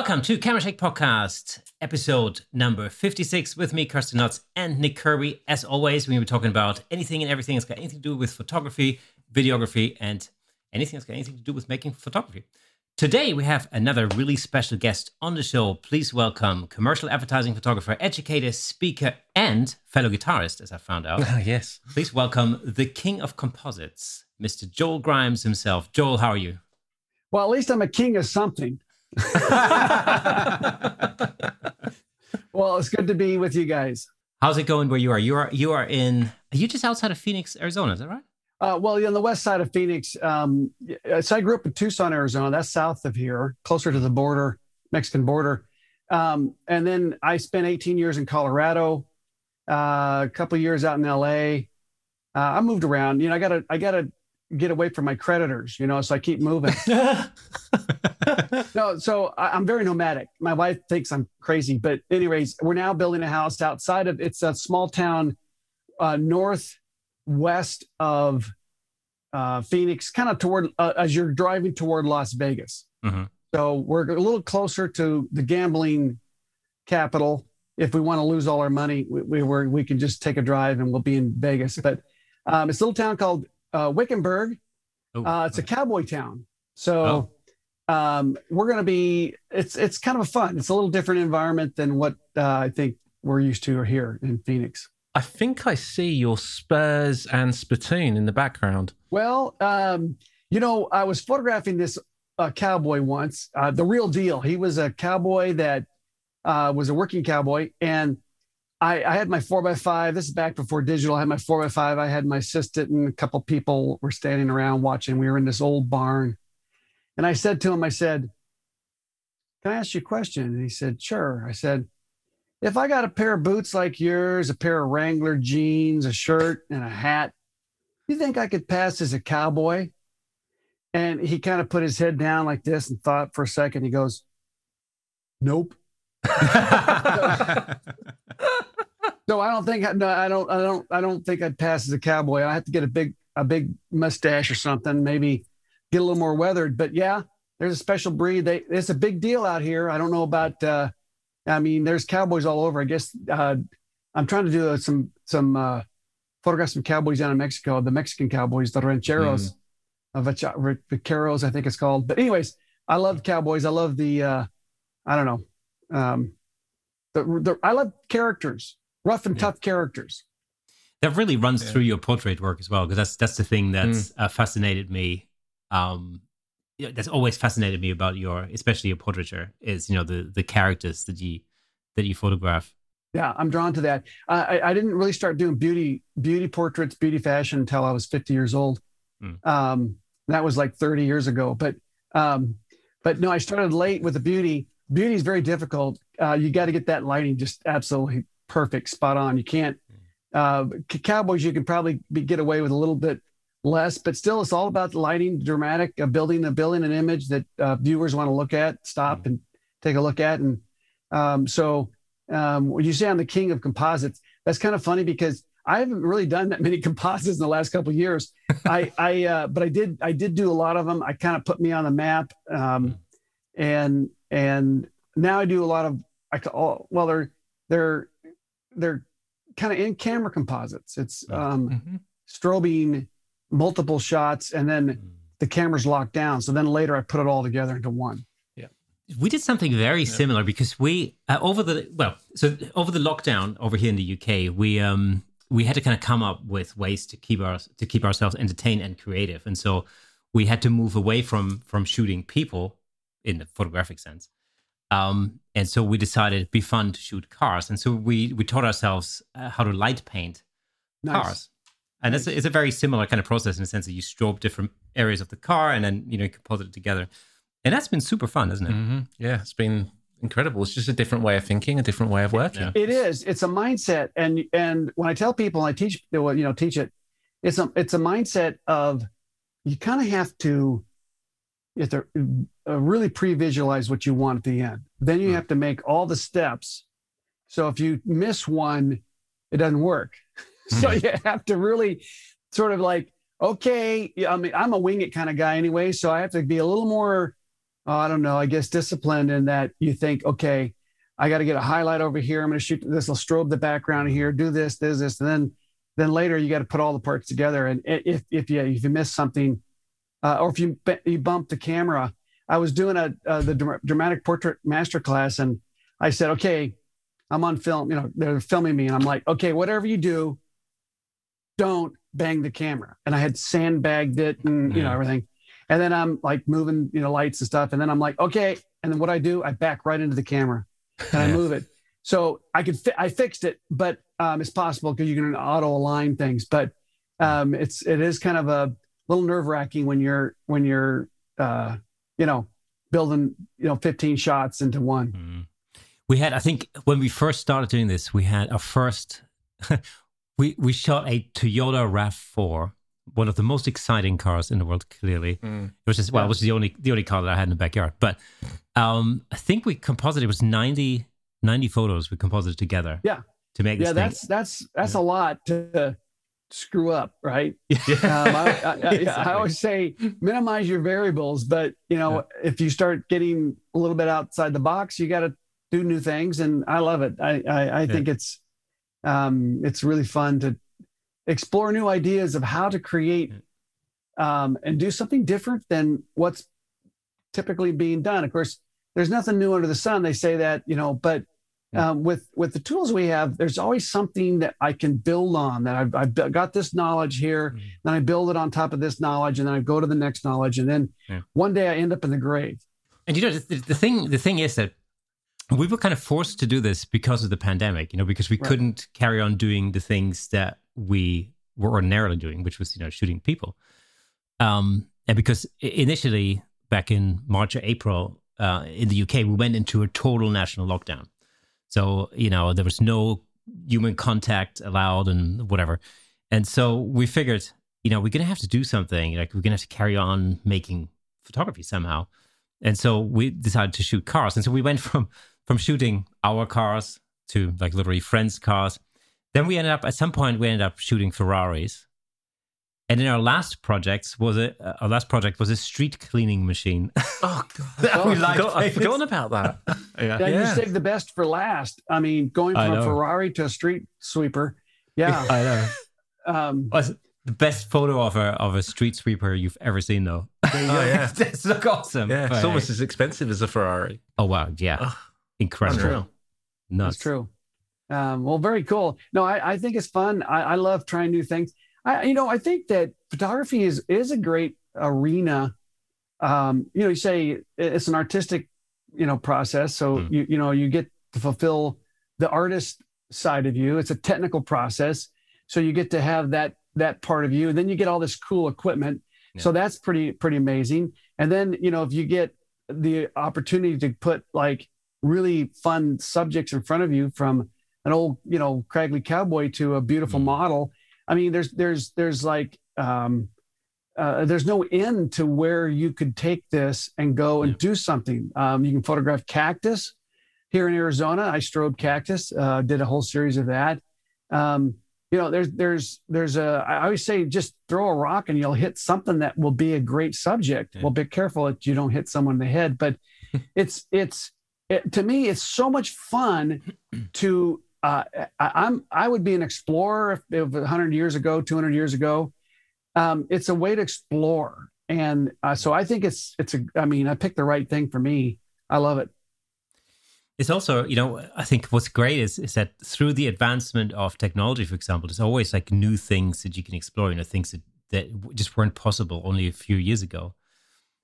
Welcome to Camera Shake Podcast, episode number 56 with me, Kirsten Nuts, and Nick Kirby. As always, we're talking about anything and everything that's got anything to do with photography, videography, and anything that's got anything to do with making photography. Today, we have another really special guest on the show. Please welcome commercial advertising photographer, educator, speaker, and fellow guitarist, as I found out. yes. Please welcome the king of composites, Mr. Joel Grimes himself. Joel, how are you? Well, at least I'm a king of something. well, it's good to be with you guys. How's it going where you are? You are you are in are you just outside of Phoenix, Arizona, is that right? Uh, well, on the west side of Phoenix. Um, so I grew up in Tucson, Arizona. That's south of here, closer to the border, Mexican border. Um, and then I spent 18 years in Colorado, uh, a couple years out in LA. Uh, I moved around. You know, I gotta I gotta get away from my creditors. You know, so I keep moving. no, so I, am very nomadic. My wife thinks I'm crazy, but anyways, we're now building a house outside of. It's a small town uh, northwest of uh, Phoenix, kind of toward uh, as you're driving toward Las Vegas. Mm-hmm. So we're a little closer to the gambling capital. If we want to lose all our money, we, we, we can just take a drive and we'll be in Vegas. But um, it's a little town called uh, Wickenburg. Oh, uh, it's a cowboy town. So oh um, we're going to be it's it's kind of a fun it's a little different environment than what uh, i think we're used to here in phoenix i think i see your spurs and spittoon in the background well um, you know i was photographing this uh, cowboy once uh, the real deal he was a cowboy that uh, was a working cowboy and I, I had my four by five. This is back before digital. I had my four by five. I had my assistant and a couple people were standing around watching. We were in this old barn and I said to him, I said, Can I ask you a question? And he said, Sure. I said, If I got a pair of boots like yours, a pair of Wrangler jeans, a shirt, and a hat, do you think I could pass as a cowboy? And he kind of put his head down like this and thought for a second. He goes, Nope. so I don't think no, I don't I don't I don't think I'd pass as a cowboy. I have to get a big a big mustache or something, maybe get a little more weathered. But yeah, there's a special breed. They, it's a big deal out here. I don't know about. Uh, I mean, there's cowboys all over. I guess uh, I'm trying to do uh, some some uh, photograph some cowboys down in Mexico. The Mexican cowboys, the rancheros, mm. uh, vaqueros, I think it's called. But anyways, I love cowboys. I love the. Uh, I don't know. Um, the, the I love characters, rough and yeah. tough characters. That really runs yeah. through your portrait work as well, because that's that's the thing that's mm. uh, fascinated me um, that's always fascinated me about your, especially your portraiture, is you know the the characters that you that you photograph. Yeah, I'm drawn to that. Uh, I, I didn't really start doing beauty beauty portraits, beauty fashion until I was 50 years old. Mm. Um, that was like 30 years ago. But um, but no, I started late with the beauty. Beauty is very difficult. Uh, you got to get that lighting just absolutely perfect, spot on. You can't. Uh, cowboys, you can probably be, get away with a little bit less, but still, it's all about the lighting, dramatic, uh, building the building an image that uh, viewers want to look at, stop, and take a look at. And um, so, um, when you say I'm the king of composites, that's kind of funny because I haven't really done that many composites in the last couple years. I, I, uh, but I did, I did do a lot of them. I kind of put me on the map, um, and and now I do a lot of. I call well, they're they're they're kind of in camera composites. It's um, mm-hmm. strobing multiple shots and then hmm. the camera's locked down. So then later I put it all together into one. Yeah. We did something very yeah. similar because we uh, over the well, so over the lockdown over here in the UK, we um we had to kind of come up with ways to keep our to keep ourselves entertained and creative. And so we had to move away from from shooting people in the photographic sense. Um, and so we decided it'd be fun to shoot cars. And so we we taught ourselves uh, how to light paint nice. cars. And it's a, it's a very similar kind of process in the sense that you strobe different areas of the car and then you know you composite it together. And that's been super fun, isn't it? Mm-hmm. Yeah, it's been incredible. It's just a different way of thinking, a different way of working. Yeah. It is. It's a mindset, and and when I tell people, I teach, you know, teach it. It's a it's a mindset of you kind of have to if have to uh, really pre-visualize what you want at the end. Then you mm. have to make all the steps. So if you miss one, it doesn't work. so mm-hmm. you have to really sort of like, okay, I mean, I'm a wing it kind of guy anyway, so I have to be a little more oh, I don't know, I guess disciplined in that you think, okay, I got to get a highlight over here. I'm going to shoot this. I'll strobe the background here. Do this, this, this, and then then later you got to put all the parts together. And if if you if you miss something, uh, or if you you bump the camera, I was doing a uh, the dramatic portrait master class, and I said, okay, I'm on film. You know, they're filming me, and I'm like, okay, whatever you do, don't bang the camera. And I had sandbagged it and you know everything. And then I'm like moving, you know, lights and stuff. And then I'm like, okay. And then what I do, I back right into the camera and I move it. So I could fi- I fixed it, but um, it's possible because you can auto align things. But um, it's it is kind of a little nerve wracking when you're when you're uh, you know building you know 15 shots into one. Mm. We had I think when we first started doing this, we had our first we we shot a Toyota Rav4 one of the most exciting cars in the world. Clearly, mm. it was just well, yeah. it was the only the only car that I had in the backyard. But um, I think we composited it was 90, 90 photos we composited together. Yeah, to make yeah, that's that's that's yeah. a lot to screw up, right? Yeah. Um, I, I, exactly. I, always say minimize your variables, but you know yeah. if you start getting a little bit outside the box, you got to do new things, and I love it. I I, I think it's um, it's really fun to explore new ideas of how to create um, and do something different than what's typically being done. Of course, there's nothing new under the sun. They say that, you know, but um, with with the tools we have, there's always something that I can build on. That I've, I've got this knowledge here, mm-hmm. then I build it on top of this knowledge, and then I go to the next knowledge, and then yeah. one day I end up in the grave. And you know, the, the thing the thing is that we were kind of forced to do this because of the pandemic. You know, because we right. couldn't carry on doing the things that we were ordinarily doing, which was you know shooting people. Um, and because initially back in March or April uh, in the UK, we went into a total national lockdown. So you know there was no human contact allowed and whatever. And so we figured, you know, we're gonna have to do something. Like we're gonna have to carry on making photography somehow. And so we decided to shoot cars. And so we went from from shooting our cars to like literally friends' cars then we ended up at some point we ended up shooting Ferraris. And then our last project was a uh, our last project was a street cleaning machine. Oh god, oh, I forgot, I've forgotten about that. yeah. yeah, you saved the best for last. I mean, going from a Ferrari to a street sweeper. Yeah, I know. Um, the best photo of a of a street sweeper you've ever seen, though. oh yeah, it's look awesome. Yeah, it's almost as expensive as a Ferrari. Oh wow, yeah, oh, incredible. Unreal. Nuts. That's true. Um, well, very cool. No, I, I think it's fun. I, I, love trying new things. I, you know, I think that photography is is a great arena. Um, you know, you say it's an artistic, you know, process. So mm. you you know you get to fulfill the artist side of you. It's a technical process, so you get to have that that part of you. And then you get all this cool equipment. Yeah. So that's pretty pretty amazing. And then you know if you get the opportunity to put like really fun subjects in front of you from an old, you know, craggly cowboy to a beautiful mm. model. I mean, there's there's there's like um, uh, there's no end to where you could take this and go and yeah. do something. Um, you can photograph cactus here in Arizona. I strobed cactus, uh, did a whole series of that. Um, you know, there's there's there's a. I always say just throw a rock and you'll hit something that will be a great subject. Yeah. Well, be careful that you don't hit someone in the head, but it's it's it, to me it's so much fun to uh, I, am I would be an explorer if, if 100 years ago, 200 years ago. Um, it's a way to explore, and uh, so I think it's it's a. I mean, I picked the right thing for me. I love it. It's also, you know, I think what's great is is that through the advancement of technology, for example, there's always like new things that you can explore. You know, things that that just weren't possible only a few years ago.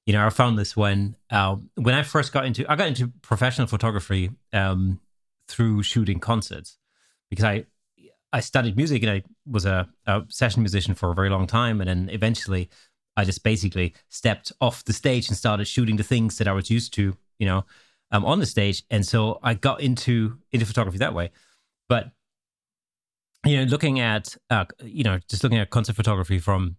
You know, I found this when uh, when I first got into I got into professional photography. Um, through shooting concerts because I I studied music and I was a, a, session musician for a very long time, and then eventually I just basically stepped off the stage and started shooting the things that I was used to, you know, um, on the stage, and so I got into into photography that way. But you know, looking at uh, you know, just looking at concert photography from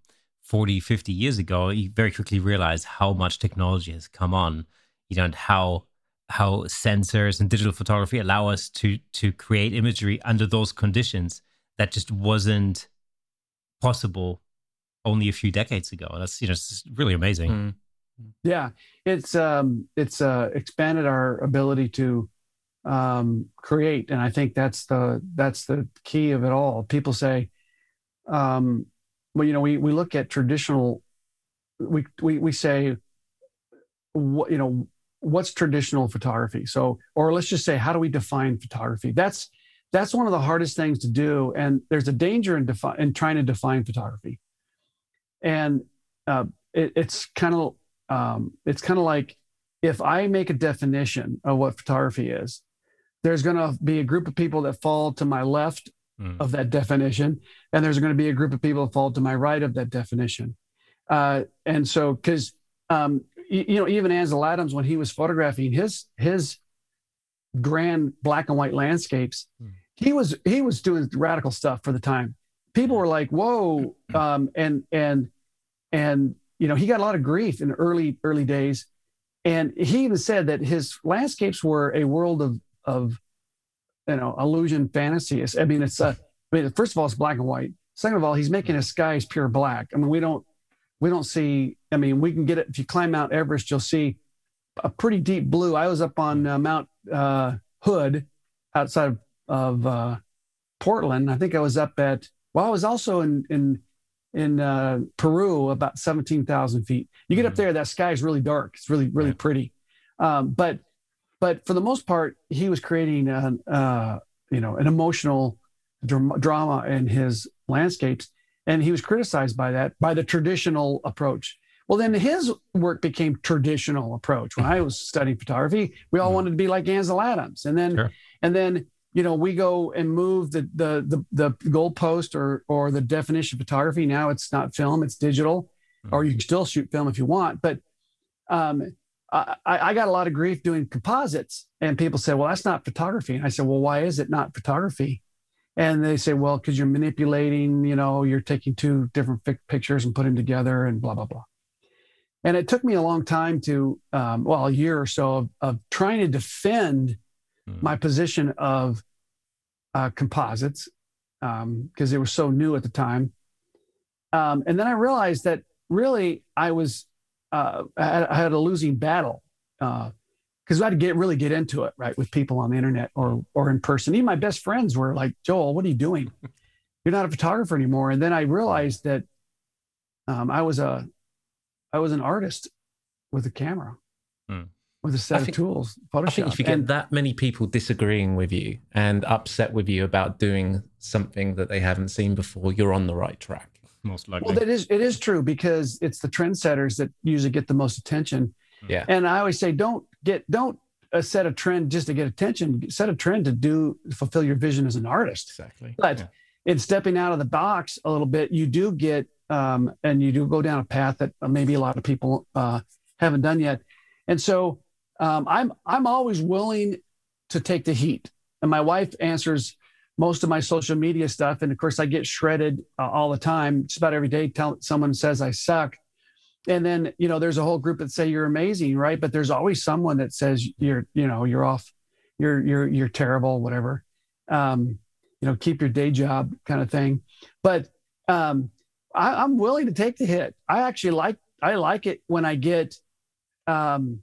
40, 50 years ago, you very quickly realize how much technology has come on, you know, and how how sensors and digital photography allow us to to create imagery under those conditions that just wasn't possible only a few decades ago. And that's you know it's really amazing. Mm. Yeah, it's um, it's uh, expanded our ability to um, create, and I think that's the that's the key of it all. People say, um, well, you know, we we look at traditional, we we we say, what you know, what's traditional photography? So, or let's just say, how do we define photography? That's that's one of the hardest things to do, and there's a danger in defi- in trying to define photography, and uh, it, it's kind of um, it's kind of like if I make a definition of what photography is, there's going to be a group of people that fall to my left mm. of that definition, and there's going to be a group of people that fall to my right of that definition. Uh, and so, because um, you, you, know, even Ansel Adams, when he was photographing his his grand black and white landscapes, mm. he was he was doing radical stuff for the time. People were like, "Whoa!" Um, and and and you know, he got a lot of grief in the early early days, and he even said that his landscapes were a world of of you know illusion fantasies. I mean, it's a, I mean, first of all, it's black and white. Second of all, he's making his skies pure black. I mean, we don't we don't see. I mean, we can get it if you climb Mount Everest, you'll see a pretty deep blue. I was up on uh, Mount uh, Hood outside of, of uh, Portland. I think I was up at. Well, I was also in in in uh, Peru, about 17,000 feet. You get up mm-hmm. there, that sky is really dark. It's really, really pretty. Um, but, but for the most part, he was creating, an, uh, you know, an emotional dr- drama in his landscapes. And he was criticized by that, by the traditional approach. Well, then his work became traditional approach. When I was studying photography, we all mm. wanted to be like Ansel Adams. And then, sure. and then you know, we go and move the the the, the goalpost or or the definition of photography. Now it's not film; it's digital, mm-hmm. or you can still shoot film if you want. But um, I, I got a lot of grief doing composites, and people say, "Well, that's not photography." And I said, "Well, why is it not photography?" And they say, "Well, because you're manipulating. You know, you're taking two different fi- pictures and putting them together, and blah blah blah." And it took me a long time to, um, well, a year or so of, of trying to defend mm. my position of uh, composites because um, they were so new at the time. Um, and then I realized that really I was uh, I, had, I, had, a losing battle because uh, I had to get really get into it right with people on the internet or or in person. Even my best friends were like, "Joel, what are you doing? You're not a photographer anymore." And then I realized that um, I was a I was an artist with a camera. Hmm with a set think, of tools. Photoshop. I think if you get and, that many people disagreeing with you and upset with you about doing something that they haven't seen before, you're on the right track. Most likely. Well, that is it is true because it's the trendsetters that usually get the most attention. Yeah. And I always say, don't get don't uh, set a trend just to get attention. Set a trend to do fulfill your vision as an artist. Exactly. But yeah. in stepping out of the box a little bit, you do get um, and you do go down a path that maybe a lot of people uh, haven't done yet. And so um, I'm I'm always willing to take the heat, and my wife answers most of my social media stuff, and of course I get shredded uh, all the time. Just about every day, tell someone says I suck, and then you know there's a whole group that say you're amazing, right? But there's always someone that says you're you know you're off, you're you're you're terrible, whatever. Um, you know, keep your day job, kind of thing. But um, I, I'm willing to take the hit. I actually like I like it when I get um,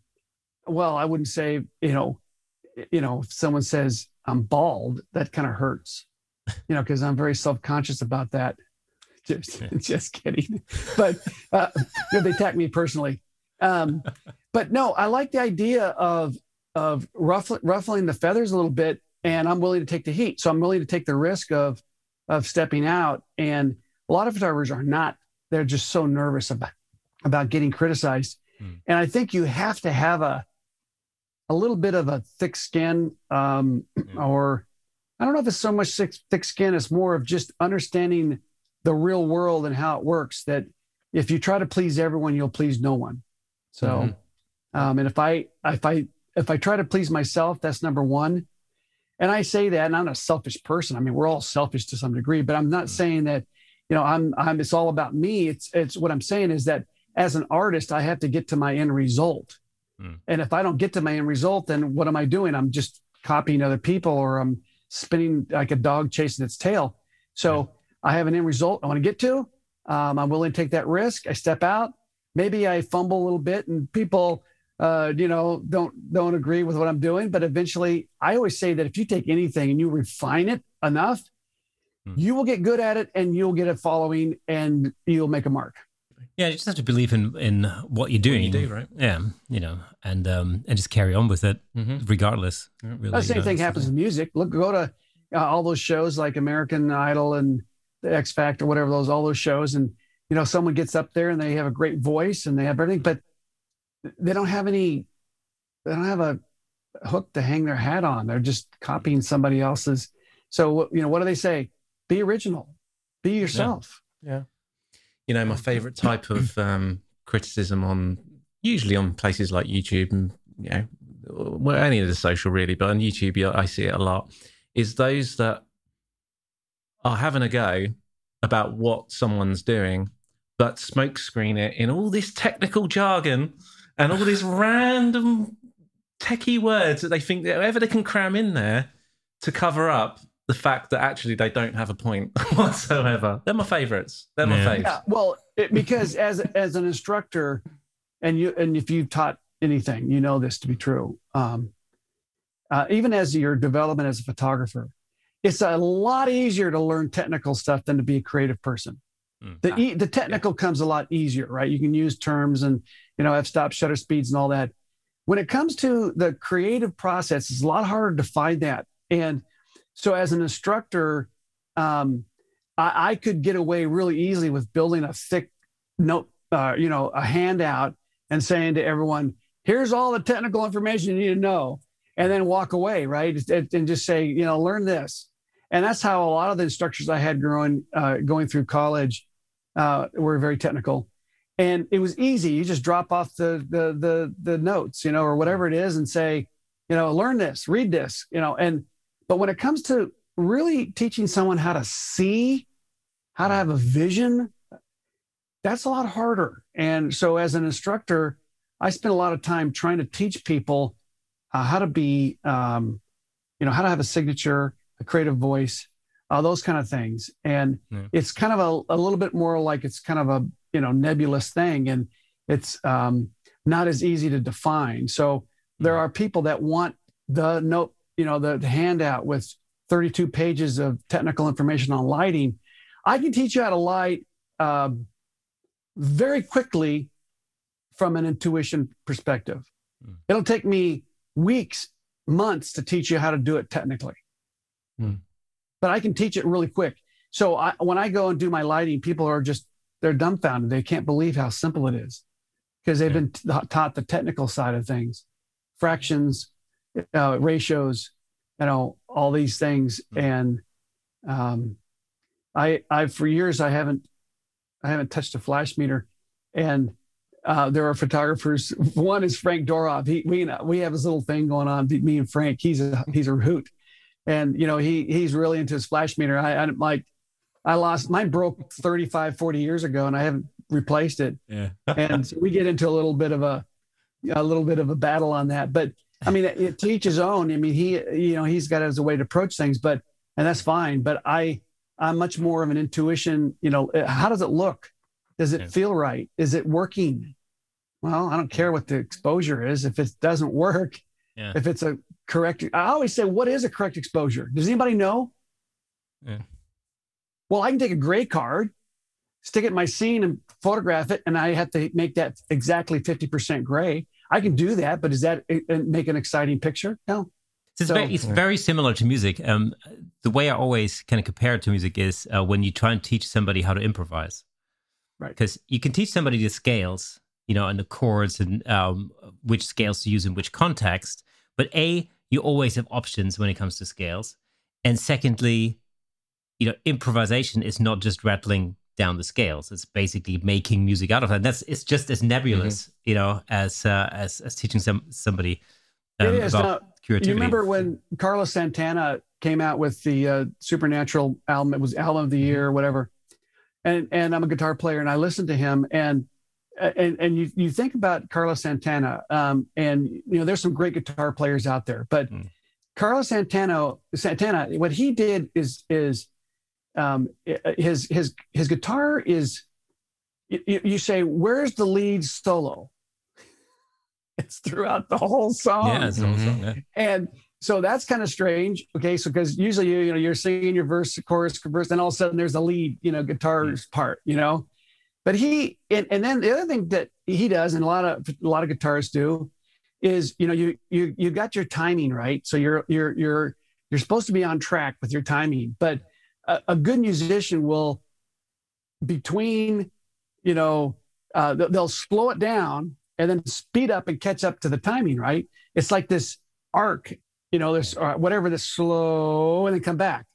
well, I wouldn't say, you know, you know, if someone says I'm bald, that kind of hurts, you know, because I'm very self-conscious about that. Just, just kidding. But uh, they attack me personally. Um, but no, I like the idea of of ruffling, ruffling the feathers a little bit, and I'm willing to take the heat. So I'm willing to take the risk of of stepping out. And a lot of photographers are not. They're just so nervous about about getting criticized. Mm. And I think you have to have a a little bit of a thick skin, um, or I don't know if it's so much thick, thick skin. It's more of just understanding the real world and how it works. That if you try to please everyone, you'll please no one. So, mm-hmm. um, and if I if I if I try to please myself, that's number one. And I say that, and I'm a selfish person. I mean, we're all selfish to some degree, but I'm not mm-hmm. saying that, you know, I'm I'm it's all about me. It's it's what I'm saying is that as an artist, I have to get to my end result. Mm. And if I don't get to my end result, then what am I doing? I'm just copying other people or I'm spinning like a dog chasing its tail. So I have an end result I want to get to. Um, I'm willing to take that risk. I step out. maybe I fumble a little bit and people uh, you know, don't don't agree with what I'm doing. But eventually, I always say that if you take anything and you refine it enough, hmm. you will get good at it, and you'll get a following, and you'll make a mark. Yeah, you just have to believe in in what you're doing. What you do, right? Yeah, you know, and um, and just carry on with it, mm-hmm. regardless. Really, the same thing happens with music. Look, go to uh, all those shows like American Idol and the X Factor, whatever those all those shows, and you know, someone gets up there and they have a great voice and they have everything, but they don't have any they don't have a hook to hang their hat on they're just copying somebody else's so you know what do they say be original be yourself yeah, yeah. You know my favorite type of um, criticism on usually on places like youtube and you know well any of the social really but on youtube i see it a lot is those that are having a go about what someone's doing but smokescreen it in all this technical jargon and all these random techie words that they think that whatever they can cram in there to cover up the fact that actually they don't have a point whatsoever. They're my favorites. They're my yeah. faves. Yeah, well, it, because as as an instructor, and you and if you've taught anything, you know this to be true. Um, uh, even as your development as a photographer, it's a lot easier to learn technical stuff than to be a creative person. Mm. The the technical yeah. comes a lot easier, right? You can use terms and you know f-stop, shutter speeds, and all that. When it comes to the creative process, it's a lot harder to find that. And so, as an instructor, um, I, I, could get away really easily with building a thick note, uh, you know, a handout and saying to everyone, "Here's all the technical information you need to know," and then walk away, right? And just say, you know, learn this. And that's how a lot of the instructors I had growing, uh, going through college uh, were very technical, and it was easy. You just drop off the, the the the notes, you know, or whatever it is, and say, you know, learn this, read this, you know. And but when it comes to really teaching someone how to see, how to have a vision, that's a lot harder. And so, as an instructor, I spend a lot of time trying to teach people uh, how to be, um, you know, how to have a signature, a creative voice, uh, those kind of things. And yeah. it's kind of a, a little bit more like it's kind of a you know nebulous thing, and it's um, not as easy to define. So there are people that want the note, you know, the, the handout with 32 pages of technical information on lighting. I can teach you how to light um, very quickly from an intuition perspective. Mm. It'll take me weeks, months to teach you how to do it technically. Mm but I can teach it really quick. So I, when I go and do my lighting, people are just they're dumbfounded. They can't believe how simple it is because they've yeah. been t- taught the technical side of things, fractions, uh, ratios, you know, all these things. Mm-hmm. And um, I, I for years I haven't, I haven't touched a flash meter, and uh, there are photographers. One is Frank Doorhof. He, we we have this little thing going on. Me and Frank. He's a he's a hoot and you know he he's really into his flash meter i I'm like i lost mine broke 35 40 years ago and i haven't replaced it yeah and so we get into a little bit of a a little bit of a battle on that but i mean it, to each his own i mean he you know he's got as a way to approach things but and that's fine but i i'm much more of an intuition you know how does it look does it yeah. feel right is it working well i don't care what the exposure is if it doesn't work yeah. if it's a correct. I always say, what is a correct exposure? Does anybody know? Yeah. Well, I can take a gray card, stick it in my scene and photograph it, and I have to make that exactly 50% gray. I can do that, but does that make an exciting picture? No. So it's, so, very, it's very similar to music. Um, the way I always kind of compare it to music is uh, when you try and teach somebody how to improvise. Right. Because you can teach somebody the scales, you know, and the chords and um, which scales to use in which context. But A, you always have options when it comes to scales. And secondly, you know, improvisation is not just rattling down the scales. It's basically making music out of it. And that's it's just as nebulous, mm-hmm. you know, as uh, as as teaching some somebody um, about now. You remember when Carlos Santana came out with the uh, Supernatural album? It was album of the year, or whatever. And and I'm a guitar player, and I listened to him, and and, and you, you think about Carlos Santana, um, and you know there's some great guitar players out there, but mm. Carlos Santana, Santana, what he did is is um, his his his guitar is you, you say, "Where's the lead solo?" It's throughout the whole song. Yeah, it's the whole song. Yeah. And so that's kind of strange. Okay, so because usually you, you know you're singing your verse, chorus, verse, and all of a sudden there's a lead, you know, guitars part, you know. But he and, and then the other thing that he does, and a lot of a lot of guitarists do, is you know you you you got your timing right. So you're you're you're you're supposed to be on track with your timing, but a, a good musician will between you know uh, they'll slow it down and then speed up and catch up to the timing right it's like this arc you know this or whatever this slow and then come back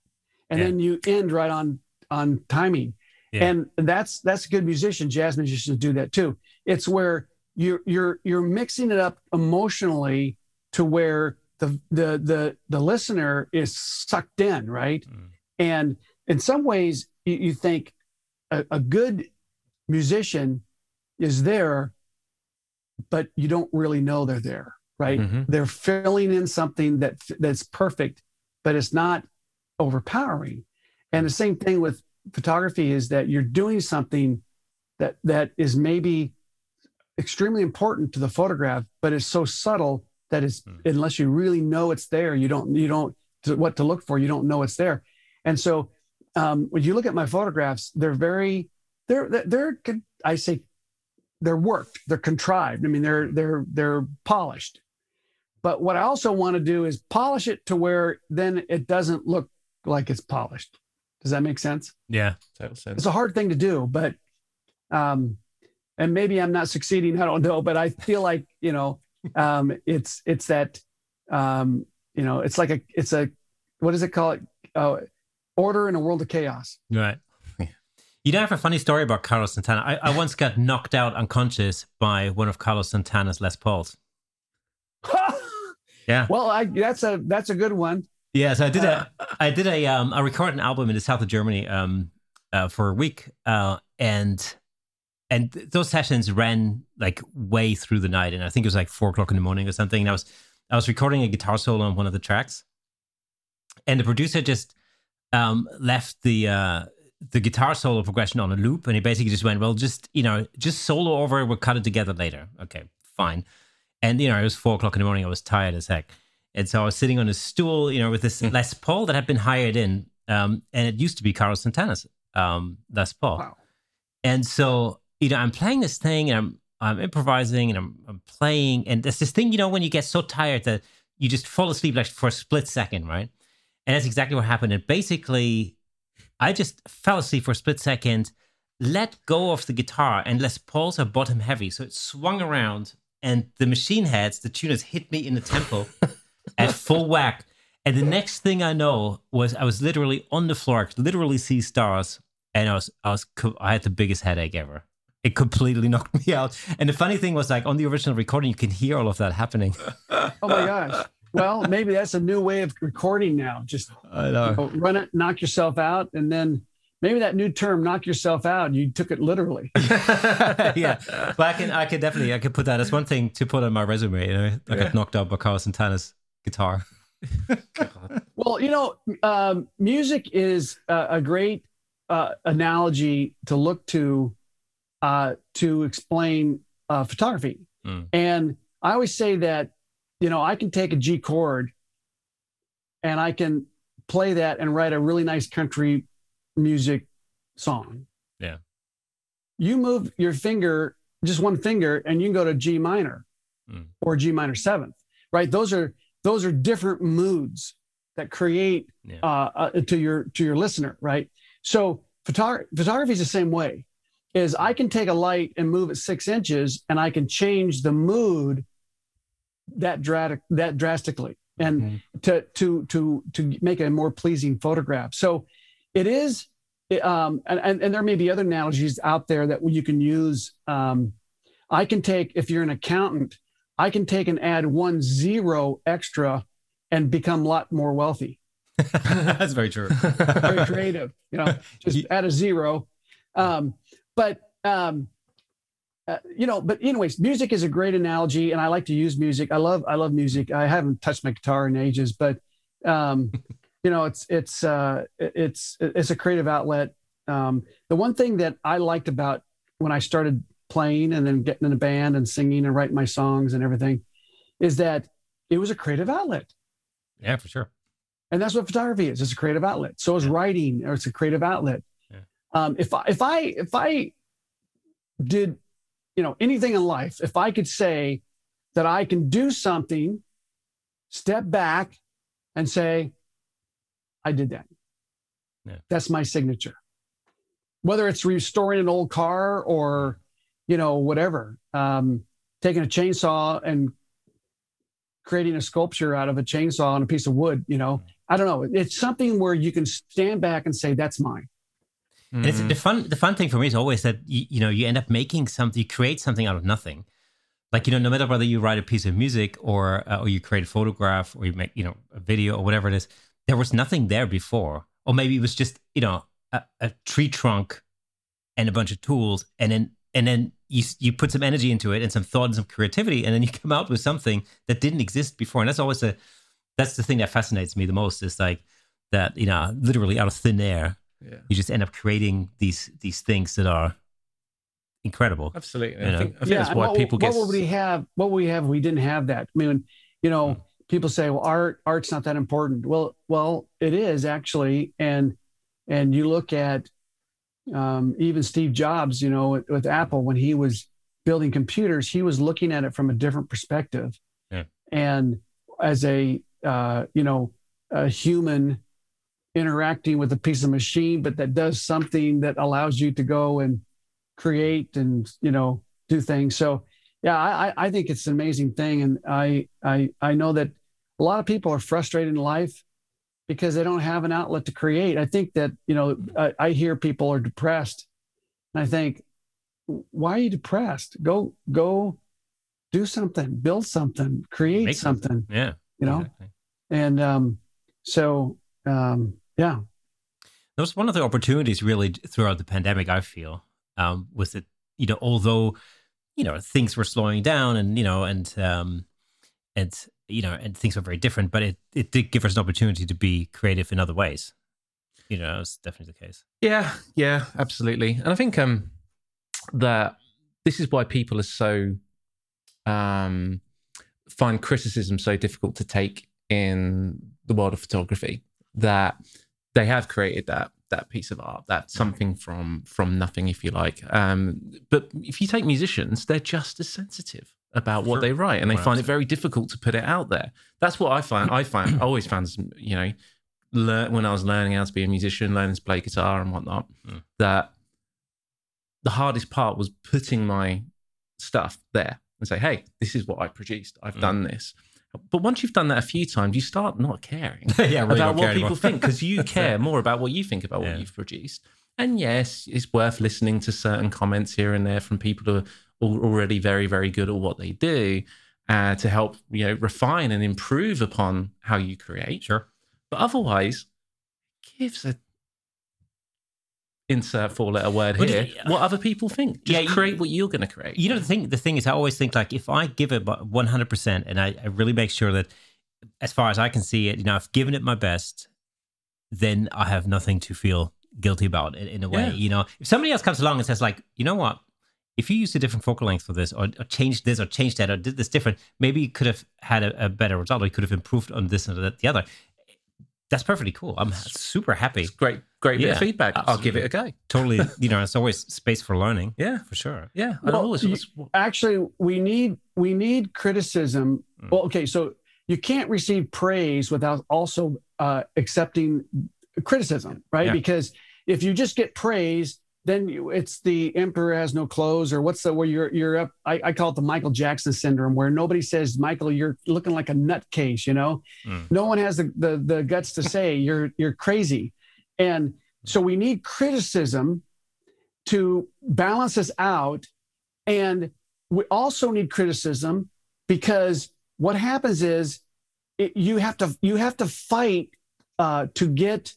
and Yeah. then you end right on on timing Yeah. and that's that's a good musician jazz musicians do that too it's where you're you're you're mixing it up emotionally to where the the the the listener is sucked in right Mm. And in some ways you, you think a, a good musician is there but you don't really know they're there right Mhm. they're filling in something that that's perfect but it's not overpowering and the same thing with photography is that you're doing something that that is maybe extremely important to the photograph but it's so subtle that it's Mm. unless you really know it's there you don't you don't what to look for you don't know it's there and so um, when you look at my photographs they're very they're they're, they're i say they're worked they're contrived i mean they're they're they're polished but what i also want to do is polish it to where then it doesn't look like it's polished does that make sense Yeah. Total sense. it's a hard thing to do but um and maybe i'm not succeeding i don't know but i feel like you know um it's it's that um you know it's like a it's a what does it call it uh, order in a world of chaos Right. Yeah. You know, I have a funny story about Carlos Santana. I, I once got knocked out unconscious by one of Carlos Santana's Les Pauls. Yeah. well i that's a that's a good one Yeah, so I did a, I did a, um, I recorded an album in the south of Germany, um, uh, for a week, uh, and and those sessions ran like way through the night, and I think it was like four o'clock in the morning or something. And I was, I was recording a guitar solo on one of the tracks, and the producer just um, left the uh, the guitar solo progression on a loop, and he basically just went, "Well, just you know, just solo over. We'll cut it together later." Okay, fine. And you know, it was four o'clock in the morning. I was tired as heck. And so I was sitting on a stool, you know, with this Les Paul that had been hired in, um, and it used to be Carlos Santana's um, Les Paul. Wow. And so, you know, I'm playing this thing and I'm I'm improvising and I'm, I'm playing, and there's this thing, you know, when you get so tired that you just fall asleep like for a split second, right? And that's exactly what happened. And basically, I just fell asleep for a split second, let go of the guitar, and Les Pauls are bottom heavy, so it swung around, and the machine heads, the tuners, hit me in the temple at full whack. And the next thing I know was I was literally on the floor, I could literally see stars, and I was I was I had the biggest headache ever. It completely knocked me out. And the funny thing was, like on the original recording, you can hear all of that happening. oh my gosh well maybe that's a new way of recording now just I know. Oh, run it, knock yourself out, and then maybe that new term, knock yourself out, you took it literally. yeah, but I can I can definitely I could put that as one thing to put on my resume. You know, I Yeah. got knocked out by Carlos Santana's guitar. God. Well, you know, um, music is a, a great uh, analogy to look to uh, to explain uh, photography. Mm. And I always say that, you know, I can take a G chord and I can play that and write a really nice country music song. Yeah. You move your finger, just one finger, and you can go to G minor Mm. or G minor seventh, right? Those are those are different moods that create Yeah. uh, uh, to your to your listener, right? So photog- photography is the same way. Is I can take a light and move it six inches, and I can change the mood that dra- that drastically, and Mhm. to to to to make a more pleasing photograph. So it is, um, and, and and there may be other analogies out there that you can use. Um, I can take if you're an accountant, I can take and add one zero extra and become a lot more wealthy. That's very true. Very creative, you know, just add a zero. Um, but um, uh, you know, but anyways, music is a great analogy, and I like to use music. I love I love music. I haven't touched my guitar in ages, but um, you know, it's it's uh, it's it's a creative outlet. Um, the one thing that I liked about when I started playing and then getting in a band and singing and writing my songs and everything is that it was a creative outlet. Yeah, for sure. And that's what photography is. It's a creative outlet. So is writing, or it's a creative outlet. Yeah. Um, if I if I if I did, you know, anything in life, if I could say that I can do something, step back, and say, I did that. Yeah. That's my signature. Whether it's restoring an old car or, you know, whatever, um, taking a chainsaw and creating a sculpture out of a chainsaw and a piece of wood, you know, I don't know. It's something where you can stand back and say, that's mine. And it's the fun. The fun thing for me is always that you, you know you end up making something, you create something out of nothing. Like you know, no matter whether you write a piece of music or uh, or you create a photograph or you make you know a video or whatever it is, there was nothing there before, or maybe it was just you know a, a tree trunk and a bunch of tools, and then and then you you put some energy into it and some thought and some creativity, and then you come out with something that didn't exist before. And that's always the that's the thing that fascinates me the most is like that you know literally out of thin air Yeah. you just end up creating these these things that are incredible. Absolutely. You know? I think, I think yeah, that's why what, people what get. would we have? What would we have? if We didn't have that. I mean, you know, Hmm. people say, "Well, art, art's not that important." Well, well, it is actually, and and you look at um, even Steve Jobs, you know, with, with Apple when he was building computers, he was looking at it from a different perspective, Yeah. and as a uh, you know a human interacting with a piece of machine, but that does something that allows you to go and create and you know do things. So yeah, I, I think it's an amazing thing, and I I I know that a lot of people are frustrated in life because they don't have an outlet to create. I think that you know I, I hear people are depressed, and I think, why are you depressed? Go go do something, build something, create Make something, Yeah, you know. exactly. And um, so um, yeah, That was one of the opportunities really throughout the pandemic. I feel um, was it you know although you know things were slowing down and you know and um, and you know and things were very different, but it it did give us an opportunity to be creative in other ways. You know, that was definitely the case. Yeah, yeah, absolutely. And I think um that this is why people are so um find criticism so difficult to take in the world of photography that they have created that that piece of art that's something from from nothing if you like um but if you take musicians they're just as sensitive about what Sure. they write and they Well, find it very difficult to put it out there that's what i find i find I always found you know learn when I was learning how to be a musician, learning to play guitar and whatnot, Mm. that the hardest part was putting my stuff there and say, "Hey, this is what I produced. I've Mm. done this." But once you've done that a few times, you start not caring yeah, really about what people think because you care it. more about what you think about what you've produced. And yes, it's worth listening to certain comments here and there from people who are already very, very good at what they do uh, to help you know refine and improve upon how you create. Sure. But otherwise, gives a insert four letter word But here. it- what other people think. Just Yeah, you- create what you're going to create. You know the thing. The thing is, I always think like if I give it one hundred percent, and I, I really make sure that, as far as I can see it, you know, I've given it my best, then I have nothing to feel guilty about in, in a way. Yeah. You know, if somebody else comes along and says like, you know what, if you used a different focal length for this, or, or changed this, or changed that, or did this different, maybe you could have had a, a better result, or you could have improved on this and that, the other. That's perfectly cool. I'm super happy. It's great, great bit of feedback. I'll give it a go. Totally, you know, it's always space for learning. Yeah, For sure. yeah. Well, always, you- always- actually we need we need criticism Mm. well okay so you can't receive praise without also uh, accepting criticism right Yeah. because if you just get praise then you, it's the emperor has no clothes or what's the where you're you're up I, I call it the michael jackson syndrome where nobody says michael you're looking like a nutcase you know Mm. no one has the, the the guts to say you're you're crazy and so we need criticism to balance us out and we also need criticism because what happens is it, you have to you have to fight uh, to get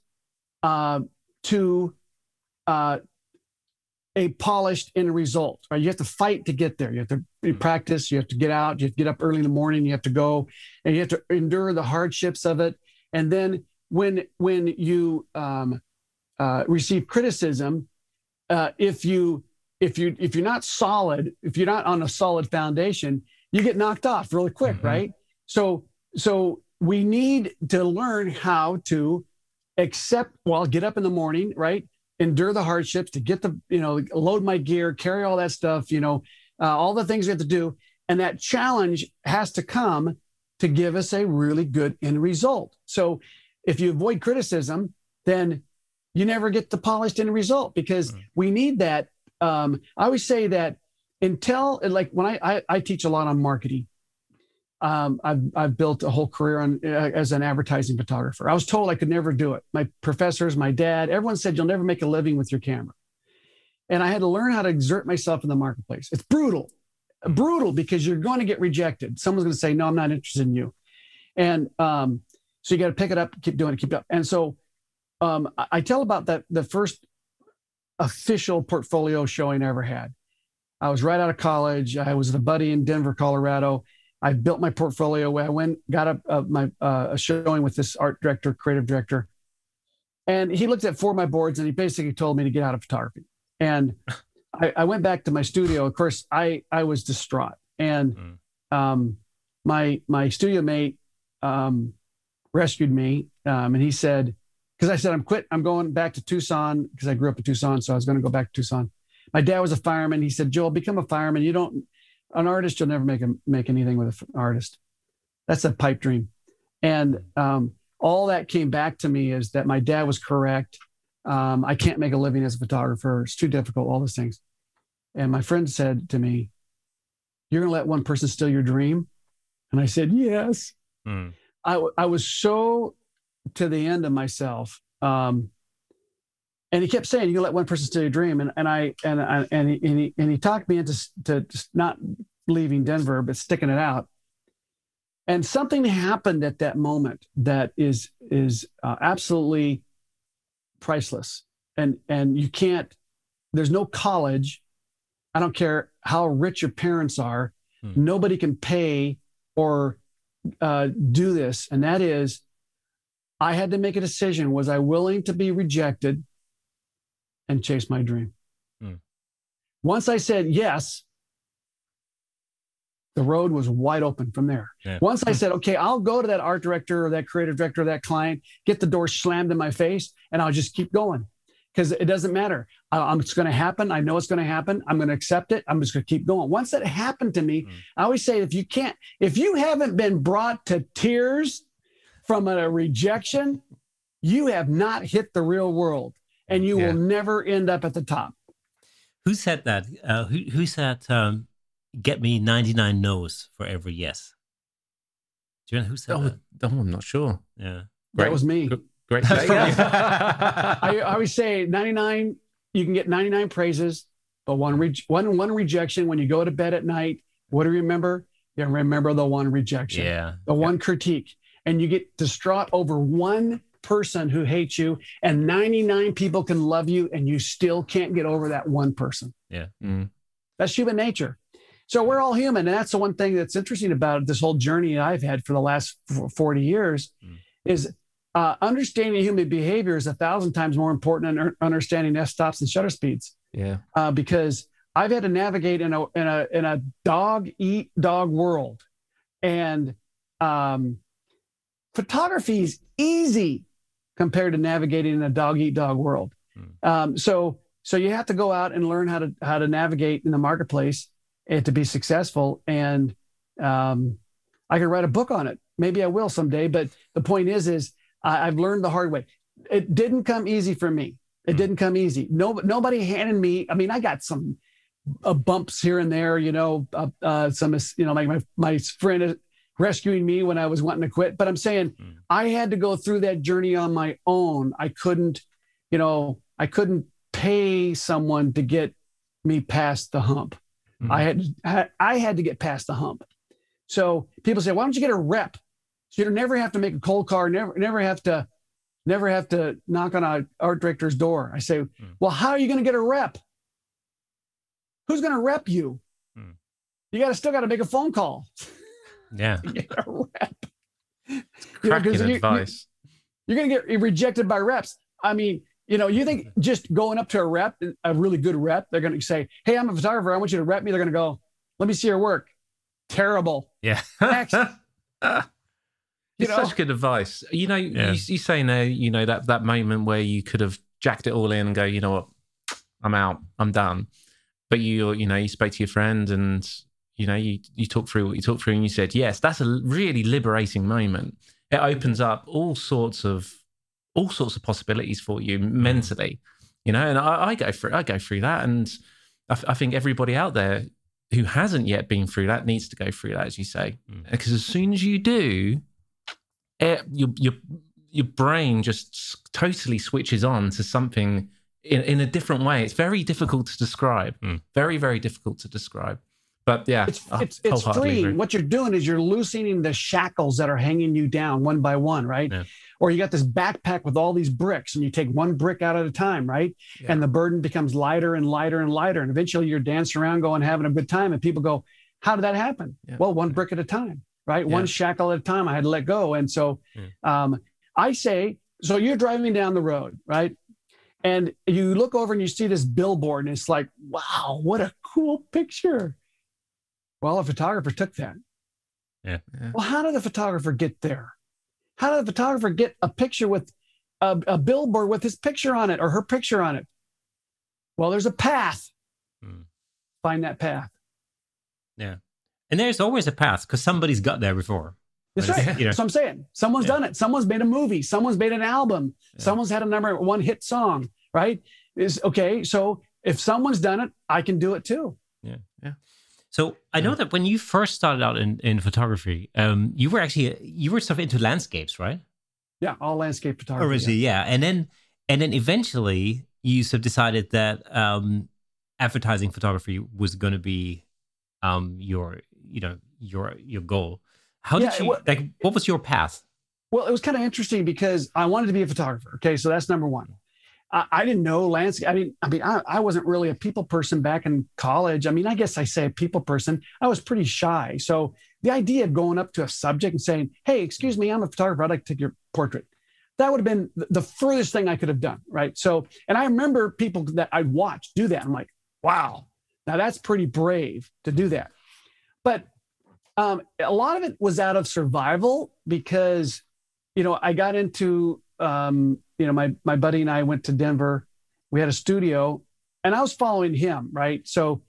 uh, to uh, a polished end result. Right? You have to fight to get there. You have to Mhm. practice. You have to get out. You have to get up early in the morning. You have to go, and you have to endure the hardships of it. And then when when you um, uh, receive criticism, uh, if you if you if you're not solid, if you're not on a solid foundation, you get knocked off really quick, mm-hmm. right? So so we need to learn how to accept well get up in the morning right endure the hardships to get the you know load my gear carry all that stuff you know uh, all the things we have to do. And that challenge has to come to give us a really good end result. So if you avoid criticism then you never get the polished end result because mm. we need that um, i always say that until like when I, I, I teach a lot on marketing um, I've, I've built a whole career on uh, as an advertising photographer. I was told I could never do it. My professors, my dad, everyone said you'll never make a living with your camera. And I had to learn how to exert myself in the marketplace. It's brutal, brutal because you're going to get rejected. Someone's going to say, "No, I'm not interested in you," and um, so you got to pick it up, keep doing it, keep it up. And so um, I, tell about that the first official portfolio showing I ever had. I was right out of college. I was with a buddy in Denver, Colorado I built my portfolio. I went, got a, a my uh, a showing with this art director, creative director, and he looked at four of my boards and he basically told me to get out of photography. And I, I went back to my studio. Of course, I I was distraught, and mm. um, my my studio mate um, rescued me, um, and he said, because I said I'm quit, I'm going back to Tucson because I grew up in Tucson, so I was going to go back to Tucson. My dad was a fireman. He said, Joel, become a fireman. You don't an artist, you'll never make a, make anything with an artist. That's a pipe dream. And um, all that came back to me is that my dad was correct. Um, I can't make a living as a photographer. It's too difficult, all those things. And my friend said to me, You're going to let one person steal your dream? And I said, Yes. Mm. I, I was so to the end of myself. Um, and he kept saying, "You let one person steal your dream," and and I and I, and he, and he and he talked me into to not leaving Denver, but sticking it out. And something happened at that moment that is is uh, absolutely priceless, and and you can't. There's no college. I don't care how rich your parents are. Hmm. Nobody can pay or uh, do this, and that is, I had to make a decision. Was I willing to be rejected? And chase my dream. Mm. Once I said yes, the road was wide open from there. Yeah. Once I said, okay, I'll go to that art director or that creative director or that client, get the door slammed in my face, and I'll just keep going because it doesn't matter. I, it's going to happen. I know it's going to happen. I'm going to accept it. I'm just going to keep going. Once that happened to me, mm. I always say, if you can't, if you haven't been brought to tears from a rejection, you have not hit the real world and you yeah. will never end up at the top. Who said that? Uh, who, who said, um, get me 99 no's for every yes? Do you know who said oh, that? Oh, I'm not sure. Yeah. Great. That was me. Great. I, I always say 99, you can get 99 praises, but one, re- one, one rejection when you go to bed at night. What do you remember? You remember the one rejection, yeah, the yeah. one critique, and you get distraught over one person who hates you, and 99 people can love you, and you still can't get over that one person. Yeah. Mm. That's human nature. So we're all human. And that's the one thing that's interesting about this whole journey I've had for the last 40 years mm. is uh, understanding human behavior is a thousand times more important than understanding f stops and shutter speeds. Yeah. Uh, because I've had to navigate in a in a in a dog eat dog world, and um, photography is easy compared to navigating in a dog eat dog world. Hmm. Um, so so you have to go out and learn how to how to navigate in the marketplace and to be successful. And um, I could write a book on it. Maybe I will someday. But the point is, is I, have learned the hard way. It didn't come easy for me. It hmm. didn't come easy. No, nobody handed me. I mean, I got some uh, bumps here and there. You know, uh, uh, some you know, like my my friend rescuing me when I was wanting to quit. But I'm saying mm. I had to go through that journey on my own. I couldn't, you know, I couldn't pay someone to get me past the hump. Mm. I had I had to get past the hump. So people say, why don't you get a rep? So you never have to make a cold call, never never have to never have to knock on a art director's door. I say, mm. well, how are you going to get a rep? Who's going to rep you? Mm. You got to still got to make a phone call. Yeah. get a rep. Cracking you know, advice. You, are going to get rejected by reps. I mean, You know, you think just going up to a rep, a really good rep, they're going to say, "Hey, I'm a photographer. I want you to rep me." They're going to go, "Let me see your work." Terrible. Yeah. Next. It's know? such good advice. You know, Yeah. you, you say now, you know, that, that moment where you could have jacked it all in and go, you know what, I'm out, I'm done. But you, you know, you spoke to your friend and, you know, you, you talked through what you talked through and you said, yes, that's a really liberating moment. It opens up all sorts of, all sorts of possibilities for you mentally, you know, and I, I go through, I go through that. And I think everybody out there who hasn't yet been through that needs to go through that, as you say, Mm. because as soon as you do, it, your your your brain just totally switches on to something in, in a different way. It's very difficult to describe. Mm. Very very difficult to describe. But yeah, it's it's it's freeing. agree. What you're doing is you're loosening the shackles that are hanging you down one by one, right? Yeah. Or you got this backpack with all these bricks, and you take one brick out at a time, right? Yeah. And the burden becomes lighter and lighter and lighter, and eventually you're dancing around, going having a good time, and people go, "How did that happen?" Yeah. Well, one brick at a time, right? One shackle at a time. I had to let go, and so um, I say, so you're driving down the road, right? And you look over and you see this billboard, and it's like, wow, what a cool picture. Well, a photographer took that. Yeah. Yeah. Well, how did the photographer get there? How did the photographer get a picture with a, a billboard with his picture on it or her picture on it? Well, there's a path. Hmm. Find that path. Yeah. And there's always a path because somebody's got there before. That's right. it's- you know- That's what I'm saying. Someone's Yeah. done it. Someone's made a movie. Someone's made an album. Yeah. Someone's had a number one hit song, right? Is okay. So if someone's done it, I can do it too. So I know that when you first started out in, in photography, um, you were actually you were sort of into landscapes, right? Yeah, all landscape photography. Originally, yeah. And then and then eventually you sort of decided that um, advertising photography was going to be um, your you know your your goal. How did you like? What was your path? Well, it was kind of interesting because I wanted to be a photographer. Okay, so that's number one. I, I didn't know landscape. I mean, I mean, I, I wasn't really a people person back in college. I mean, I guess I say a people person. I was pretty shy. So the idea of going up to a subject and saying, "Hey, excuse me, I'm a photographer. I'd like to take your portrait," that would have been the furthest thing I could have done. Right. So, and I remember people that I'd watch do that. I'm like, wow, now that's pretty brave to do that. But um, a lot of it was out of survival because you know, I got into, um, you know, my my buddy and I went to Denver. We had a studio, and I was following him, right? So,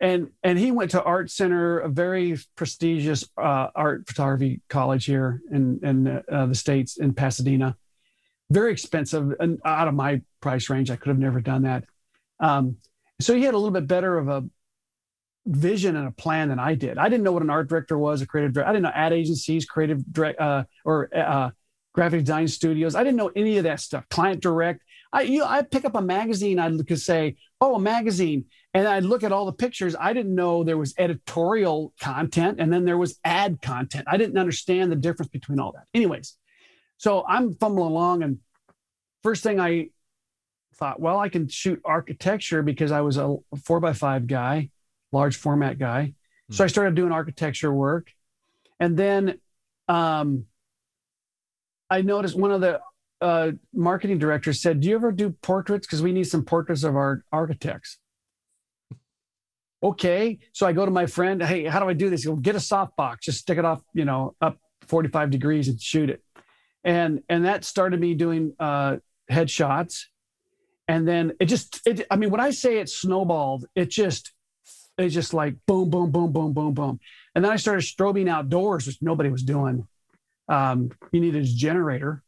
and and he went to Art Center, a very prestigious uh, art photography college here in in uh, the states in Pasadena. Very expensive and out of my price range. I could have never done that. Um, so he had a little bit better of a vision and a plan than I did. I didn't know what an art director was, a creative director. I didn't know ad agencies, creative direct, uh, or uh, graphic design studios. I didn't know any of that stuff. Client direct. I you know, I pick up a magazine. I could say, oh, a magazine, and I'd look at all the pictures. I didn't know there was editorial content and then there was ad content. I didn't understand the difference between all that. Anyways, so I'm fumbling along, and first thing I thought, well, I can shoot architecture because I was a four by five guy, large format guy. So I started doing architecture work, and then um, I noticed one of the uh, marketing directors said, "Do you ever do portraits? Because we need some portraits of our architects." Okay, so I go to my friend. Hey, how do I do this? He'll get a softbox, just stick it off, you know, up 45 degrees and shoot it, and and that started me doing uh, headshots, and then it just, it, I mean, when I say it snowballed, it just, it's just like boom, boom, boom, boom, boom, boom, and then I started strobing outdoors, which nobody was doing. Um, you needed a generator.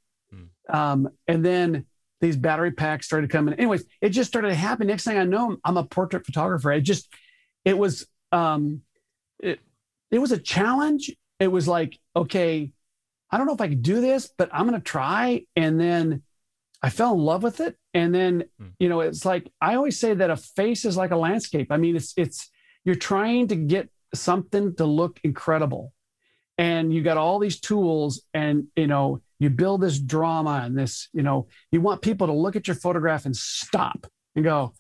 Um, and then these battery packs started coming. Anyways, it just started to happen. Next thing I know, I'm a portrait photographer. I just, it was, um, it, it was a challenge. It was like, okay, I don't know if I could do this, but I'm going to try. And then I fell in love with it. And then, Hmm. you know, it's like, I always say that a face is like a landscape. I mean, it's, it's, you're trying to get something to look incredible and you got all these tools and, you know, you build this drama and this, you know, you want people to look at your photograph and stop and go,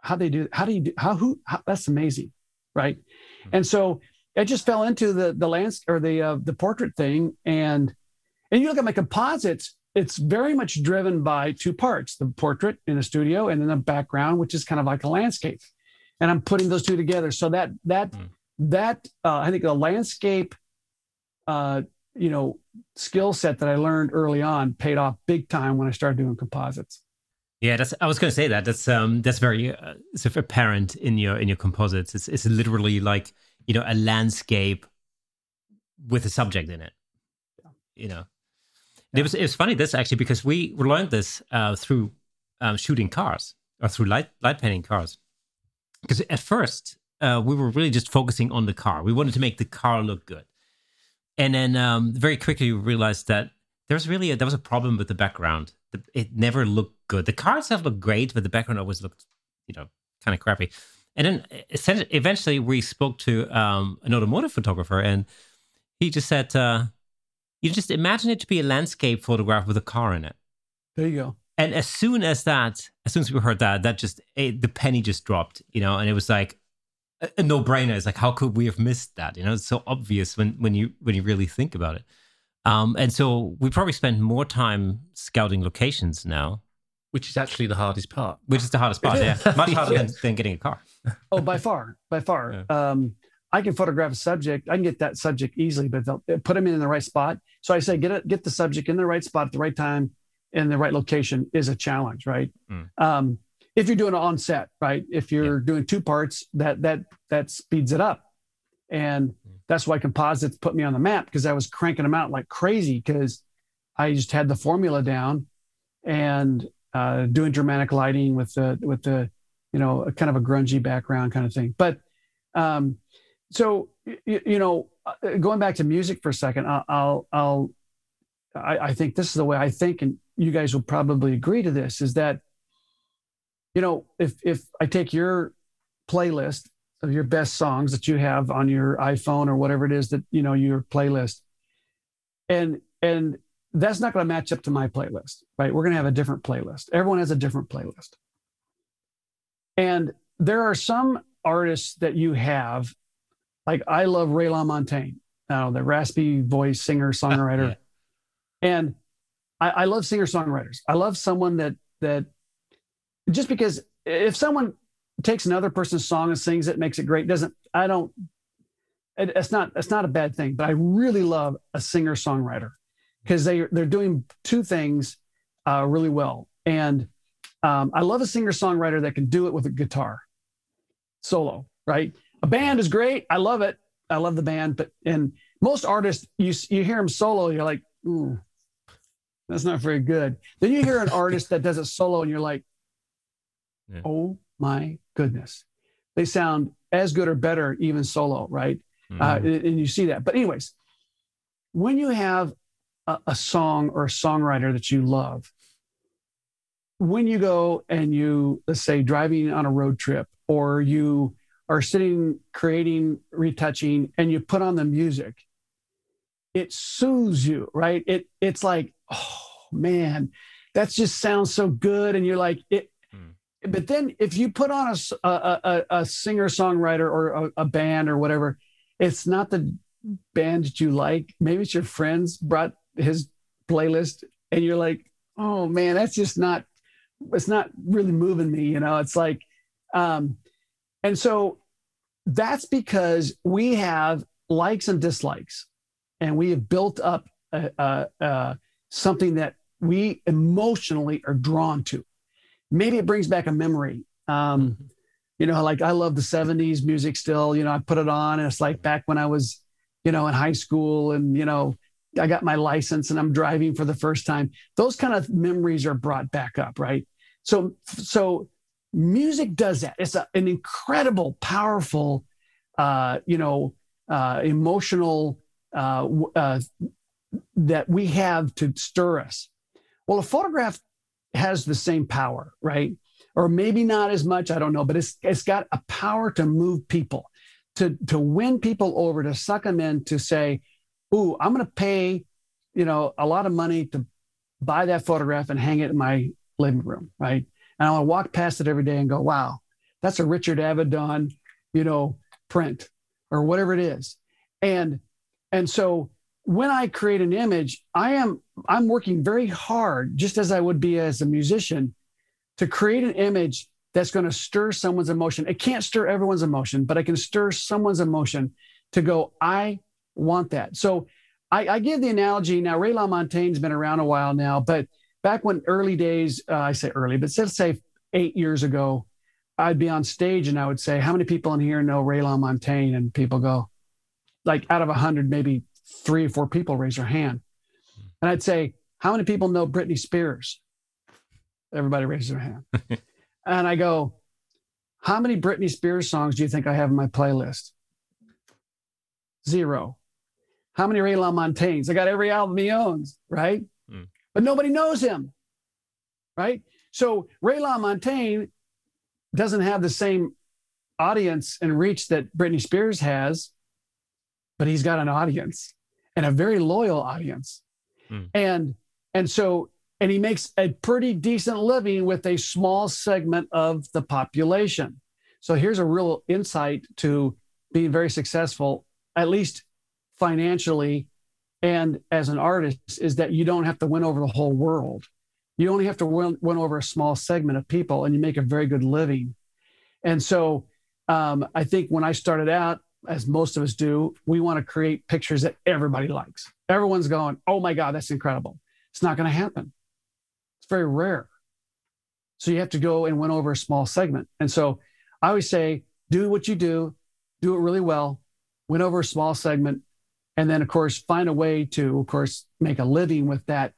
how they do, how do you do, how, who, how, that's amazing. Right. And so I just fell into the, the lands or the, uh, the portrait thing. And, and you look at my composites, it's very much driven by two parts: the portrait in the studio, and then the background, which is kind of like a landscape. And I'm putting those two together. So that that mm. That uh, I think the landscape, uh, you know, skill set that I learned early on paid off big time when I started doing composites. Yeah, that's. I was going to say that. That's um. That's very uh, sort of apparent in your in your composites. It's it's literally like you know a landscape with a subject in it. Yeah. You know, yeah. it was it was funny this actually because we learned this uh, through um, shooting cars or through light light painting cars. Because at first uh, we were really just focusing on the car. We wanted to make the car look good, and then um, very quickly we realized that there was really a, there was a problem with the background. It never looked good. The car itself looked great, but the background always looked, you know, kind of crappy. And then eventually we spoke to um, an automotive photographer, and he just said, uh, "You just imagine it to be a landscape photograph with a car in it." There you go. And as soon as that, as soon as we heard that, that just it, the penny just dropped, you know, and it was like a, a no-brainer. It's like, how could we have missed that? You know, it's so obvious when when you when you really think about it. Um, and so we probably spend more time scouting locations now which is actually the hardest part. Which is the hardest part, yeah. Much harder than, than, getting a car. oh, by far, by far. Yeah. Um, I can photograph a subject. I can get that subject easily, but they'll put them in the right spot. So I say, get it, get the subject in the right spot at the right time in the right location is a challenge, right? Mm. Um, if you're doing it on set, right? If you're yeah. doing two parts, that that that speeds it up, and that's why composites put me on the map because I was cranking them out like crazy because I just had the formula down, and uh, doing dramatic lighting with the with the you know a kind of a grungy background kind of thing. But um, so you, you know, uh, going back to music for a second, I'll I'll, I'll I, I think this is the way I think, and you guys will probably agree to this: is that you know if if I take your playlist of your best songs that you have on your iPhone or whatever it is that you know your playlist, and and that's not going to match up to my playlist, right? We're going to have a different playlist. Everyone has a different playlist. And there are some artists that you have, like I love Ray LaMontagne, now the raspy voice singer songwriter, yeah. and I, I love singer songwriters. I love someone that that just because if someone takes another person's song and sings it, makes it great, doesn't I don't. It, it's not it's not a bad thing, but I really love a singer songwriter because they they're doing two things uh, really well. And um, I love a singer songwriter that can do it with a guitar solo. Right, a band is great. I love it. I love the band, but and most artists you you hear them solo, you're like, ooh, that's not very good. Then you hear an artist that does it solo, and you're like, yeah. oh my goodness, they sound as good or better even solo, right? Mm-hmm. Uh, and, and you see that. But anyways, when you have a, a song or a songwriter that you love, when you go and you, let's say, driving on a road trip or you are sitting creating, retouching, and you put on the music, it soothes you, right? It it's like, oh man, that just sounds so good, and you're like it. But then if you put on a a, a, a singer songwriter or a, a band or whatever, it's not the band that you like. Maybe it's your friends brought his playlist and you're like, oh man, that's just not, it's not really moving me, you know, it's like, um, and so that's because we have likes and dislikes and we have built up a, a, a, something that we emotionally are drawn to. Maybe it brings back a memory. Um, mm-hmm. You know, like I love the 70s music still. You know, I put it on and it's like back when I was, you know, in high school and, you know, I got my license and I'm driving for the first time. Those kind of memories are brought back up, right? So, so music does that. It's a, an incredible, powerful, uh, you know, uh, emotional uh, uh, that we have to stir us. Well, a photograph has the same power, right? Or maybe not as much. I don't know, but it's it's got a power to move people, to to win people over, to suck them in, to say, ooh, I'm going to pay, you know, a lot of money to buy that photograph and hang it in my living room, right? And I want to walk past it every day and go, wow, that's a Richard Avedon, you know, print or whatever it is. And and so when I create an image, I am I'm working very hard, just as I would be as a musician, to create an image that's going to stir someone's emotion. It can't stir everyone's emotion, but I can stir someone's emotion to go, I want that. So I, I give the analogy now. Ray LaMontagne's been around a while now, but back when early days, uh, I say early, but let's say eight years ago, I'd be on stage and I would say, How many people in here know Ray LaMontagne? And people go, like out of a hundred, maybe three or four people raise their hand. And I'd say, How many people know Britney Spears? Everybody raises their hand. and I go, How many Britney Spears songs do you think I have in my playlist? Zero. How many Ray LaMontagnes? I got every album he owns, right? Mm. But nobody knows him, right? So Ray LaMontagne doesn't have the same audience and reach that Britney Spears has, but he's got an audience and a very loyal audience. Mm. And and so and he makes a pretty decent living with a small segment of the population. So here's a real insight to being very successful, at least financially and as an artist, is that you don't have to win over the whole world. You only have to win, win over a small segment of people and you make a very good living. And so um, I think when I started out, as most of us do, we want to create pictures that everybody likes. Everyone's going, oh my God, that's incredible. It's not going to happen. It's very rare. So you have to go and win over a small segment. And so I always say, do what you do, do it really well, win over a small segment, and then of course find a way to, of course, make a living with that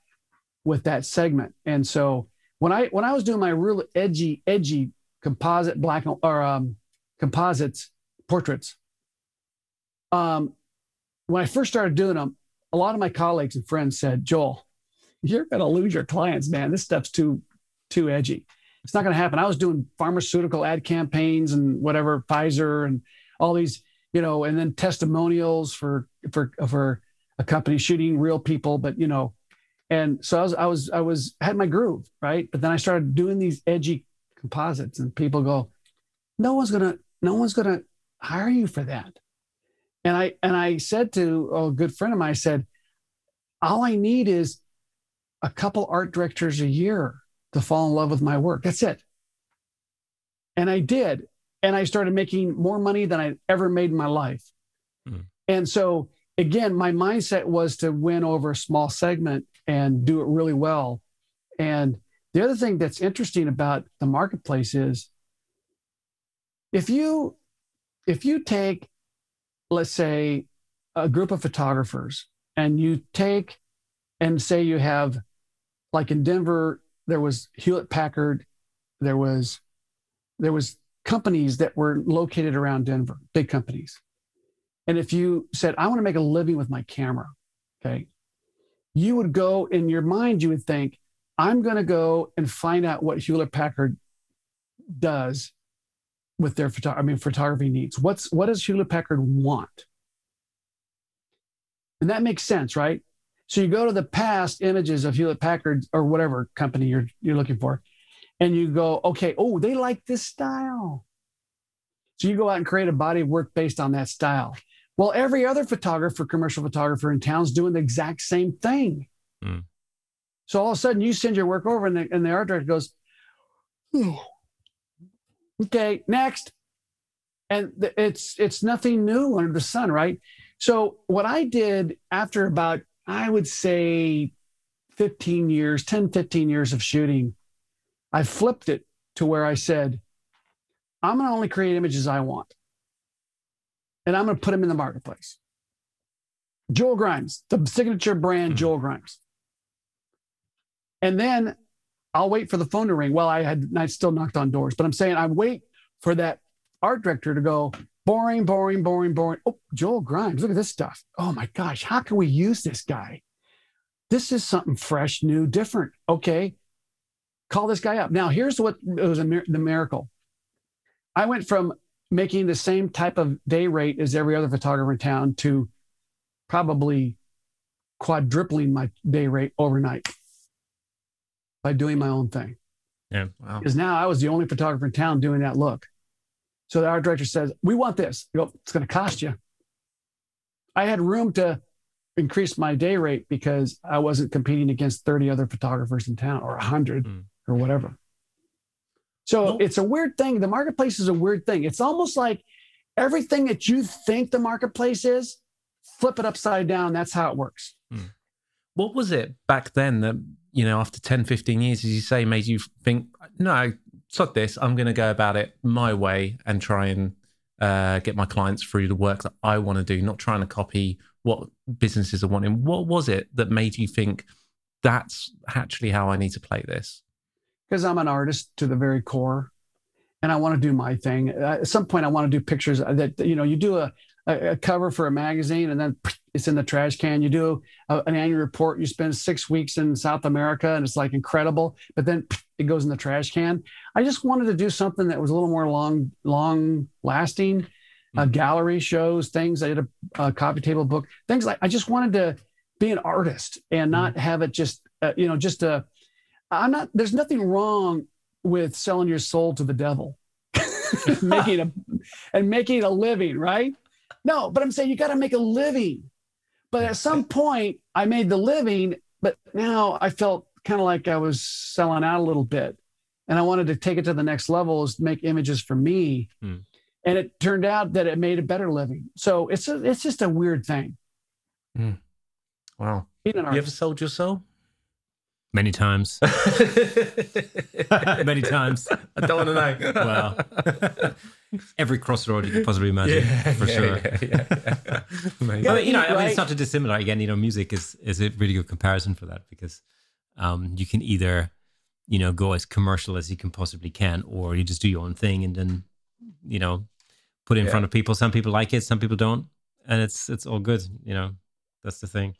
with that segment. And so when I when I was doing my real edgy edgy composite black or um, composites portraits, um, when I first started doing them, a lot of my colleagues and friends said, "Joel, you're going to lose your clients, man. This stuff's too too edgy. It's not going to happen." I was doing pharmaceutical ad campaigns and whatever Pfizer and all these, you know, and then testimonials for for for a company shooting real people, but you know, and so I was I was I was had my groove right, but then I started doing these edgy composites, and people go, "No one's gonna no one's gonna hire you for that." And I and I said to a good friend of mine, I said, all I need is a couple art directors a year to fall in love with my work. That's it. And I did. And I started making more money than I'd ever made in my life. Mm. And so again, my mindset was to win over a small segment and do it really well. And the other thing that's interesting about the marketplace is if you if you take let's say a group of photographers and you take and say you have like in denver there was hewlett packard there was there was companies that were located around denver big companies. And if you said i want to make a living with my camera okay you would go in your mind you would think i'm going to go and find out what hewlett packard does with their photo- I mean photography needs. What's what does Hewlett Packard want? And that makes sense, right? So you go to the past images of Hewlett Packard or whatever company you're you're looking for, and you go, okay, oh, they like this style. So you go out and create a body of work based on that style. Well, every other photographer, commercial photographer in town's doing the exact same thing. Mm. So all of a sudden you send your work over and the, and the art director goes, oh, Okay, next. And it's it's nothing new under the sun, right? So what I did after about I would say 15 years, 10, 15 years of shooting, I flipped it to where I said, I'm going to only create images I want. And I'm going to put them in the marketplace. Joel Grimes, the signature brand mm-hmm. Joel Grimes. And then I'll wait for the phone to ring. Well, I had I still knocked on doors, but I'm saying I wait for that art director to go boring, boring, boring, boring. Oh, Joel Grimes, look at this stuff. Oh my gosh, how can we use this guy? This is something fresh, new, different. Okay, call this guy up. Now, here's what was a, the miracle. I went from making the same type of day rate as every other photographer in town to probably quadrupling my day rate overnight by doing my own thing. Yeah. Wow. Because now I was the only photographer in town doing that look. So the art director says, We want this. You go, it's going to cost you. I had room to, increase my day rate because I wasn't competing against 30 other photographers in town or 100 mm. or whatever. So well, it's a weird thing. The marketplace is a weird thing. It's almost like everything that you think the marketplace is, flip it upside down. That's how it works. Mm. What was it back then that, you know, after 10, 15 years, as you say, made you think, no, sod this, I'm going to go about it my way and try and uh, get my clients through the work that I want to do, not trying to copy what businesses are wanting. What was it that made you think that's actually how I need to play this? Because I'm an artist to the very core and I want to do my thing. At some point, I want to do pictures that, you know, you do a, a, cover for a magazine and then it's in the trash can. You do a, an annual report, you spend six weeks in South America and it's like incredible, but then it goes in the trash can. I just wanted to do something that was a little more long, long lasting. Uh, mm-hmm. gallery shows, things. I did a, a, coffee table book, things like. I just wanted to be an artist and not mm-hmm. have it just, uh, you know, just a. I'm not. There's nothing wrong with selling your soul to the devil, making a and making a living, right? No, but I'm saying you got to make a living. But at some point, I made the living, but now I felt kind of like I was selling out a little bit. And I wanted to take it to the next level is make images for me. Hmm. And it turned out that it made a better living. So it's a, it's just a weird thing. Hmm. Wow. You ever sold your soul? Many times. Many times. I don't want to know. Well, every crossroad you could possibly imagine, yeah, for yeah, sure. Yeah, yeah, yeah. but, you know, I mean, it's not too dissimilar. Again, you know, music is is a really good comparison for that because um, you can either, you know, go as commercial as you can possibly can, or you just do your own thing and then, you know, put it in front of people. Some people like it, some people don't, and it's it's all good. You know, that's the thing.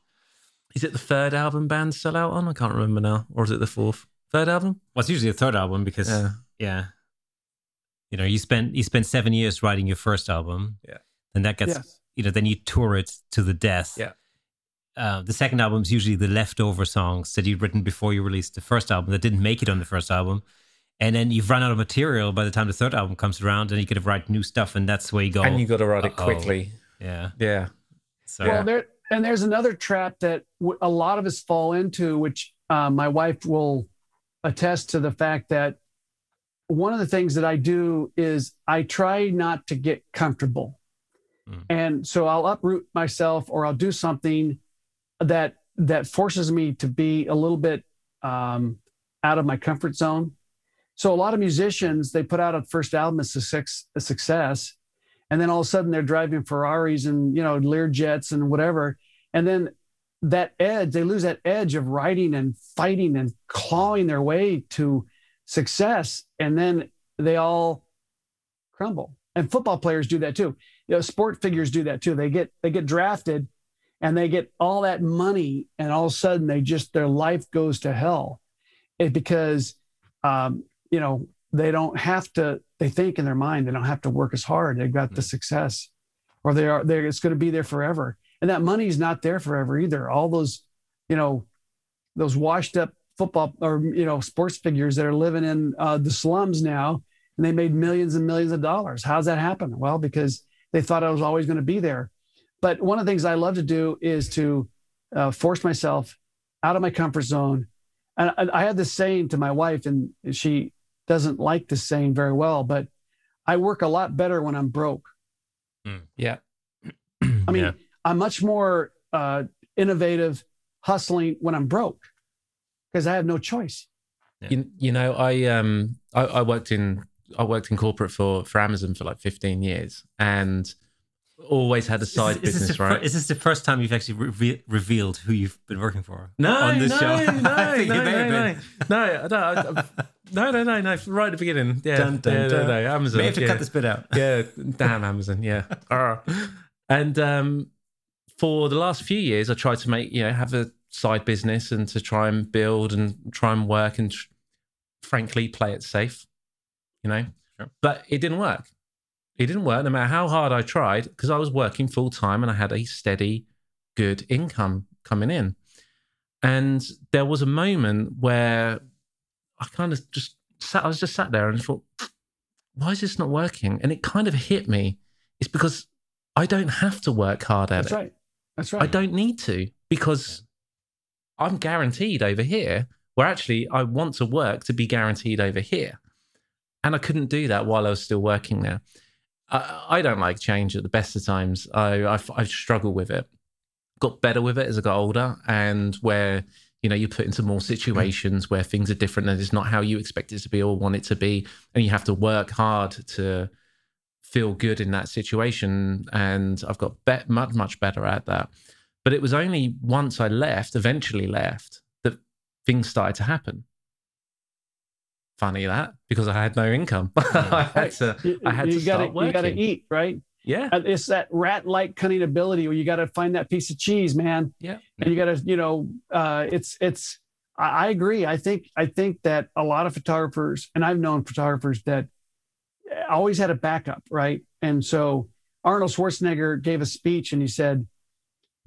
Is it the third album bands sell out on? I can't remember now, or is it the fourth? Third album? Well, it's usually the third album because yeah, yeah you know, you spent you spent seven years writing your first album, yeah, and that gets yes. you know then you tour it to the death, yeah. Uh, the second album is usually the leftover songs that you'd written before you released the first album that didn't make it on the first album. And then you've run out of material by the time the third album comes around, and you could have write new stuff, and that's where you go. And you got to write it quickly. Yeah, yeah. So, well, there and there's another trap that w- a lot of us fall into, which uh, my wife will attest to the fact that one of the things that I do is I try not to get comfortable. Mm. And so I'll uproot myself or I'll do something that that forces me to be a little bit um, out of my comfort zone. So a lot of musicians they put out a first album as a success, a success, and then all of a sudden they're driving Ferraris and you know Lear jets and whatever, and then that edge they lose that edge of writing and fighting and clawing their way to success, and then they all crumble. And football players do that too. You know, sport figures do that too. They get they get drafted and they get all that money and all of a sudden they just their life goes to hell it, because um, you know they don't have to they think in their mind they don't have to work as hard they've got the mm. success or they are there it's going to be there forever and that money's not there forever either all those you know those washed up football or you know sports figures that are living in uh, the slums now and they made millions and millions of dollars how's that happen well because they thought i was always going to be there but one of the things I love to do is to uh, force myself out of my comfort zone. And I, I had this saying to my wife, and she doesn't like this saying very well, but I work a lot better when I'm broke. Mm. Yeah. I mean, yeah. I'm much more uh, innovative, hustling when I'm broke because I have no choice. Yeah. You, you know, I um I, I worked in I worked in corporate for for Amazon for like 15 years, and always had a side is, business, is right? is this the first time you've actually re- revealed who you've been working for? No, on this no, show? no, no, no, no, no, no, no, no, no, no, right at the beginning. Yeah, dun, dun, yeah, dun. No, no, Amazon. May have to yeah. cut this bit out. Yeah, damn Amazon. Yeah, and um, for the last few years, I tried to make you know have a side business and to try and build and try and work and tr- frankly play it safe, you know. Sure. But it didn't work it didn't work no matter how hard I tried because I was working full time and I had a steady, good income coming in. And there was a moment where I kind of just sat, I was just sat there and thought, why is this not working? And it kind of hit me. It's because I don't have to work hard at That's it. Right. That's right. I don't need to because I'm guaranteed over here. Where actually I want to work to be guaranteed over here, and I couldn't do that while I was still working there. I, I don't like change at the best of times. I I've, I've struggled with it. Got better with it as I got older, and where you know you put into more situations where things are different and it's not how you expect it to be or want it to be, and you have to work hard to feel good in that situation. And I've got be- much much better at that. But it was only once I left, eventually left, that things started to happen. Funny that because I had no income. I had to. You- I had you to gotta, start working. You got to eat, right? Yeah. It's that rat-like cunning ability where you got to find that piece of cheese, man. Yeah. and you got to you know uh it's it's I, I agree i think i think that a lot of photographers and i've known photographers that always had a backup right and so arnold schwarzenegger gave a speech and he said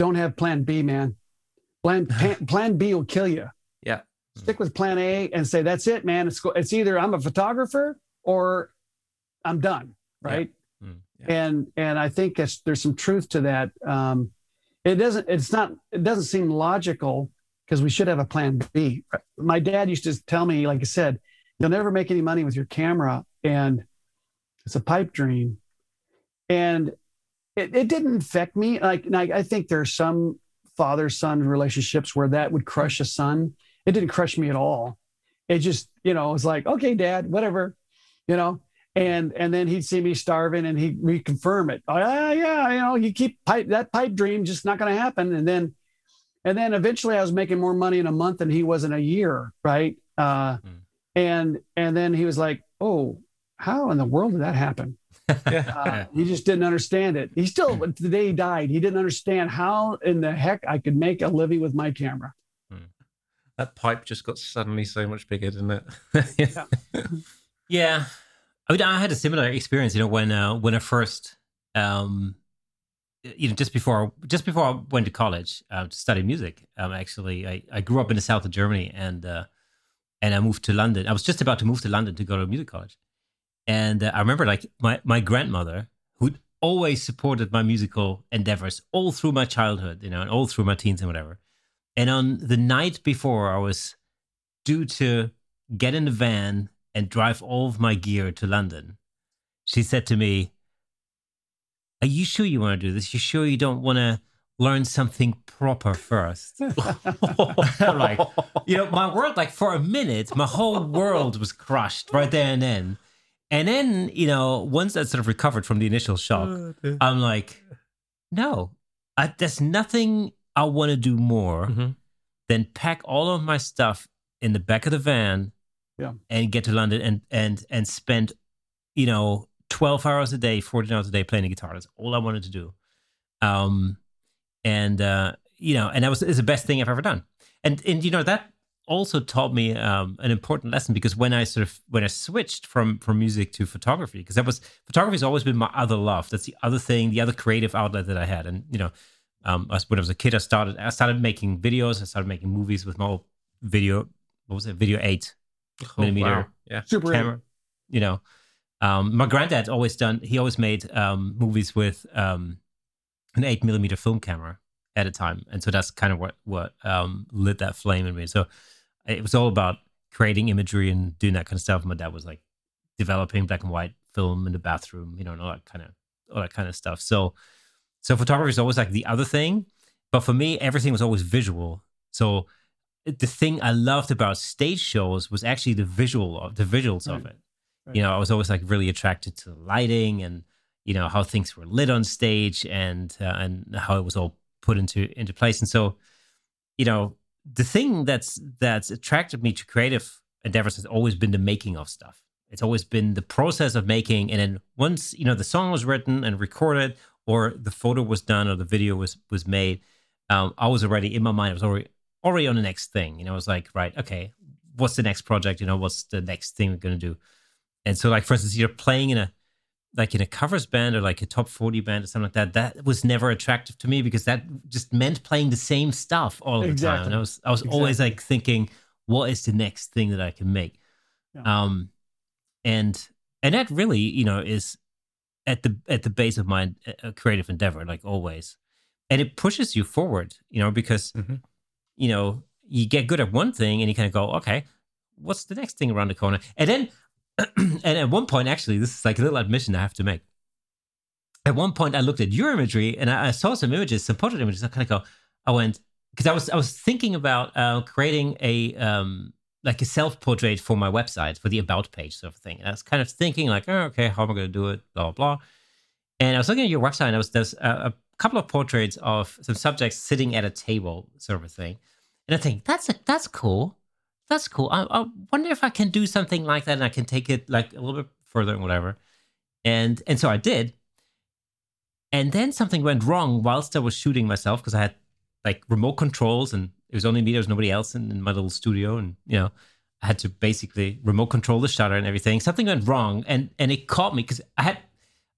don't have plan b man. Plan plan, plan b will kill you. Yeah. stick with plan a and say that's it man. It's it's either i'm a photographer or i'm done right? Mm. Yeah. and and i think it's, there's some truth to that. Um it doesn't it's not it doesn't seem logical because we should have a plan b. My dad used to tell me like i said you'll never make any money with your camera and it's a pipe dream. And it, it didn't affect me. Like I, I think there are some father son relationships where that would crush a son. It didn't crush me at all. It just you know it was like okay dad whatever you know? And and then he'd see me starving and he'd reconfirm it. Oh yeah yeah you know you keep pipe that pipe dream just not going to happen. And then and then eventually i was making more money in a month than he was in a year right? Uh Mm. and and then he was like oh how in the world did that happen Yeah. uh, he just didn't understand it he still the day he died he didn't understand how in the heck i could make a living with my camera That pipe just got suddenly so much bigger, didn't it? Yeah. Yeah, I mean, I had a similar experience. You know, when uh, when I first, um, you know, just before just before I went to college uh, to study music. Um, actually, I, I grew up in the south of Germany, and uh, and I moved to London. I was just about to move to London to go to music college, and uh, I remember like my my grandmother who'd always supported my musical endeavors all through my childhood, you know, and all through my teens and whatever. And on the night before I was due to get in the van and drive all of my gear to London, she said to me, Are you sure you want to do this? You sure you don't want to learn something proper first? Like, you know, my world, like for a minute, my whole world was crushed right there and then. And then, you know, once I sort of recovered from the initial shock, I'm like, no, I, there's nothing I want to do more Mhm. than pack all of my stuff in the back of the van Yeah. and get to London and and and spend, you know, 12 hours a day, 14 hours a day playing the guitar. That's all I wanted to do. Um, and uh, you know, and that was is the best thing I've ever done. And and you know that also taught me um, an important lesson because when I sort of when I switched from from music to photography, because that was photography has always been my other love. That's the other thing, the other creative outlet that I had. And you know, um, as- when I was a kid, I started I started making videos. I started making movies with my old video. What was it? Video eight Oh, millimeter wow. Yeah. super camera. You know, um, my granddad always done. He always made um, movies with um, an eight millimeter film camera at a time, and so that's kind of what what um, lit that flame in me. So it was all about creating imagery and doing that kind of stuff. My dad was like developing black and white film in the bathroom, you know, and all that kind of all that kind of stuff. So so photography is always like the other thing, but for me, everything was always visual. So the thing I loved about stage shows was actually the visual of the visuals of it. Right. You know, I was always like really attracted to the lighting and you know how things were lit on stage and uh, and how it was all put into into place. And so, you know, the thing that's that's attracted me to creative endeavors has always been the making of stuff. It's always been the process of making, and then once you know the song was written and recorded, or the photo was done, or the video was was made, um, I was already in my mind. I was already already on the next thing. You know, I was like, right, okay, what's the next project? You know, what's the next thing we're gonna do? And so, like for instance, you're playing in a like in a covers band or like a top 40 band or something like that that was never attractive to me because that just meant playing the same stuff all the time and i was i was always like thinking what is the next thing that i can make Yeah. um and and that really you know is at the at the base of my uh, creative endeavor like always and it pushes you forward. You know, because Mhm. you know you get good at one thing, and you kind of go, okay, what's the next thing around the corner? And then, and at one point, actually, this is like a little admission I have to make. At one point, I looked at your imagery and I, I saw some images, some portrait images. I kind of go, I went because I was I was thinking about uh, creating a um, like a self portrait for my website for the about page sort of thing. And I was kind of thinking like, oh, okay, how am I going to do it? Blah blah blah. And I was looking at your website, and I was there's a, a couple of portraits of some subjects sitting at a table, sort of thing. And I think that's a, that's cool. That's cool. I, I wonder if I can do something like that, and I can take it like a little bit further and whatever. And and so I did. And then something went wrong whilst I was shooting myself because I had like remote controls and it was only me, there was nobody else in, in my little studio. And, you know, I had to basically remote control the shutter and everything. Something went wrong and, and it caught me because I had,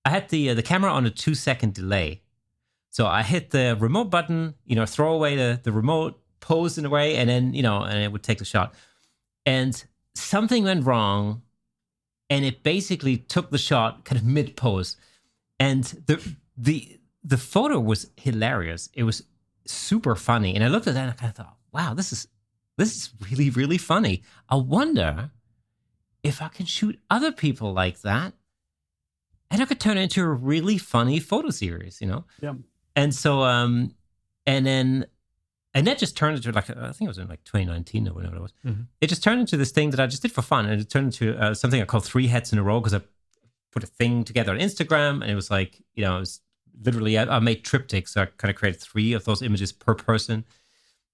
I had the, uh, the camera on a two second delay. So I hit the remote button, you know, throw away the, the remote, pose in a way, and then, you know, and it would take the shot. And something went wrong and it basically took the shot kind of mid pose. And the, the, the photo was hilarious. It was super funny. And I looked at that and I kind of thought, wow, this is this is really, really funny. I wonder if I can shoot other people like that. And I could turn it into a really funny photo series, you know? Yeah. And so um and then and that just turned into like I think it was in like 2019 or whatever it was. Mhm. It just turned into this thing that I just did for fun, and it turned into uh, something I called three heads in a row because I put a thing together on Instagram, and it was like you know it was literally I, I made triptychs, so I kind of created three of those images per person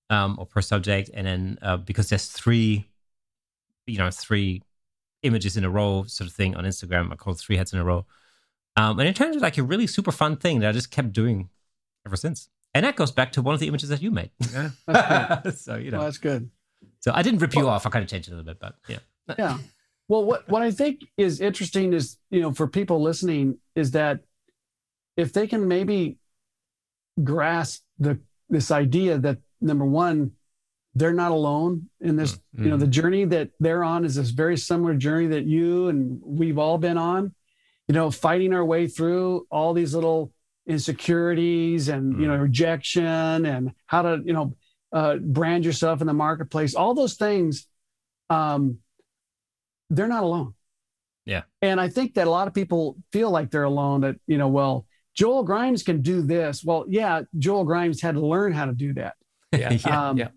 um, or per subject, and then uh, because there's three, you know, three images in a row sort of thing on Instagram, I call it three heads in a row, um, and it turned into like a really super fun thing that I just kept doing ever since. And that goes back to one of the images that you made. Yeah. That's so you Well, know, that's good. so I didn't rip you off. I kind of changed it a little bit, but yeah. yeah well what what i think is interesting is you know for people listening is that if they can maybe grasp the this idea that number one they're not alone in this Mm, you know mm. the journey that they're on is this very similar journey that you and we've all been on you know fighting our way through all these little insecurities and you know rejection and how to you know uh, brand yourself in the marketplace all those things um, they're not alone. Yeah. And I think that a lot of people feel like they're alone that, you know, well, Joel Grimes can do this. Well, yeah, Joel Grimes had to learn how to do that. Yeah. Um, yeah.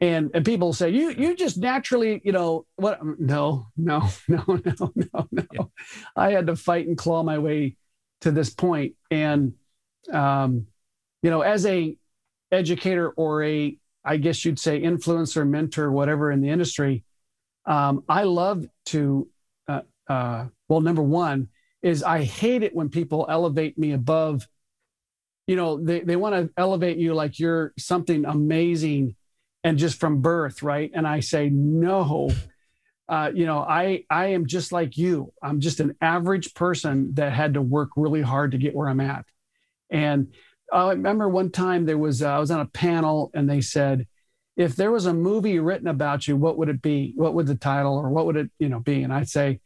And and people say, you you just naturally, you know, what no, no, no, no, no, no. Yeah. I had to fight and claw my way to this. And um, you know, as a educator or a, I guess you'd say influencer, mentor, whatever in the industry, um, I love to, uh, uh, well, number one is I hate it when people elevate me above, you know, they, they want to elevate you like you're something amazing and just from birth, right? And I say, no, uh, you know, I, I am just like you. I'm just an average person that had to work really hard to get where I'm at. And I remember one time there was, uh, I was on a panel and they said, if there was a movie written about you, what would it be? What would the title or what would it, you know, be? And I'd say,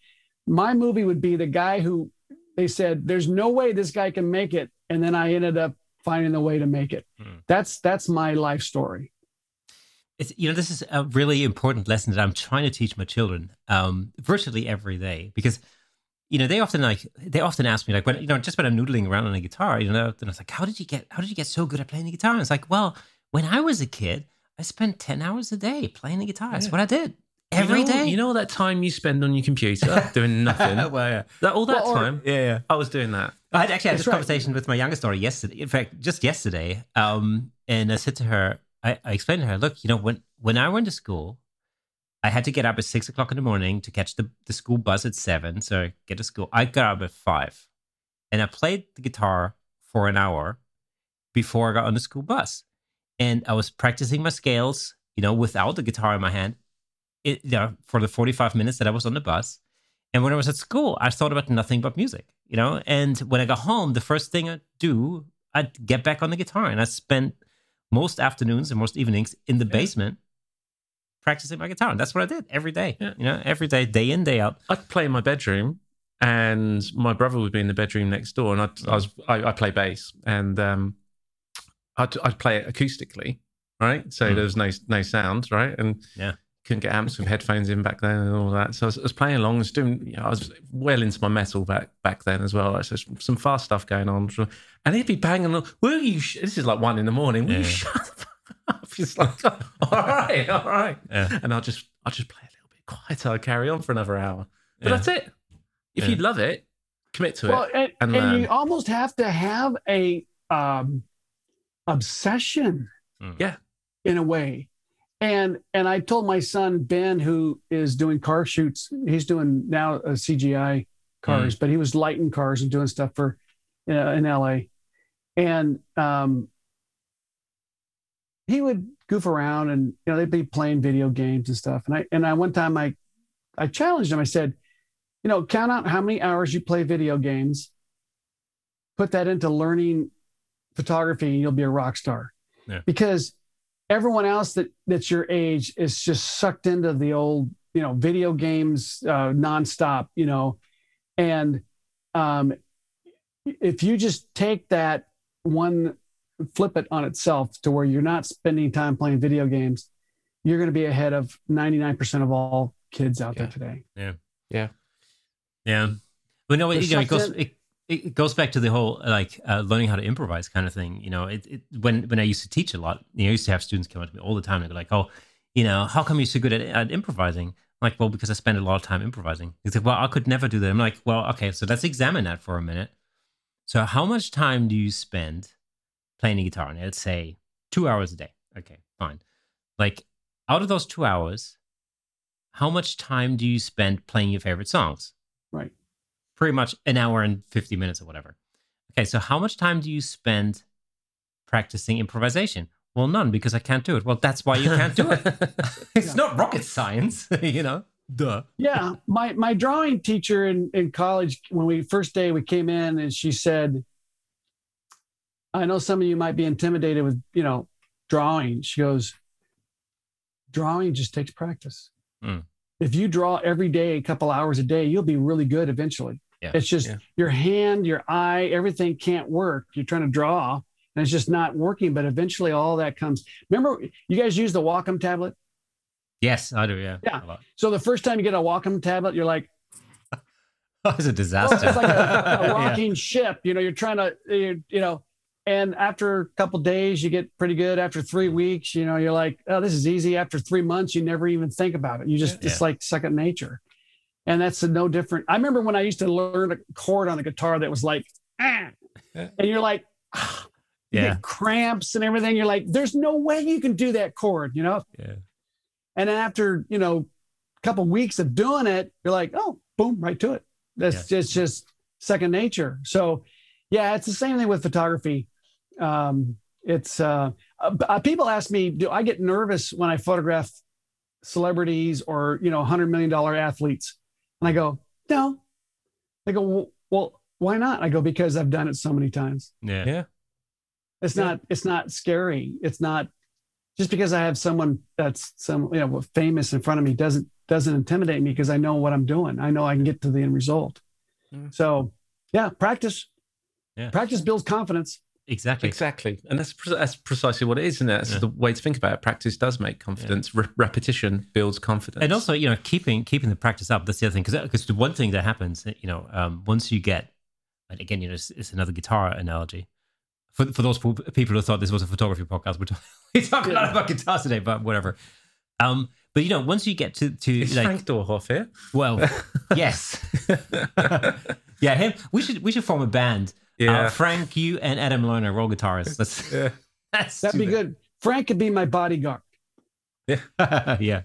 my movie would be the guy who they said, there's no way this guy can make it. And then I ended up finding the way to make it. Hmm. That's, that's my life story. It's, you know, this is a really important lesson that I'm trying to teach my children um, virtually every day because, you know, they often like they often ask me like when you know just when I'm noodling around on a guitar, you know, then I was like, how did you get how did you get so good at playing the guitar? And it's like, well, when I was a kid, I spent ten hours a day playing the guitar. That's Yeah. what I did every you day. know, You know all that time you spend on your computer doing nothing? well, yeah, that, all that Well, or- time, yeah, yeah. I was doing that. I had actually had That's this right. conversation with my youngest daughter yesterday. In fact, just yesterday. Um, and I said to her, I, I explained to her, look, you know, when when I went to school, I had to get up at six o'clock in the morning to catch the, the school bus at seven. So I get to school. I got up at five, and I played the guitar for an hour before I got on the school bus, and I was practicing my scales, you know, without the guitar in my hand, it, you know, for the forty five minutes that I was on the bus. And when I was at school, I thought about nothing but music, you know. And when I got home, the first thing I'd do, I'd get back on the guitar, and I spent most afternoons and most evenings in the basement practicing my guitar. And that's what I did every day, Yeah. you know, every day, day in, day out. I'd play in my bedroom, and my brother would be in the bedroom next door, and I'd, I was I, I play bass, and um, I'd, I'd play it acoustically, right? So Mm. there was no no sound, right? And Yeah. couldn't get amps with headphones in back then and all that. So I was, I was playing along, I was doing, you know, I was well into my metal back back then as well. Like, so some fast stuff going on, and he'd be banging on. Will you? Sh-? This is like one in the morning. Will you shut up? It's like, all right, all right. Yeah. And I'll just I'll just play a little bit quieter. I'll carry on for another hour. But Yeah. that's it. If Yeah. you love it, commit to Well, it. and, and and, you almost have to have a um, obsession Yeah. in a way. And and I told my son Ben, who is doing car shoots, he's doing now uh, CGI cars, but he was lighting cars and doing stuff for uh, in LA, and um, he would goof around and you know they'd be playing video games and stuff. And I and I one time I I challenged him. I said, you know, count out how many hours you play video games, put that into learning photography, and you'll be a rock star. Yeah. Because everyone else that that's your age is just sucked into the old, you know, video games uh, nonstop, you know, and um, if you just take that one, flip it on itself to where you're not spending time playing video games, you're going to be ahead of 99% of all kids out there today. Yeah. Yeah. Yeah, but no, They're you know, it goes it, it goes back to the whole like uh, learning how to improvise kind of thing. You know, it, it when when I used to teach a lot, you know, I used to have students come up to me all the time and go like, "Oh, you know, how come you're so good at, at improvising?" I'm like, well, because I spend a lot of time improvising. He said, well, I could never do that. I'm like, well, okay, so let's examine that for a minute. So, how much time do you spend playing the guitar? And let's say two hours a day. Okay, fine. Like, out of those two hours, how much time do you spend playing your favorite songs? Right. Pretty much an hour and 50 minutes or whatever. Okay, so how much time do you spend practicing improvisation? Well, none because I can't do it. Well, that's why you can't do it. it's Yeah. not rocket science, you know? Duh. yeah my my drawing teacher in in college when we first day we came in and she said i know some of you might be intimidated with you know drawing she goes drawing just takes practice Hmm. if you draw every day a couple hours a day you'll be really good eventually Yeah. it's just Yeah. your hand your eye everything can't work you're trying to draw and it's just not working but eventually all that comes remember you guys use the wacom tablet Yes, I do. Yeah. Yeah. So the first time you get a wacom tablet you're like Oh, it's a disaster. Well, it's like a, a Yeah. rocking ship. You know, you're trying to, you, you know, and after a couple days, you get pretty good. After three weeks, you know, you're like, oh, this is easy. After three months, you never even think about it. You just, Yeah. it's like second nature. And that's no different. I remember when I used to learn a chord on the guitar that was like, ah, and you're like, ah, you Yeah. get cramps and everything. You're like, there's no way you can do that chord, you know? Yeah. And then after, you know, a couple weeks of doing it, you're like, oh, boom, right to it. That's just just second nature. So yeah, it's the same thing with photography. Um, it's uh, uh, people ask me, do I get nervous when I photograph celebrities or you know, hundred million dollar athletes? And I go, no. They go, well, well, why not? I go, because I've done it so many times. Yeah. Yeah. It's Yeah. not it's not scary. It's not just because I have someone that's some you know famous in front of me doesn't doesn't intimidate me because I know what I'm doing. I know I can get to the end result. Mm. So yeah, practice. Yeah. Practice builds confidence. Exactly. Exactly, and that's that's precisely what it is, and that's Yeah. the way to think about it. Practice does make confidence. Re- repetition builds confidence, and also you know keeping keeping the practice up that's the other thing because because the one thing that happens you know um, once you get and again you know it's, it's another guitar analogy for for those people who thought this was a photography podcast we're, talk- we talk a lot about guitars today but whatever um but you know once you get to to is like Frank Doorhof here? well yes yeah him we should we should form a band Yeah. uh, Frank you and Adam Lerner roll guitarists that's yeah. that's That'd be good. Frank could be my bodyguard. good yeah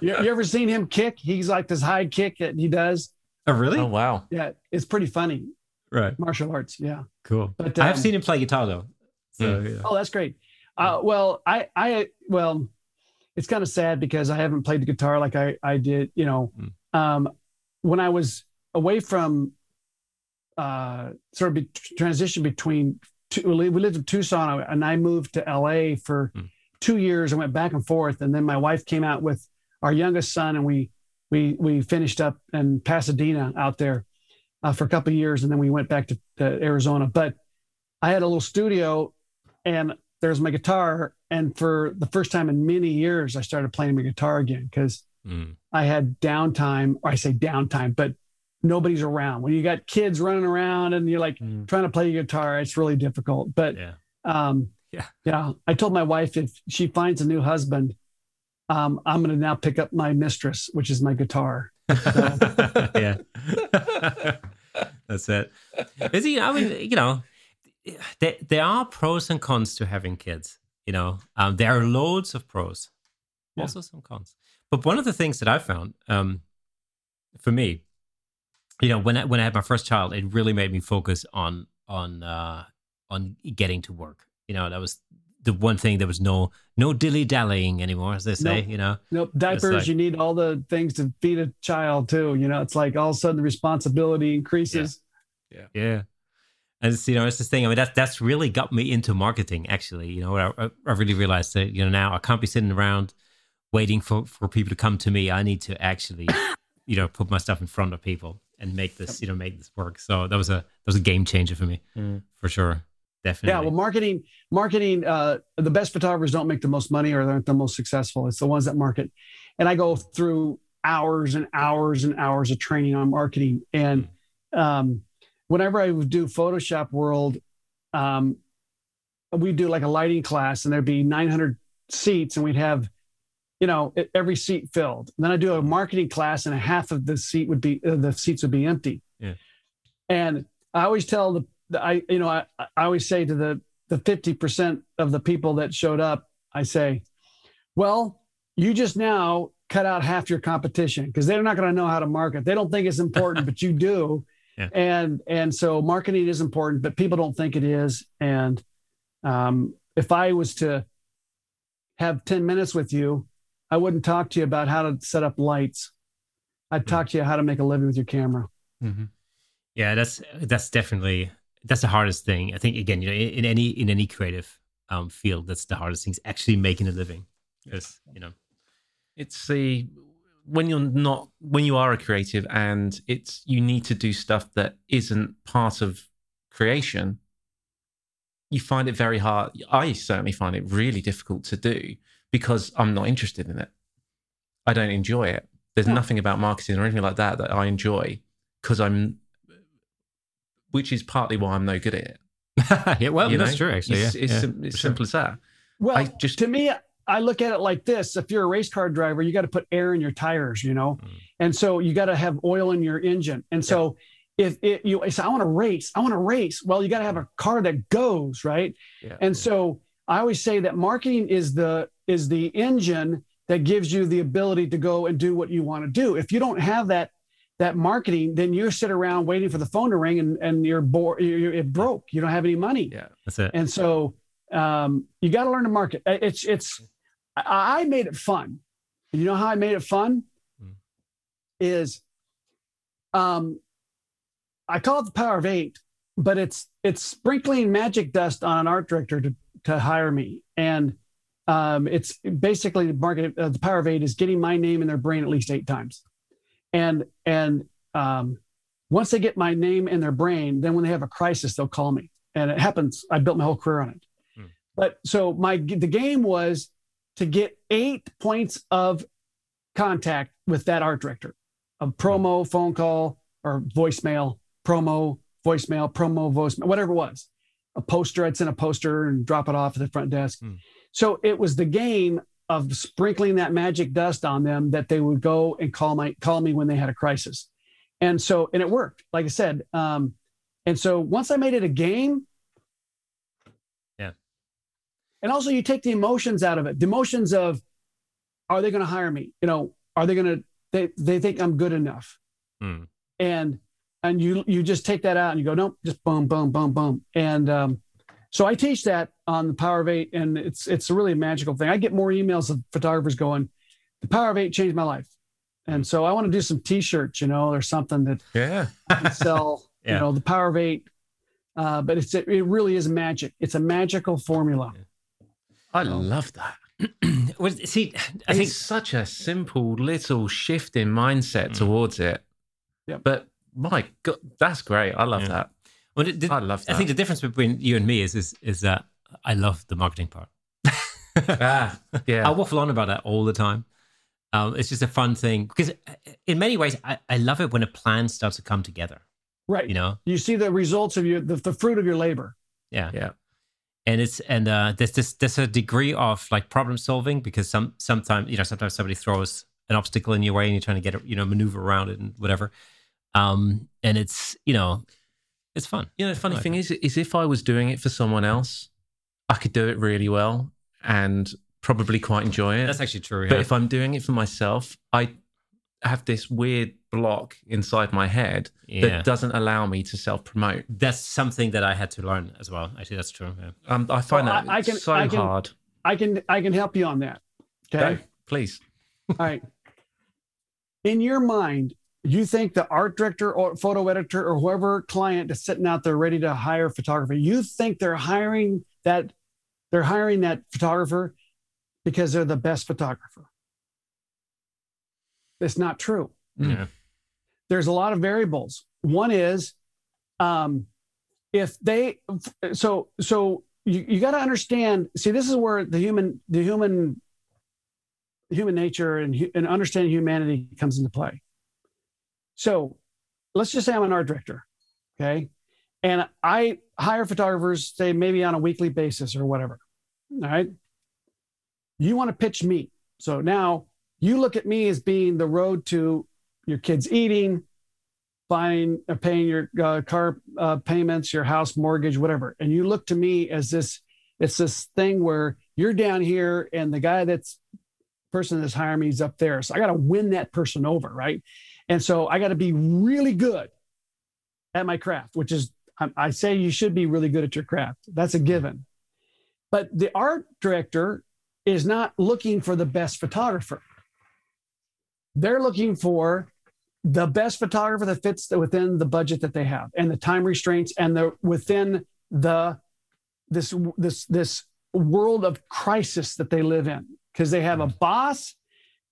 You, you ever seen him kick? He's like this high kick that he does. oh really Oh wow. Yeah, it's pretty funny. right Martial arts. Yeah. cool But I have um, seen him play guitar though so yeah. Oh, that's great. Uh, well, I, I, well, it's kind of sad because I haven't played the guitar like I, I did. You know, Mm. um, when I was away from, uh, sort of be, transition between. Two, we lived in Tucson, and I moved to LA for Mm. two years. I went back and forth, and then my wife came out with our youngest son, and we we we finished up in Pasadena out there uh, for a couple of years, and then we went back to, to Arizona. But I had a little studio, and there's my guitar. And for the first time in many years, I started playing my guitar again because mm. I had downtime, or I say downtime, but nobody's around. When you got kids running around and you're like mm. trying to play your guitar, it's really difficult. But yeah. Um, yeah, yeah. I told my wife if she finds a new husband, um, I'm going to now pick up my mistress, which is my guitar. So. yeah, that's it. Is he? I mean, you know, there there are pros and cons to having kids. You know, um, there are loads of pros, yeah. also some cons. But one of the things that I found, um, for me, you know, when I, when I had my first child, it really made me focus on on uh, on getting to work. You know, that was the one thing there was no no dilly dallying anymore, as they say. Nope. You know, nope. Diapers. Like, you need all the things to feed a child too. You know, it's like all of a sudden the responsibility increases. Yeah. Yeah. yeah. And it's, you know, it's this thing. I mean, that's that's really got me into marketing. Actually, you know, I, I really realized that you know now I can't be sitting around waiting for for people to come to me. I need to actually, you know, put my stuff in front of people and make this, you know, make this work. So that was a that was a game changer for me, mm. for sure. Definitely. Yeah. Well, marketing, marketing, uh, the best photographers don't make the most money or they're the most successful. It's the ones that market. And I go through hours and hours and hours of training on marketing. And um, whenever I would do Photoshop World, um, we do like a lighting class and there'd be 900 seats and we'd have, you know, every seat filled. And then I do a marketing class and a half of the seat would be, uh, the seats would be empty. Yeah. And I always tell the I, you know, I, I always say to the, the 50% of the people that showed up, I say, well, you just now cut out half your competition because they're not going to know how to market. They don't think it's important, but you do. Yeah. And, and so marketing is important, but people don't think it is. And um, if I was to have 10 minutes with you, I wouldn't talk to you about how to set up lights. I'd mm-hmm. talk to you how to make a living with your camera. Mm-hmm. Yeah, that's that's definitely that's the hardest thing. I think again, you know, in, in any in any creative um, field, that's the hardest thing is actually making a living. Because you know, it's the when you're not when you are a creative and it's you need to do stuff that isn't part of creation. You find it very hard. I certainly find it really difficult to do because I'm not interested in it. I don't enjoy it. There's yeah. nothing about marketing or anything like that that I enjoy because I'm which is partly why I'm no good at it. yeah, well, you that's know? true. Actually, it's, yeah. it's, yeah, sim- it's simple sure. as that. Well, I just to me, I look at it like this: if you're a race car driver, you got to put air in your tires, you know, mm. and so you got to have oil in your engine, and so. If it, you say, I want to race, I want to race. Well, you got to have a car that goes right, yeah, and so I always say that marketing is the is the engine that gives you the ability to go and do what you want to do. If you don't have that that marketing, then you sit around waiting for the phone to ring and, and you're bored, you're, it broke. You don't have any money. Yeah, that's it. And so um, you got to learn to market. It's, it's, I, made it fun. And you know how I made it fun? Mm. Is um, I call it the power of eight, but it's, it's sprinkling magic dust on an art director to, to hire me. And um, it's basically the market, uh, the power of eight is getting my name in their brain at least eight times and and um, once they get my name in their brain, then when they have a crisis, they'll call me, and it happens. I built my whole career on it. Hmm. But so my the game was to get eight points of contact with that art director, a promo, hmm. phone call, or voicemail, promo, voicemail, promo, voicemail, whatever it was. A poster, I'd send a poster and drop it off at the front desk. Hmm. So it was the game of sprinkling that magic dust on them that they would go and call my call me when they had a crisis. And so and it worked like i said um and so once i made it a game yeah. And also you take the emotions out of it the emotions of are they going to hire me? You know are they going to they they think i'm good enough. Mm. and and you you just take that out and you go nope just boom boom boom boom. And um so I teach that on the Power of Eight, and it's it's a really a magical thing. I get more emails of photographers going, "The Power of Eight changed my life," and so I want to do some T-shirts, you know, or something that yeah sell, yeah. you know, the Power of Eight. Uh, but it's it, really is magic. It's a magical formula. I love that. well, see, I it's think such a simple little shift in mindset mm. towards it. Yeah. But my God, that's great. I love yeah. that. Well, the, I love that. I think the difference between you and me is is is that I love the marketing part. ah, yeah. I waffle on about that all the time. Um, it's just a fun thing because, uh, in many ways, I, I love it when a plan starts to come together. Right. You know, you see the results of your the, the fruit of your labor. Yeah. Yeah. And it's and uh, there's this there's a degree of like problem solving because some sometimes you know sometimes somebody throws an obstacle in your way and you're trying to get it you know maneuver around it and whatever. Um, and it's you know it's fun. You know, the funny Like thing it. is, is if I was doing it for someone else, I could do it really well and probably quite enjoy it. That's actually true. But yeah. if I'm doing it for myself, I have this weird block inside my head Yeah. that doesn't allow me to self promote. that's something that I had to learn as well. Actually, that's true. Yeah. Um, I find Well, that I- I can- so I can- hard. I can I can help you on that. Okay. Go, please. All right. In your mind, you think the art director or photo editor or whoever client is sitting out there ready to hire a photographer, you think they're hiring that they're hiring that photographer because they're the best photographer. That's not true. Mm. Yeah. There's a lot of variables. One is um, if they so so you, you got to understand see this is where the human the human human nature and, and understanding humanity comes into play so let's just say i'm an art director okay and i hire photographers say maybe on a weekly basis or whatever all right? You want to pitch me. So now you look at me as being the road to your kids eating buying uh, paying your uh, car uh, payments your house mortgage whatever. And you look to me as this it's this thing where you're down here and the guy that's person that's hiring me is up there. So i got to win that person over right? And so i got to be really good at my craft which is I, I say you should be really good at your craft. That's a given. But the art director is not looking for the best photographer. They're looking for the best photographer that fits within the budget that they have and the time restraints and the within the this this this world of crisis that they live in. Because they have a mm. boss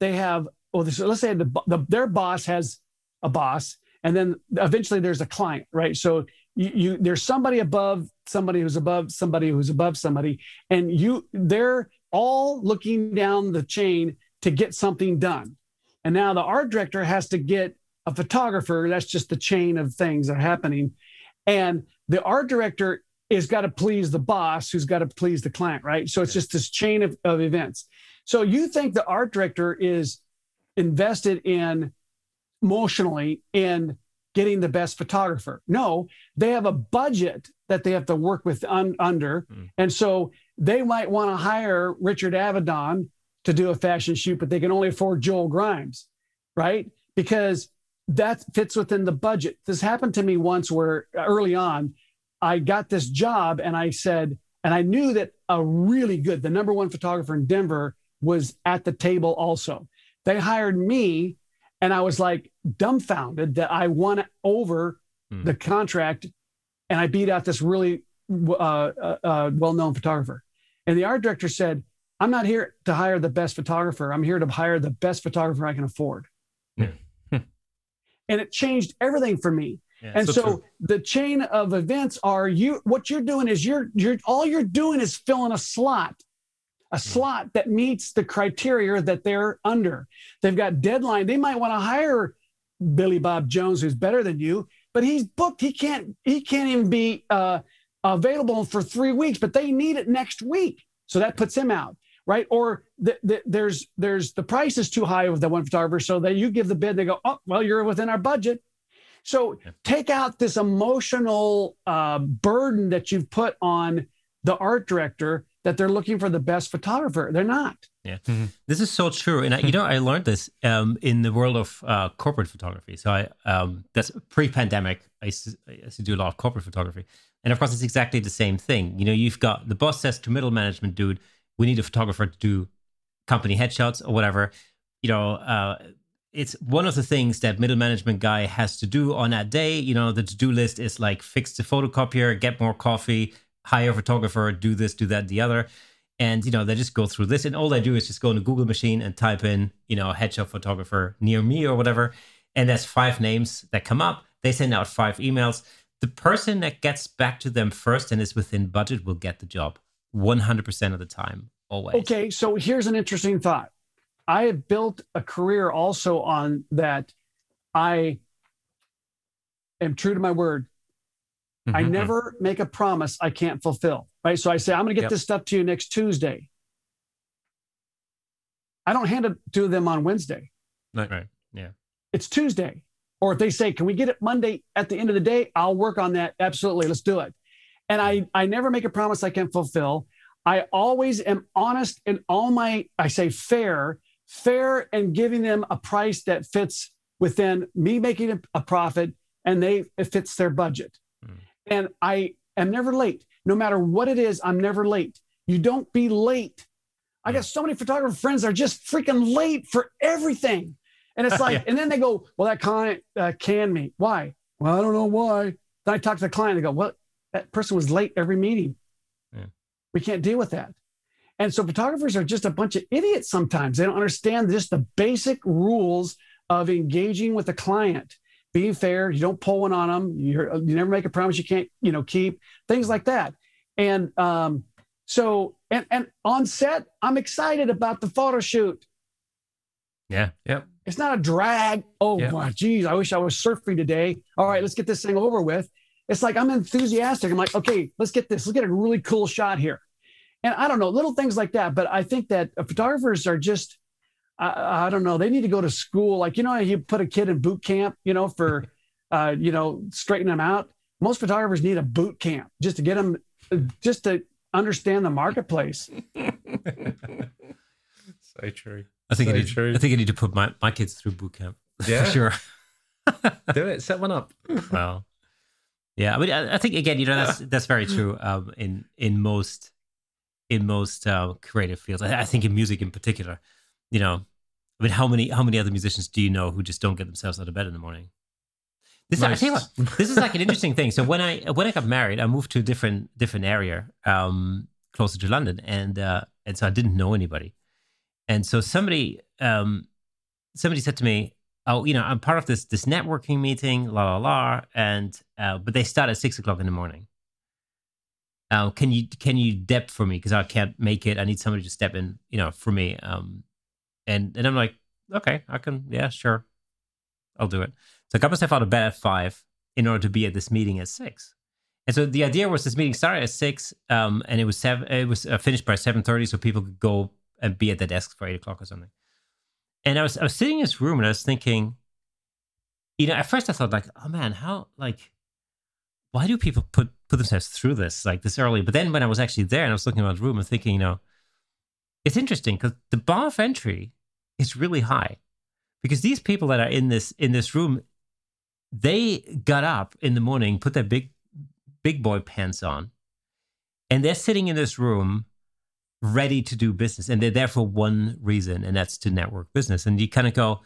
they have well this, let's say the, the their boss has a boss and then eventually there's a client right? So you, you there's somebody above somebody who's above somebody who's above somebody and you they're all looking down the chain to get something done and now the art director has to get a photographer. That's just the chain of things that are happening. And the art director is got to please the boss, who's got to please the client, right? So it's just this chain of, of events. So you think the art director is invested in emotionally in getting the best photographer. No, they have a budget that they have to work with un, under. Mm. And so they might want to hire Richard Avedon to do a fashion shoot, but they can only afford Joel Grimes, right? Because that fits within the budget. This happened to me once where early on, I got this job and I said, and I knew that a really good, the number one photographer in Denver was at the table also. They hired me and I was like dumbfounded that I won over Hmm. the contract and I beat out this really uh, uh, uh, well known photographer. And the art director said, I'm not here to hire the best photographer. I'm here to hire the best photographer I can afford. Yeah. and it changed everything for me. Yeah, and so, true. the chain of events are you what you're doing is you're you're all you're doing is filling a slot a slot that meets the criteria that they're under they've got deadline they might want to hire billy bob jones who's better than you but he's booked. He can't he can't even be uh, available for three weeks but they need it next week. So that puts him out right? Or the, the, there's there's the price is too high with that one photographer. So that you give the bid they go oh well you're within our budget. So Yeah. take out this emotional uh, burden that you've put on the art director that they're looking for the best photographer. They're not. Yeah. This is so true, and I, you know, I learned this um, in the world of uh, corporate photography. So I um, that's pre-pandemic. I used, to, I used to do a lot of corporate photography, and of course, it's exactly the same thing. You know, you've got the boss says to middle management, "Dude, we need a photographer to do company headshots or whatever." You know, uh, it's one of the things that middle management guy has to do on that day. You know, the to-do list is like fix the photocopier, get more coffee, hire a photographer, do this, do that, the other. And you know, they just go through this, and all they do is just go a Google machine and type in, you know, headshot photographer near me or whatever. And there's five names that come up. They send out five emails. The person that gets back to them first and is within budget will get the job. 100% of the time, always. Okay, so here's an interesting thought. I have built a career also on that I am true to my word. Mm-hmm. I never make a promise I can't fulfill. Right. So I say, I'm going to get yep. this stuff to you next Tuesday. I don't hand it to them on Wednesday. Right. right. Yeah. It's Tuesday. Or if they say, can we get it Monday at the end of the day? I'll work on that. Absolutely. Let's do it. And I, I never make a promise I can't fulfill. I always am honest in all my, I say fair, fair and giving them a price that fits within me making a, a profit and they it fits their budget. And I am never late. No matter what it is, I'm never late. You don't be late. I got so many photographer friends that are just freaking late for everything. And it's like, yeah. and then they go, well, that client uh, canned me. Why? Well, I don't know why. Then I talk to the client. They go, well, that person was late every meeting. Yeah. We can't deal with that. And so photographers are just a bunch of idiots sometimes. They don't understand just the basic rules of engaging with a client being fair. You don't pull one on them. you you never make a promise you can't, you know, keep things like that. And um, so, and and on set, I'm excited about the photo shoot. Yeah. Yep. It's not a drag. Oh, yep. wow, geez, I wish I was surfing today. All right, let's get this thing over with. It's like I'm enthusiastic. I'm like, okay, let's get this. Let's get a really cool shot here. And I don't know, little things like that. But I think that photographers are just I, I, don't know. They need to go to school. Like, you know, you put a kid in boot camp, you know, for, uh, you know, straighten them out. Most photographers need a boot camp just to get them, just to understand the marketplace. so true. I think so I need, true. I think I need to put my, my kids through boot camp. Yeah, sure. Do it. Set one up. Well, yeah. I mean, I, I think again, you know, that's that's very true. Um, in in most in most uh, creative fields, I, I think in music in particular, you know, I mean, how many how many other musicians do you know who just don't get themselves out of bed in the morning? This nice. I tell you what, this is like an interesting thing. So when I when I got married, I moved to a different different area, um, closer to London, and uh, and so I didn't know anybody, and so somebody um, somebody said to me, "Oh, you know, I'm part of this this networking meeting, la la la," and uh, but they start at six o'clock in the morning. Uh, can you can you dep for me because I can't make it? I need somebody to step in, you know, for me. Um, and and I'm like, okay, I can, yeah, sure, I'll do it. So I got myself out of bed at five in order to be at this meeting at six. And so the idea was this meeting started at six, um, and it was seven. It was uh, finished by seven thirty, so people could go and be at the desk for eight o'clock or something. And I was I was sitting in this room and I was thinking, you know, at first I thought like, oh man, how like, why do people put put themselves through this like this early? But then when I was actually there and I was looking around the room and thinking, you know, it's interesting because the bar of entry is really high because these people that are in this in this room they got up in the morning put their big big boy pants on and they're sitting in this room ready to do business and they're there for one reason and that's to network business. And you kind of go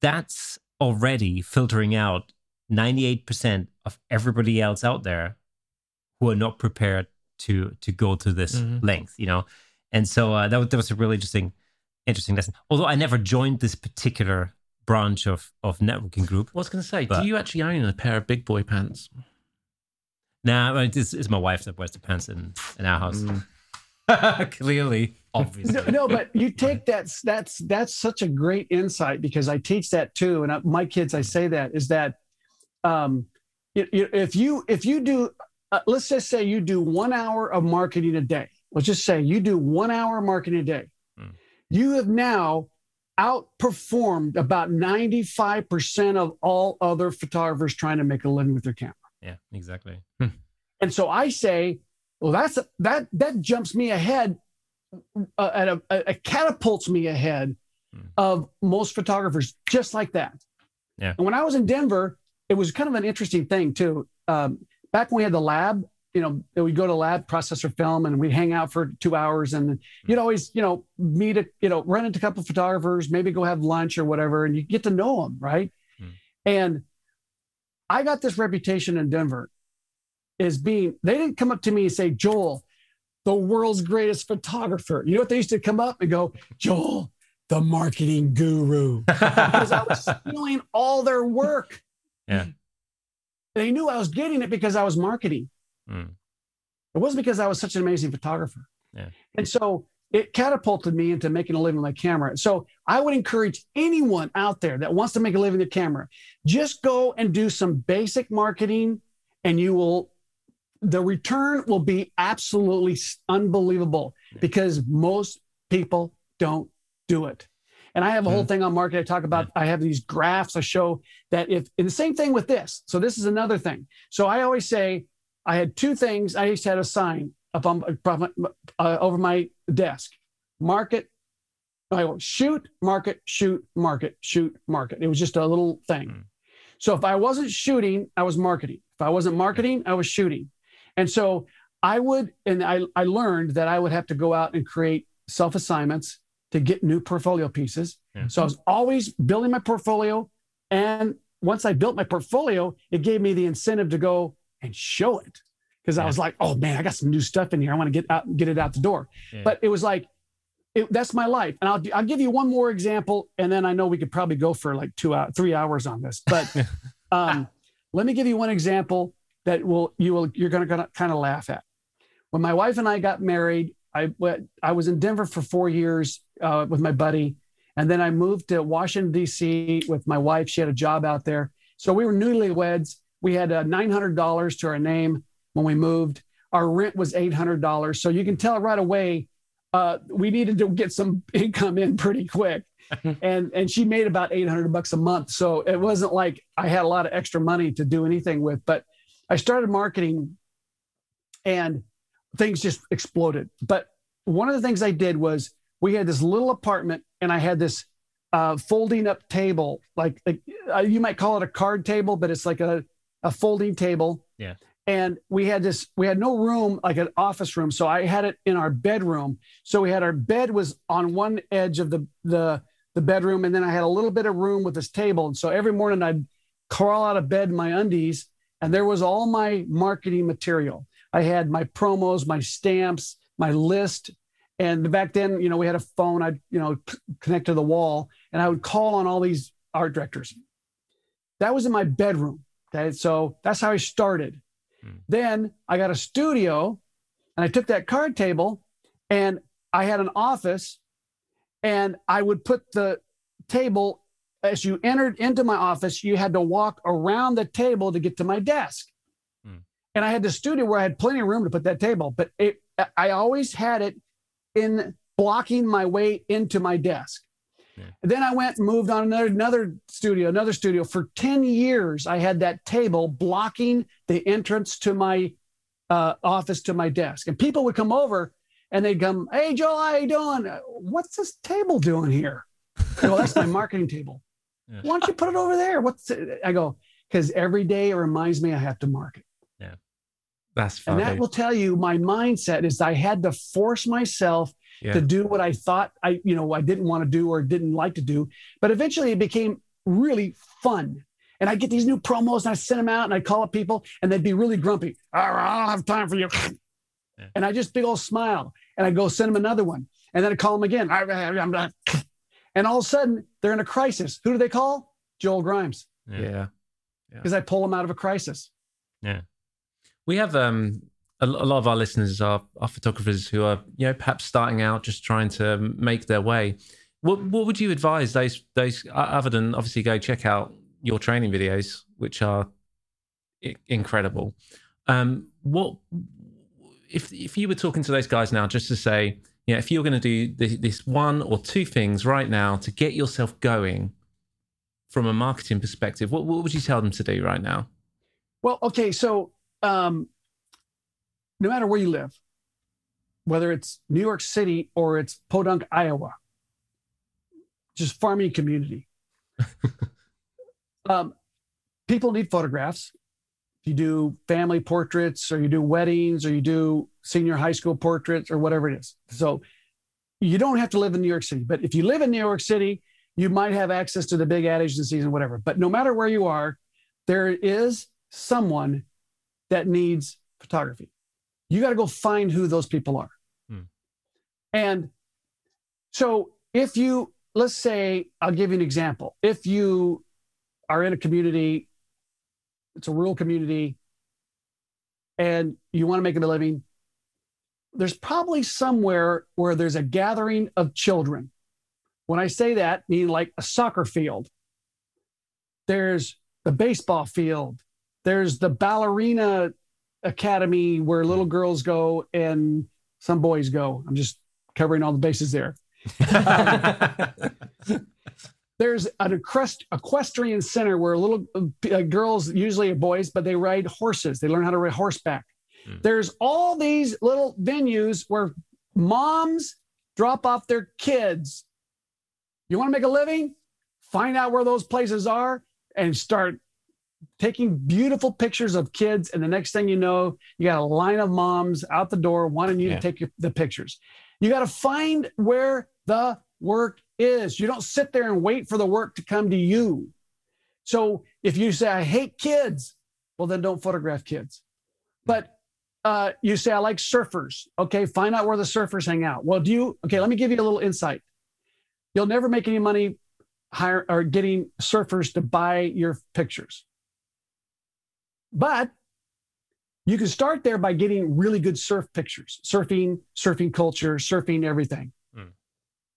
that's already filtering out 98% of everybody else out there who are not prepared to to go to this mm-hmm. length, you know. And so uh, that was, that was a really interesting interesting lesson. Although I never joined this particular branch of of networking group. I was going to say, but, do you actually own a pair of big boy pants? Nah, I mean, it's, it's my wife that wears the pants in in our house. Mm. Clearly, obviously. No, no, but you take that. That's that's such a great insight because I teach that too, and I, my kids, I say that is that um, if you if you do uh, let's just say you do one hour of marketing a day. Let's just say you do one hour marketing a day. Mm. You have now outperformed about 95% of all other photographers trying to make a living with their camera. Yeah, exactly. Hmm. And so I say, well, that's a, that that jumps me ahead, uh, at a, a, a, catapults me ahead hmm. of most photographers, just like that. Yeah. And when I was in Denver, it was kind of an interesting thing too. Um, back when we had the lab, you know, we'd go to lab, processor film, and we'd hang out for two hours. And you'd always, you know, meet a, you know, run into a couple of photographers, maybe go have lunch or whatever, and you get to know them, right? Mm. And I got this reputation in Denver as being, they didn't come up to me and say, Joel, the world's greatest photographer. You know what they used to come up and go, Joel, the marketing guru, because I was stealing all their work. Yeah. They knew I was getting it because I was marketing. Mm. It wasn't because I was such an amazing photographer. Yeah. And so it catapulted me into making a living with my camera. So I would encourage anyone out there that wants to make a living with a camera, just go and do some basic marketing and you will the return will be absolutely unbelievable because most people don't do it. And I have a whole mm. thing on market. I talk about, I have these graphs. I show that if, and the same thing with this. So this is another thing. So I always say, I had two things. I used to have a sign up on uh, over my desk: market. I go shoot, market, shoot, market, shoot, market. It was just a little thing. Mm. So if I wasn't shooting, I was marketing. If I wasn't marketing, I was shooting. And so I would, and I, I learned that I would have to go out and create self assignments to get new portfolio pieces. Yeah. So I was always building my portfolio. And once I built my portfolio, it gave me the incentive to go and show it because yeah. I was like, oh man, I got some new stuff in here. I want to get out, get it out the door. Yeah. But it was like, it, that's my life. And I'll, I'll give you one more example. And then I know we could probably go for like two out, three hours on this, but um, let me give you one example that will, you will, you're going to kind of laugh at. When my wife and I got married, I went, I was in Denver for four years uh, with my buddy. And then I moved to Washington, D.C. with my wife. She had a job out there. So we were newlyweds. We had uh, $900 to our name when we moved. Our rent was $800. So you can tell right away uh, we needed to get some income in pretty quick. and and she made about 800 bucks a month. So it wasn't like I had a lot of extra money to do anything with. But I started marketing and things just exploded. But one of the things I did was we had this little apartment and I had this uh, folding up table, like, like uh, you might call it a card table, but it's like a, a folding table. Yeah. And we had this, we had no room, like an office room. So I had it in our bedroom. So we had our bed was on one edge of the, the, the bedroom. And then I had a little bit of room with this table. And so every morning I'd crawl out of bed in my undies and there was all my marketing material. I had my promos, my stamps, my list, and back then, you know, we had a phone I'd, you know, c- connect to the wall and I would call on all these art directors. That was in my bedroom. Okay. So that's how I started. Hmm. Then I got a studio and I took that card table and I had an office and I would put the table as you entered into my office, you had to walk around the table to get to my desk. Hmm. And I had the studio where I had plenty of room to put that table, but it, I always had it in blocking my way into my desk. Yeah. Then I went and moved on another another studio, another studio. For 10 years, I had that table blocking the entrance to my uh, office to my desk. And people would come over and they'd come, Hey, Joel, how you doing? What's this table doing here? Well, that's my marketing table. Yeah. Why don't you put it over there? What's it? I go, because every day it reminds me I have to market. That's funny. And that will tell you my mindset is I had to force myself yeah. to do what I thought I, you know, I didn't want to do or didn't like to do. But eventually it became really fun. And I get these new promos and I send them out and I call up people and they'd be really grumpy. Oh, I don't have time for you. Yeah. And I just big old smile and I go send them another one. And then I call them again. And all of a sudden they're in a crisis. Who do they call? Joel Grimes. Yeah. Because yeah. I pull them out of a crisis. Yeah. We have um, a, lot of our listeners are, are photographers who are, you know, perhaps starting out, just trying to make their way. What what would you advise those those other than obviously go check out your training videos, which are incredible. Um, what if if you were talking to those guys now, just to say, yeah, if you're going to do this, this one or two things right now to get yourself going from a marketing perspective, what what would you tell them to do right now? Well, okay, so um, no matter where you live, whether it's New York City or it's Podunk, Iowa, just farming community. um, people need photographs. If you do family portraits or you do weddings or you do senior high school portraits or whatever it is. So you don't have to live in New York City. But if you live in New York City, you might have access to the big ad agencies and whatever. But no matter where you are, there is someone that needs photography. You got to go find who those people are. Hmm. And so if you, let's say, I'll give you an example. If you are in a community, it's a rural community, and you want to make a living, there's probably somewhere where there's a gathering of children. When I say that, mean like a soccer field. There's the baseball field. There's the ballerina academy where little girls go and some boys go. I'm just covering all the bases there. There's an equestrian center where little uh, girls, usually boys, but they ride horses. They learn how to ride horseback. Hmm. There's all these little venues where moms drop off their kids. You want to make a living? Find out where those places are and start taking beautiful pictures of kids. And the next thing you know, you got a line of moms out the door wanting you yeah. to take your, the pictures. You got to find where the work is. You don't sit there and wait for the work to come to you. So if you say, I hate kids, well, then don't photograph kids. But uh, you say, I like surfers. Okay, find out where the surfers hang out. Well, do you? Okay, let me give you a little insight. You'll never make any money hire or getting surfers to buy your pictures. But you can start there by getting really good surf pictures, surfing, surfing culture, surfing everything. Mm.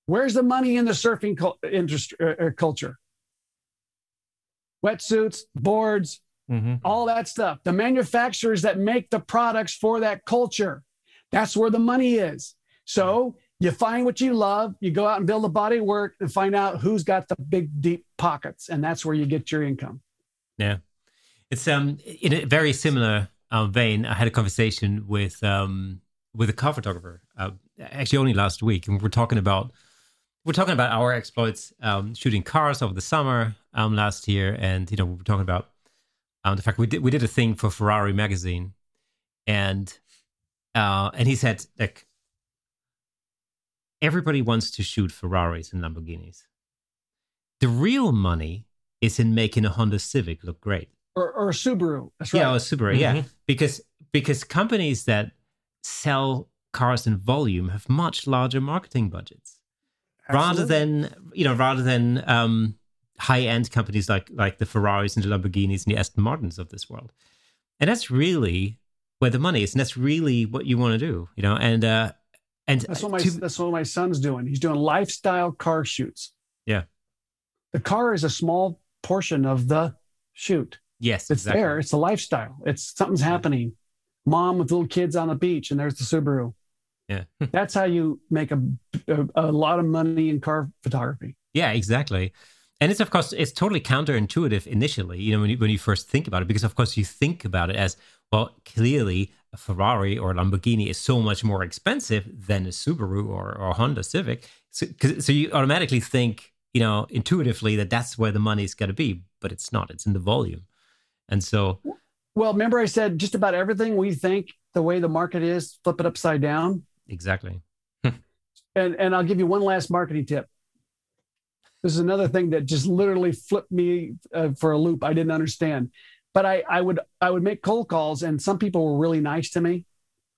Where's the money in the surfing industry, uh, uh, culture? Wetsuits, boards, mm-hmm. all that stuff. The manufacturers that make the products for that culture. That's where the money is. So you find what you love, you go out and build a body of work and find out who's got the big, deep pockets. And that's where you get your income. Yeah. It's um in a very similar um, vein. I had a conversation with um with a car photographer uh, actually only last week, and we're talking about we're talking about our exploits um, shooting cars over the summer um, last year, and you know we're talking about um, the fact we did we did a thing for Ferrari magazine, and uh, and he said like everybody wants to shoot Ferraris and Lamborghinis. The real money is in making a Honda Civic look great or, or Subaru. That's right. Yeah, or a Subaru. Mm-hmm. Yeah, because because companies that sell cars in volume have much larger marketing budgets, Absolutely. rather than you know rather than um, high end companies like like the Ferraris and the Lamborghinis and the Aston Martins of this world, and that's really where the money is, and that's really what you want to do, you know, and. uh and that's what my to, that's what my son's doing. He's doing lifestyle car shoots. Yeah. The car is a small portion of the shoot. Yes, it's exactly. there. It's a lifestyle. It's something's happening. Mom with little kids on the beach, and there's the Subaru. Yeah, that's how you make a, a, a lot of money in car photography. Yeah, exactly. And it's of course it's totally counterintuitive initially, you know, when you when you first think about it, because of course you think about it as well. Clearly, a Ferrari or a Lamborghini is so much more expensive than a Subaru or, or Honda Civic. So, so you automatically think, you know, intuitively that that's where the money's got to be, but it's not. It's in the volume. And so, well, remember I said just about everything we think the way the market is, flip it upside down. Exactly. and and I'll give you one last marketing tip. This is another thing that just literally flipped me uh, for a loop. I didn't understand, but I I would I would make cold calls, and some people were really nice to me.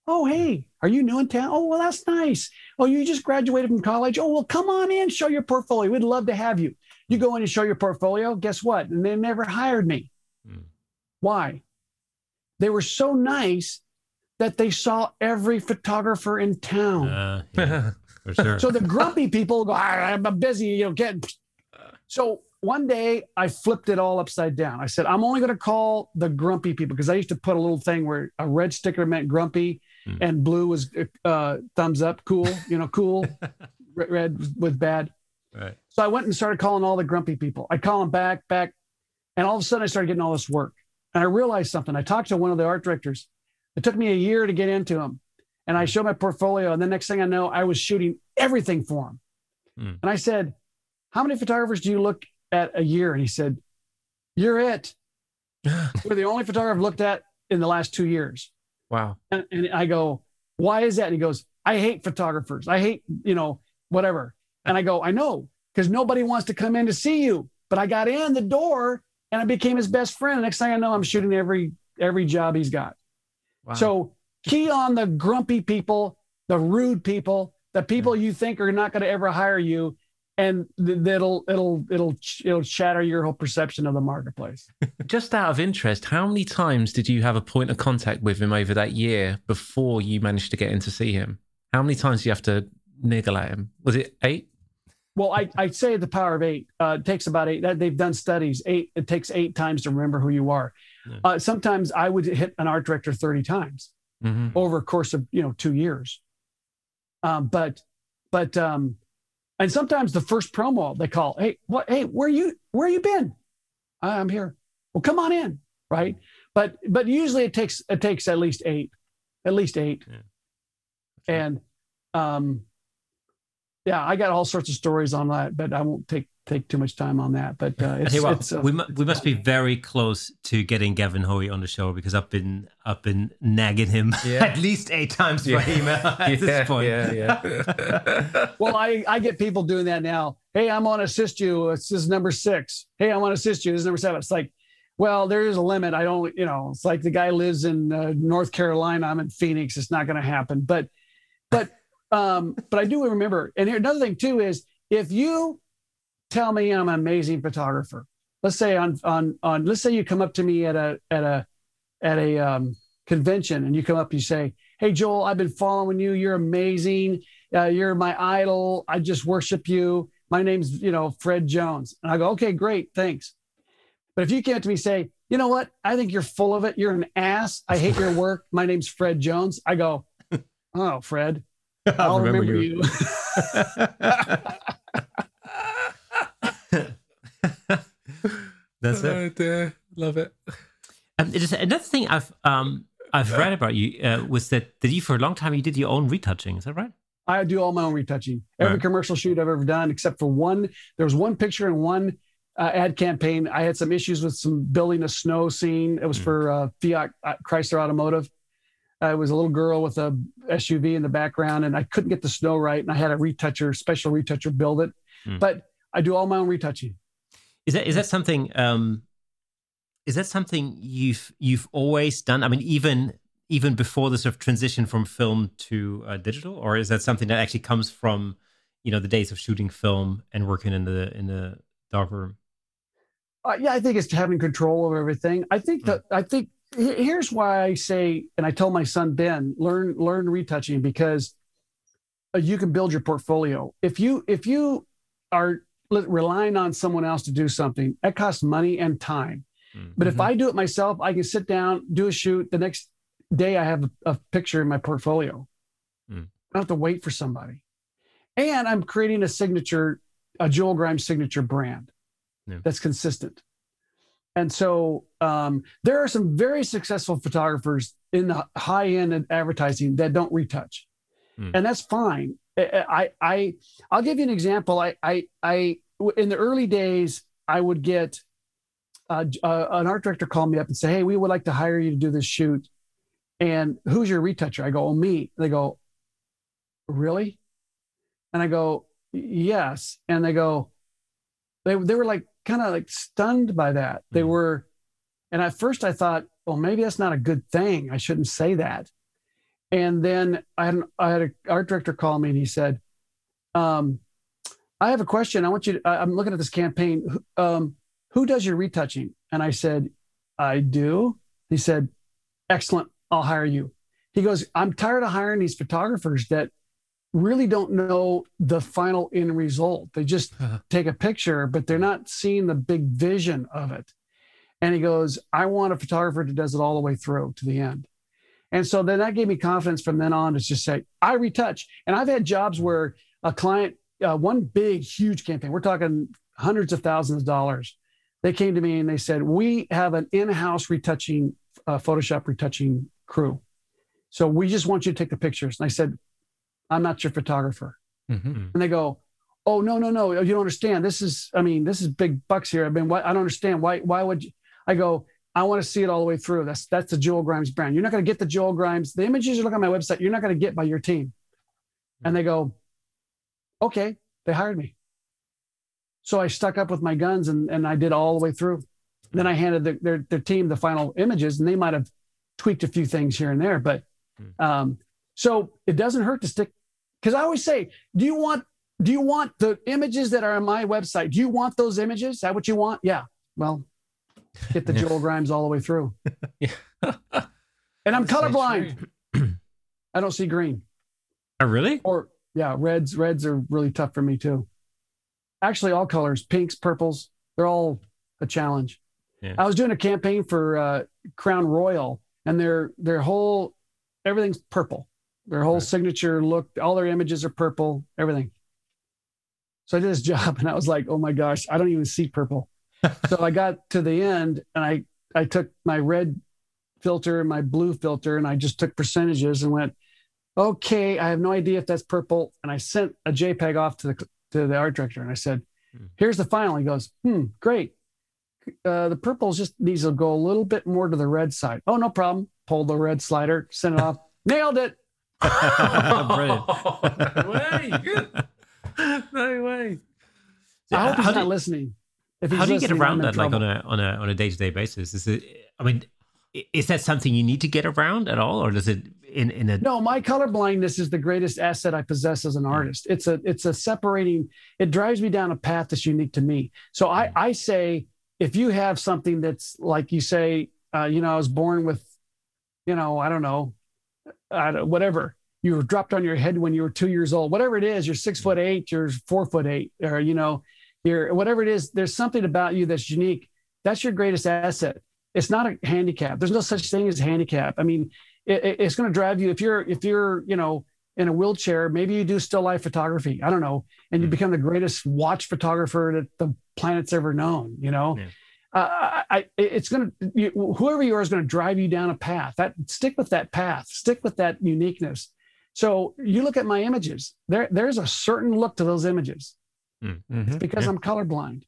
Oh, hey, are you new in town? Oh, well, that's nice. Oh, you just graduated from college. Oh, well, come on in, show your portfolio. We'd love to have you. You go in and show your portfolio. Guess what? And they never hired me. Why? They were so nice that they saw every photographer in town. Uh, yeah, for sure. so the grumpy people go, I'm busy, you know, getting. So one day I flipped it all upside down. I said, I'm only going to call the grumpy people because I used to put a little thing where a red sticker meant grumpy mm. and blue was uh, thumbs up, cool, you know, cool, red with bad. Right. So I went and started calling all the grumpy people. I call them back, back. And all of a sudden I started getting all this work. And I realized something. I talked to one of the art directors. It took me a year to get into him. And I showed my portfolio. And the next thing I know, I was shooting everything for him. Mm. And I said, How many photographers do you look at a year? And he said, You're it. You're the only photographer I've looked at in the last two years. Wow. And, and I go, Why is that? And he goes, I hate photographers. I hate, you know, whatever. And I go, I know, because nobody wants to come in to see you. But I got in the door and I became his best friend. The next thing I know, I'm shooting every every job he's got. Wow. So key on the grumpy people, the rude people, the people mm. you think are not going to ever hire you, and that'll it'll it'll it'll shatter your whole perception of the marketplace. Just out of interest, how many times did you have a point of contact with him over that year before you managed to get in to see him? How many times do you have to niggle at him? Was it eight? Well, I I say the power of eight. Uh, takes about eight. That they've done studies. Eight. It takes eight times to remember who you are. Yeah. Uh, sometimes I would hit an art director thirty times mm-hmm. over a course of you know two years. Um, but but um, and sometimes the first promo they call, hey, what? Hey, where you where you been? I'm here. Well, come on in, right? But but usually it takes it takes at least eight, at least eight, yeah. and um, yeah, I got all sorts of stories on that, but I won't take take too much time on that. But uh, it's, what, it's, uh, we, mu- we must be very close to getting Gavin Hoey on the show because I've been I've been nagging him yeah. at least eight times yeah. by email at yeah, this point. Yeah, yeah. well, I, I get people doing that now. Hey, I'm on assist you. This is number six. Hey, I want to assist you. This is number seven. It's like, well, there is a limit. I don't, you know, it's like the guy lives in uh, North Carolina. I'm in Phoenix. It's not going to happen. But, but, um, but I do remember. And here, another thing too is if you tell me I'm an amazing photographer. Let's say on on on let's say you come up to me at a at a at a um, convention and you come up and you say, "Hey Joel, I've been following you. You're amazing. Uh, you're my idol. I just worship you. My name's you know Fred Jones." And I go, "Okay, great, thanks." But if you came up to me and say, "You know what? I think you're full of it. You're an ass. I hate your work. My name's Fred Jones." I go, "Oh, Fred, I'll, I'll remember, remember, you." That's it. Oh, Love it. Um, just another thing I've um I've read about you uh, was that that you for a long time you did your own retouching. Is that right? I do all my own retouching. Every right. commercial shoot I've ever done, except for one. There was one picture and one uh, ad campaign. I had some issues with some building a snow scene. It was mm. for uh, Fiat uh, Chrysler Automotive. Uh, it was a little girl with a SUV in the background, and I couldn't get the snow right, and I had a retoucher, special retoucher, build it. Mm. But I do all my own retouching. Is that is that something? Um, is that something you've you've always done? I mean, even even before the sort of transition from film to uh, digital, or is that something that actually comes from you know the days of shooting film and working in the in the dark room? Uh, yeah, I think it's having control over everything. I think that mm. I think here's why I say, and I tell my son Ben, learn learn retouching because uh, you can build your portfolio. If you if you are relying on someone else to do something that costs money and time mm-hmm. but if mm-hmm. i do it myself i can sit down do a shoot the next day i have a, a picture in my portfolio mm. i don't have to wait for somebody and i'm creating a signature a joel grimes signature brand yeah. that's consistent and so um, there are some very successful photographers in the high end advertising that don't retouch mm. and that's fine I, I, I'll give you an example. I, I, I, in the early days, I would get uh, uh, an art director call me up and say, "Hey, we would like to hire you to do this shoot." And who's your retoucher? I go, "Oh, me." They go, "Really?" And I go, "Yes." And they go, they they were like kind of like stunned by that. They mm. were, and at first I thought, well, maybe that's not a good thing. I shouldn't say that. And then I had, an, I had an art director call me and he said, um, I have a question. I want you to, I'm looking at this campaign. Um, who does your retouching? And I said, I do. He said, excellent. I'll hire you. He goes, I'm tired of hiring these photographers that really don't know the final end result. They just uh-huh. take a picture, but they're not seeing the big vision of it. And he goes, I want a photographer that does it all the way through to the end. And so then that gave me confidence from then on to just say, I retouch. And I've had jobs where a client, uh, one big, huge campaign, we're talking hundreds of thousands of dollars. They came to me and they said, We have an in house retouching, uh, Photoshop retouching crew. So we just want you to take the pictures. And I said, I'm not your photographer. Mm-hmm. And they go, Oh, no, no, no. You don't understand. This is, I mean, this is big bucks here. I mean, why, I don't understand. Why, why would you? I go, I want to see it all the way through. That's that's the Joel Grimes brand. You're not going to get the Joel Grimes. The images you look on my website, you're not going to get by your team. And they go, okay, they hired me. So I stuck up with my guns and, and I did all the way through. Then I handed the, their, their team the final images and they might have tweaked a few things here and there. But hmm. um, so it doesn't hurt to stick. Because I always say, do you want do you want the images that are on my website? Do you want those images? Is that what you want? Yeah. Well, get the Joel Grimes all the way through. Yeah. And I'm colorblind. I don't see green. Oh, really? Or yeah, reds. Reds are really tough for me too. Actually, all colors, pinks, purples, they're all a challenge. Yeah. I was doing a campaign for uh, Crown Royal, and their their whole everything's purple. Their whole Right. signature look, all their images are purple, everything. So I did this job, and I was like, oh my gosh, I don't even see purple. so I got to the end, and I I took my red filter and my blue filter, and I just took percentages and went, okay, I have no idea if that's purple. And I sent a JPEG off to the to the art director, and I said, Hmm. here's the final. He goes, hmm, great. Uh, the purple just needs to go a little bit more to the red side. Oh, no problem. Pull the red slider, send it off. Nailed it. Brilliant. no way. Good. No way. I hope he's how not do, listening. If he's how do you get around that, like on a on a on a day to day basis? Is it? I mean, is that something you need to get around at all, or does it in in a? No, my color blindness is the greatest asset I possess as an artist. It's a it's a separating. It drives me down a path that's unique to me. So I I say if you have something that's like you say, uh, you know, I was born with, you know, I don't know, I don't, whatever. You were dropped on your head when you were two years old. Whatever it is, you're six foot eight, you're four foot eight, or you know, you're whatever it is. There's something about you that's unique. That's your greatest asset. It's not a handicap. There's no such thing as handicap. I mean, it, it- it's going to drive you if you're if you're you know in a wheelchair maybe you do still life photography i don't know and you Mm. become the greatest watch photographer that the planet's ever known you know Yeah. Uh, I, I, it's going to whoever you are is going to drive you down a path. That stick with that path. Stick with that uniqueness. So you look at my images. There there's a certain look to those images. Mhm. because Yeah. i'm colorblind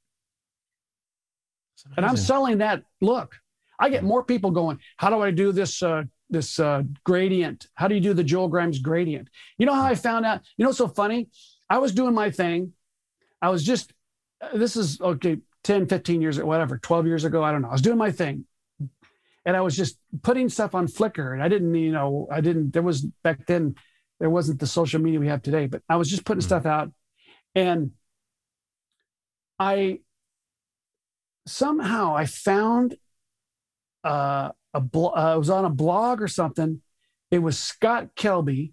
and i'm selling that look. I get more people going how do i do this uh this uh gradient? How do you do the joel grimes gradient? You know how i found out? You know what's so funny? I was doing my thing. I was just uh, this is okay 10 15 years or whatever 12 years ago i don't know i was doing my thing and i was just putting stuff on flickr and i didn't you know i didn't there was back then there wasn't the social media we have today but i was just putting Mhm. stuff out and i somehow I found uh, a blo- uh, I was on a blog or something. It was Scott Kelby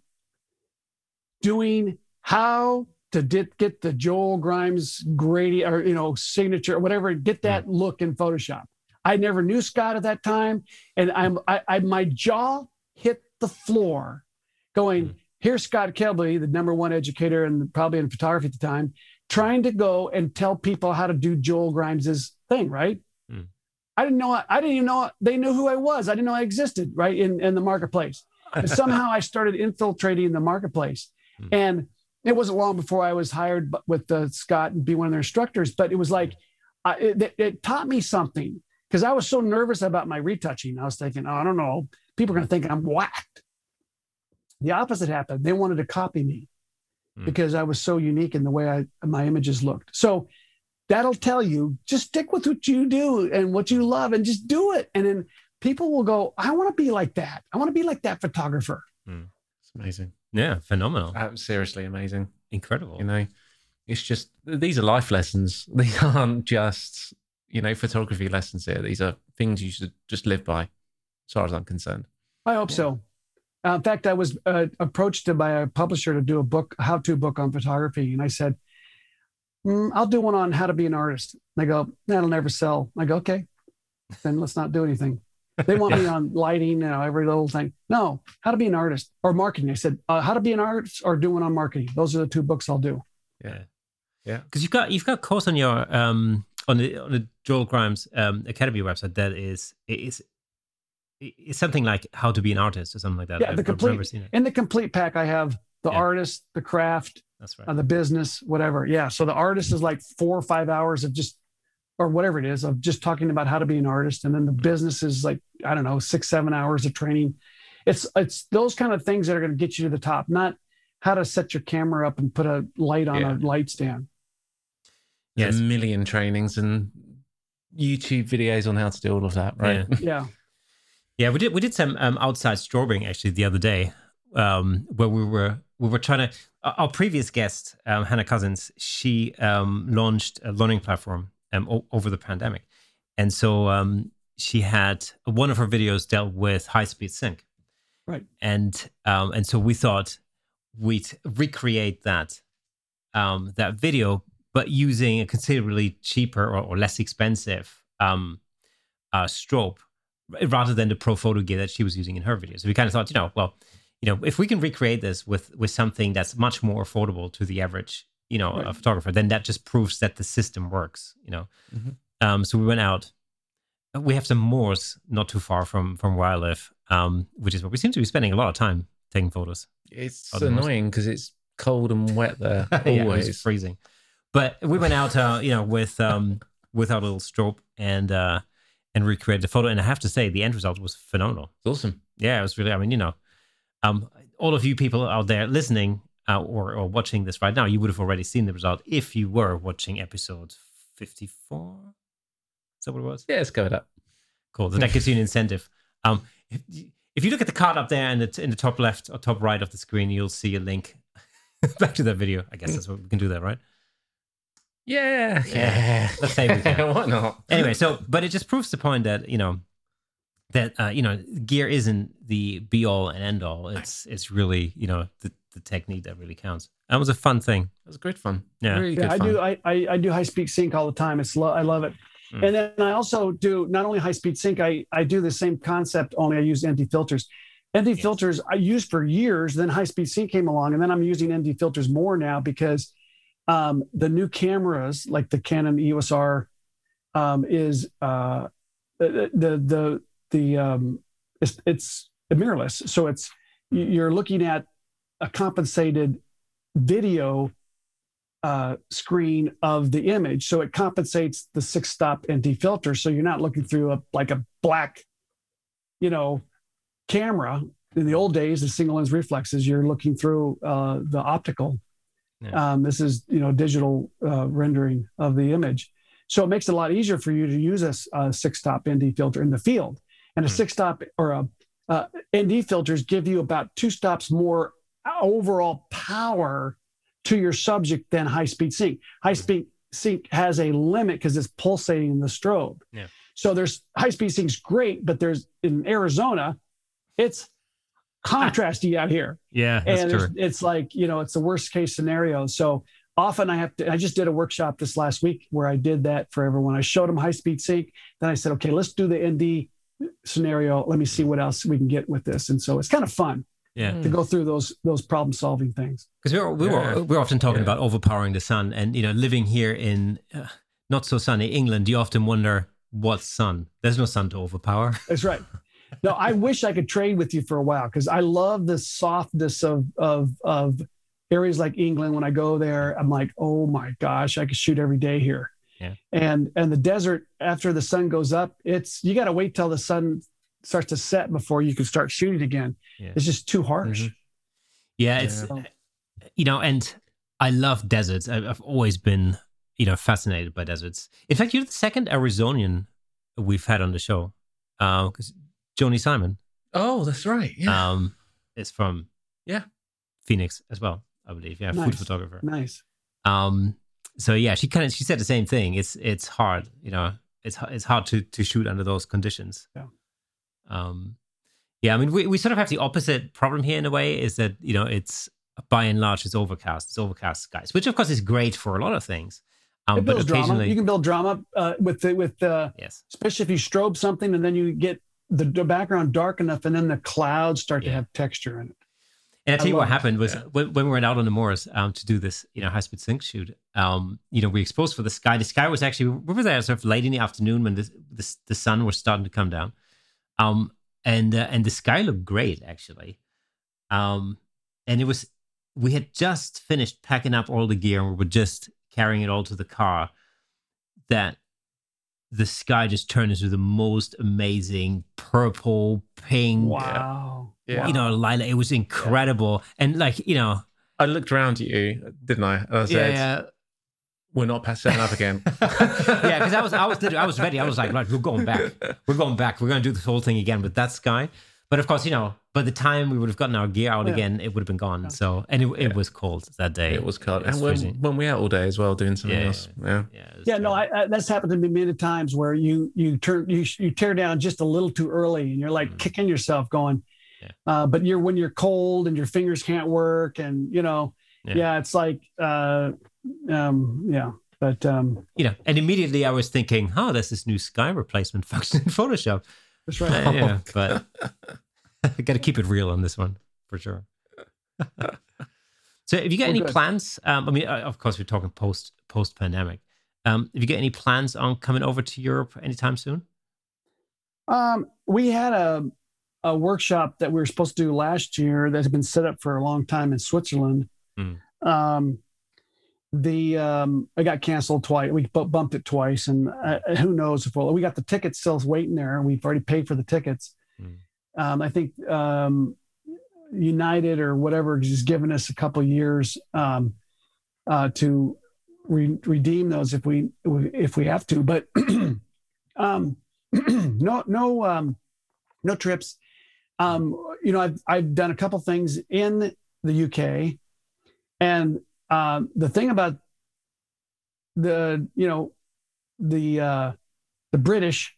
doing how to di- get the Joel Grimes Grady or you know signature or whatever, get that look in Photoshop. I never knew Scott at that time, and I'm I, I my jaw hit the floor, going. Mm. Here's Scott Kelby, the number one educator and probably in photography at the time, trying to go and tell people how to do Joel Grimes's thing, right? Mm. I didn't know. I didn't even know they knew who I was. I didn't know I existed, right in in the marketplace. And somehow I started infiltrating the marketplace, Mm. and it wasn't long before I was hired with uh, Scott and be one of their instructors. But it was like I, it, it- taught me something because I was so nervous about my retouching. I was thinking, oh, I don't know, people are going to think I'm whacked. The opposite happened. They wanted to copy me Mm. because I was so unique in the way I, my images looked. So that'll tell you just stick with what you do and what you love and just do it. And then people will go, I want to be like that. I want to be like that photographer. It's amazing. Yeah, phenomenal, Uh, seriously amazing. incredible. You know, it's just these are life lessons. These aren't just you know photography lessons here. These are things you should just live by, as far as I'm concerned. I hope so. Uh, in fact, I was uh, approached by a publisher to do a book, a how-to book on photography, and I said, "Mm, "I'll do one on how to be an artist." And they go, "That'll never sell." I go, "Okay, then let's not do anything." They want me on lighting, you know, every little thing. No, how to be an artist or marketing. I said, uh, "How to be an artist or do one on marketing." Those are the two books I'll do. Yeah. Yeah. Because you've got you've got a course on your um on the on the Joel Grimes um Academy website that is it's it's something like how to be an artist or something like that. Yeah, I've, the I've never complete seen it. in the complete pack. I have the Yeah. artist, the craft, That's right. uh, the business, whatever. Yeah. So the artist is like four or five hours of just, or whatever it is, of just talking about how to be an artist, and then the business is like I don't know six seven hours of training. It's it's those kind of things that are going to get you to the top, not how to set your camera up and put a light on Yeah. a light stand. There's Yes. a million trainings and YouTube videos on how to do all of that. Right. Yeah. Yeah, we did we did some um, outside strawberrying actually the other day, um, where we were we were trying to. Our previous guest, um, Hannah Cousins, she um, launched a learning platform um, o- over the pandemic, and so um, she had one of her videos dealt with high speed sync, Right. and um, and so we thought we'd recreate that um, that video, but using a considerably cheaper or, or less expensive um, uh, strobe rather than the Profoto gear that she was using in her videos. So we kind of thought, you know, well, you know, if we can recreate this with with something that's much more affordable to the average, you know, Right. a photographer, then that just proves that the system works. You know, Mhm. um, so we went out. We have some moors not too far from from where I live, um, which is where we seem to be spending a lot of time taking photos. It's annoying because it's cold and wet there Yeah, always. freezing. But we went out, uh, you know, with um, with our little strobe and uh, and recreated the photo. And I have to say, the end result was phenomenal. It's awesome. Yeah, it was really. I mean, you know, um, all of you people out there listening uh, or or watching this right now, you would have already seen the result if you were watching episode fifty four. Is that what it was? Yeah, go with that. Cool. So that gives you an incentive. Um, if, if you look at the card up there in the in the top left or top right of the screen, you'll see a link back to that video. I guess that's what we can do that, right? Yeah, Yeah. Let's say we can. Why not? Anyway, so but it just proves the point that you know that uh, you know gear isn't the be all and end all. It's it's really you know the, the technique that really counts. That was a fun thing. It was great fun. Yeah. really Yeah, good I fun. do. I, I I do high speed sync all the time. It's lo- I love it. Mm. And then I also do not only high speed sync. I I do the same concept. Only I use ND filters. ND Yes. filters I used for years. Then high speed sync came along, and then I'm using ND filters more now because um, the new cameras like the Canon EOS R um, is uh, the the the, the um, it's, it's mirrorless. So it's you- you're looking at a compensated video uh, screen of the image. So it compensates the six stop ND filter. So you're not looking through a like a black, you know, camera. In the old days, the single lens reflexes, you're looking through uh, the optical. Yeah. Um, this is you know digital uh, rendering of the image. So it makes it a lot easier for you to use a six stop ND filter in the field. And a Hmm. six stop or a uh, ND filters give you about two stops more overall power to your subject than high speed sync. High speed sync has a limit because it's pulsating in the strobe. Yeah. So there's high speed sync's great, but there's in Arizona, it's contrasty out here. Yeah, and it's like, you know, it's the worst case scenario. So often I have to, I just did a workshop this last week where I did that for everyone. I showed them high speed sync. Then I said, okay, let's do the ND scenario. Let me see what else we can get with this. And so it's kind of fun Yeah. to go through those those problem solving things. Because we're we Yeah. were we're often talking Yeah. about overpowering the sun, and you know, living here in uh, not so sunny England, you often wonder what sun. There's no sun to overpower. That's right. No, I wish I could trade with you for a while because I love the softness of of of areas like England. When I go there, I'm like, oh my gosh, I could shoot every day here. Yeah. And and the desert after the sun goes up, it's you got to wait till the sun starts to set before you can start shooting again. Yeah. It's just too harsh. Mhm. Yeah, it's Yeah. you know, and I love deserts. I- I've always been you know fascinated by deserts. In fact, you're the second Arizonian we've had on the show. Because Joanie Simon Oh, that's right. Yeah. um, is from Yeah. Phoenix as well, I believe. Yeah, food photographer. Nice. Um, so yeah, she kind of she said the same thing. It's it's hard, you know. It's it's hard to to shoot under those conditions. Yeah. Um, yeah. I mean, we, we sort of have the opposite problem here in a way. Is that you know it's by and large it's overcast. It's overcast skies, which of course is great for a lot of things. Um, it but builds drama. You can build drama uh, with the, with uh, yes, especially if you strobe something and then you get the, the background dark enough and then the clouds start to have texture in it. And I tell you what it. happened was Yeah. when, when we went out on the moors um, to do this, you know, high speed sync shoot. Um, you know, we exposed for the sky. The sky was actually we were there sort of late in the afternoon when the the, the sun was starting to come down, um, and uh, and the sky looked great actually, um, and it was we had just finished packing up all the gear and we were just carrying it all to the car. That the sky just turned into the most amazing purple, pink, Wow. Yeah. you know, Lila, It was incredible, and like you know, I looked around at you, didn't I? And I said, yeah, "We're not past setting up again." yeah, because I was, I was, literally, I was ready. I was like, right, we're going back. We're going back. We're going to do this whole thing again with that sky. but of course, you know, by the time we would have gotten our gear out Yeah. again, it would have been gone. So, and it, it Yeah. was cold that day. It was cold, It's and when, freezing. when we out all day as well doing something Yeah, else. Yeah, yeah, it Yeah, no. I, I, that's happened to me many times where you you turn you you tear down just a little too early, and you're like Mm. kicking yourself, going. Yeah. Uh, but you're when you're cold and your fingers can't work, and you know, Yeah. yeah, it's like, uh, um, yeah, but um, you know, and immediately I was thinking, oh, there's this new sky replacement function in Photoshop. that's Uh, right. yeah, but I got to keep it real on this one for sure. so, have you got Oh, any good. plans? Um, I mean, uh, of course, we're talking post post pandemic. Um, have you got any plans on coming over to Europe anytime soon? Um, we had a a workshop that we were supposed to do last year that's been set up for a long time in Switzerland. Mm. Um, the um, it got canceled twice. We bumped it twice, and uh, who knows if we'll, we got the tickets still waiting there, and we've already paid for the tickets. Mm. Um, I think um, United or whatever just giving us a couple years um, uh, to re- redeem those if we if we have to. But um, no no um, no trips. Um, you know, I've I've done a couple things in the UK, and um, the thing about the you know the uh, the British,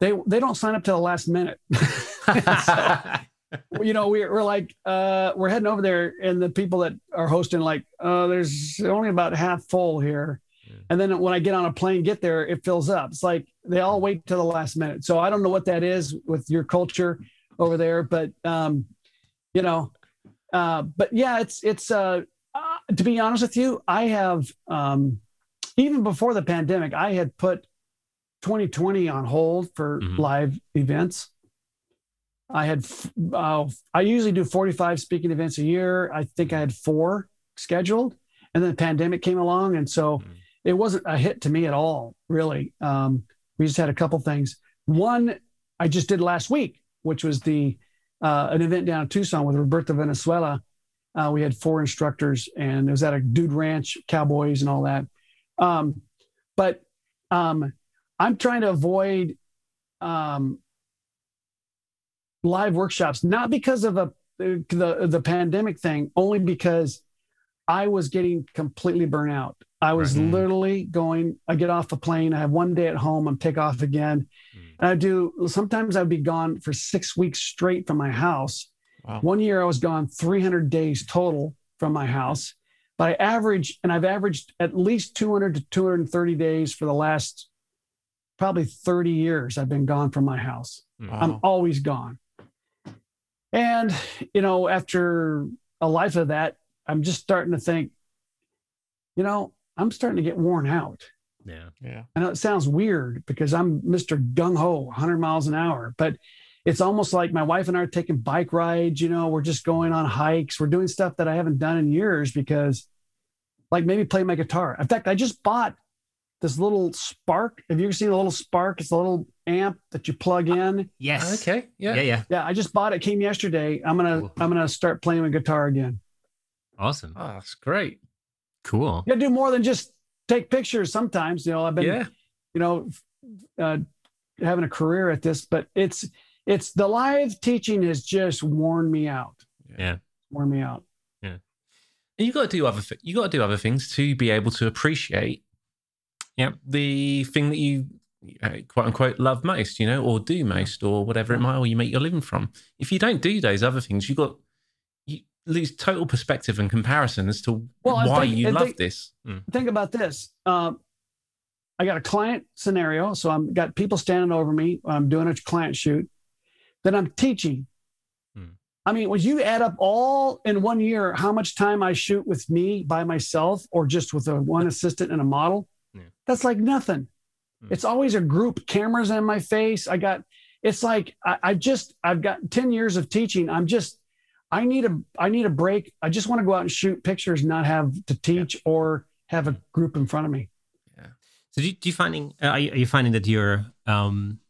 they they don't sign up till the last minute. So, you know, we're, we're like, uh, we're heading over there, and the people that are hosting, like, uh, there's only about half full here. Yeah. And then when I get on a plane, get there, it fills up. It's like they all wait till the last minute. So I don't know what that is with your culture over there, but um, you know, uh, but yeah, it's it's uh, uh, to be honest with you, I have um, even before the pandemic, I had put 2020 on hold for Mhm. live events. I had, uh, I usually do 45 speaking events a year. I think I had four scheduled, and then the pandemic came along, and so Mm. it wasn't a hit to me at all, really. Um, we just had a couple things. One I just did last week, which was the uh, an event down in Tucson with Roberto Valenzuela. Uh, we had four instructors, and it was at a dude ranch, cowboys, and all that. Um, but um, I'm trying to avoid um, live workshops, not because of a, the the pandemic thing, only because I was getting completely burnt out. I was Right. Literally going. I get off the plane. I have one day at home. I'm take off again. Mm. And I do. Sometimes I'd be gone for six weeks straight from my house. Wow. One year I was gone 300 days total from my house. But I average, and I've averaged at least 200 to 230 days for the last probably 30 years. I've been gone from my house. Mm. I'm always gone. And, you know, after a life of that, I'm just starting to think, you know, I'm starting to get worn out. Yeah. Yeah. I know it sounds weird because I'm Mr. Gung Ho, 100 miles an hour, but it's almost like my wife and I are taking bike rides. You know, we're just going on hikes. We're doing stuff that I haven't done in years because, like, maybe play my guitar. In fact, I just bought this little Spark. Have you ever seen a little Spark? It's a little amp that you plug ah, in. Yes. Okay. Yeah. Yeah. Yeah. Yeah, I just bought it. Came yesterday. I'm gonna Cool. I'm gonna start playing my guitar again. Awesome. Oh, that's great. Cool. You gotta do more than just take pictures. Sometimes, you know, I've been Yeah. you know, uh, having a career at this, but it's it's the live teaching has just worn me out. Yeah. Worn me out. And you got to do other th- you got to do other things to be able to appreciate Yep. the thing that you uh, quote unquote love most, you know, or do most, or whatever it might, or you make your living from. If you don't do those other things, you got you lose total perspective and comparison as to Well, why think- you love think- this. Think about this. Um, I got a client scenario, so I'm got people standing over me. I'm doing a client shoot. Then I'm teaching. Hmm. I mean, when you add up all in one year, how much time I shoot with me by myself, or just with a one assistant and a model, Yeah. that's like nothing. Hmm. It's always a group, cameras in my face. I got. It's like I, I just I've got ten years of teaching. I'm just I need a I need a break. I just want to go out and shoot pictures, not have to teach or have a group in front of me. Yeah. So do you, do you finding uh, are, you, are you finding that you're um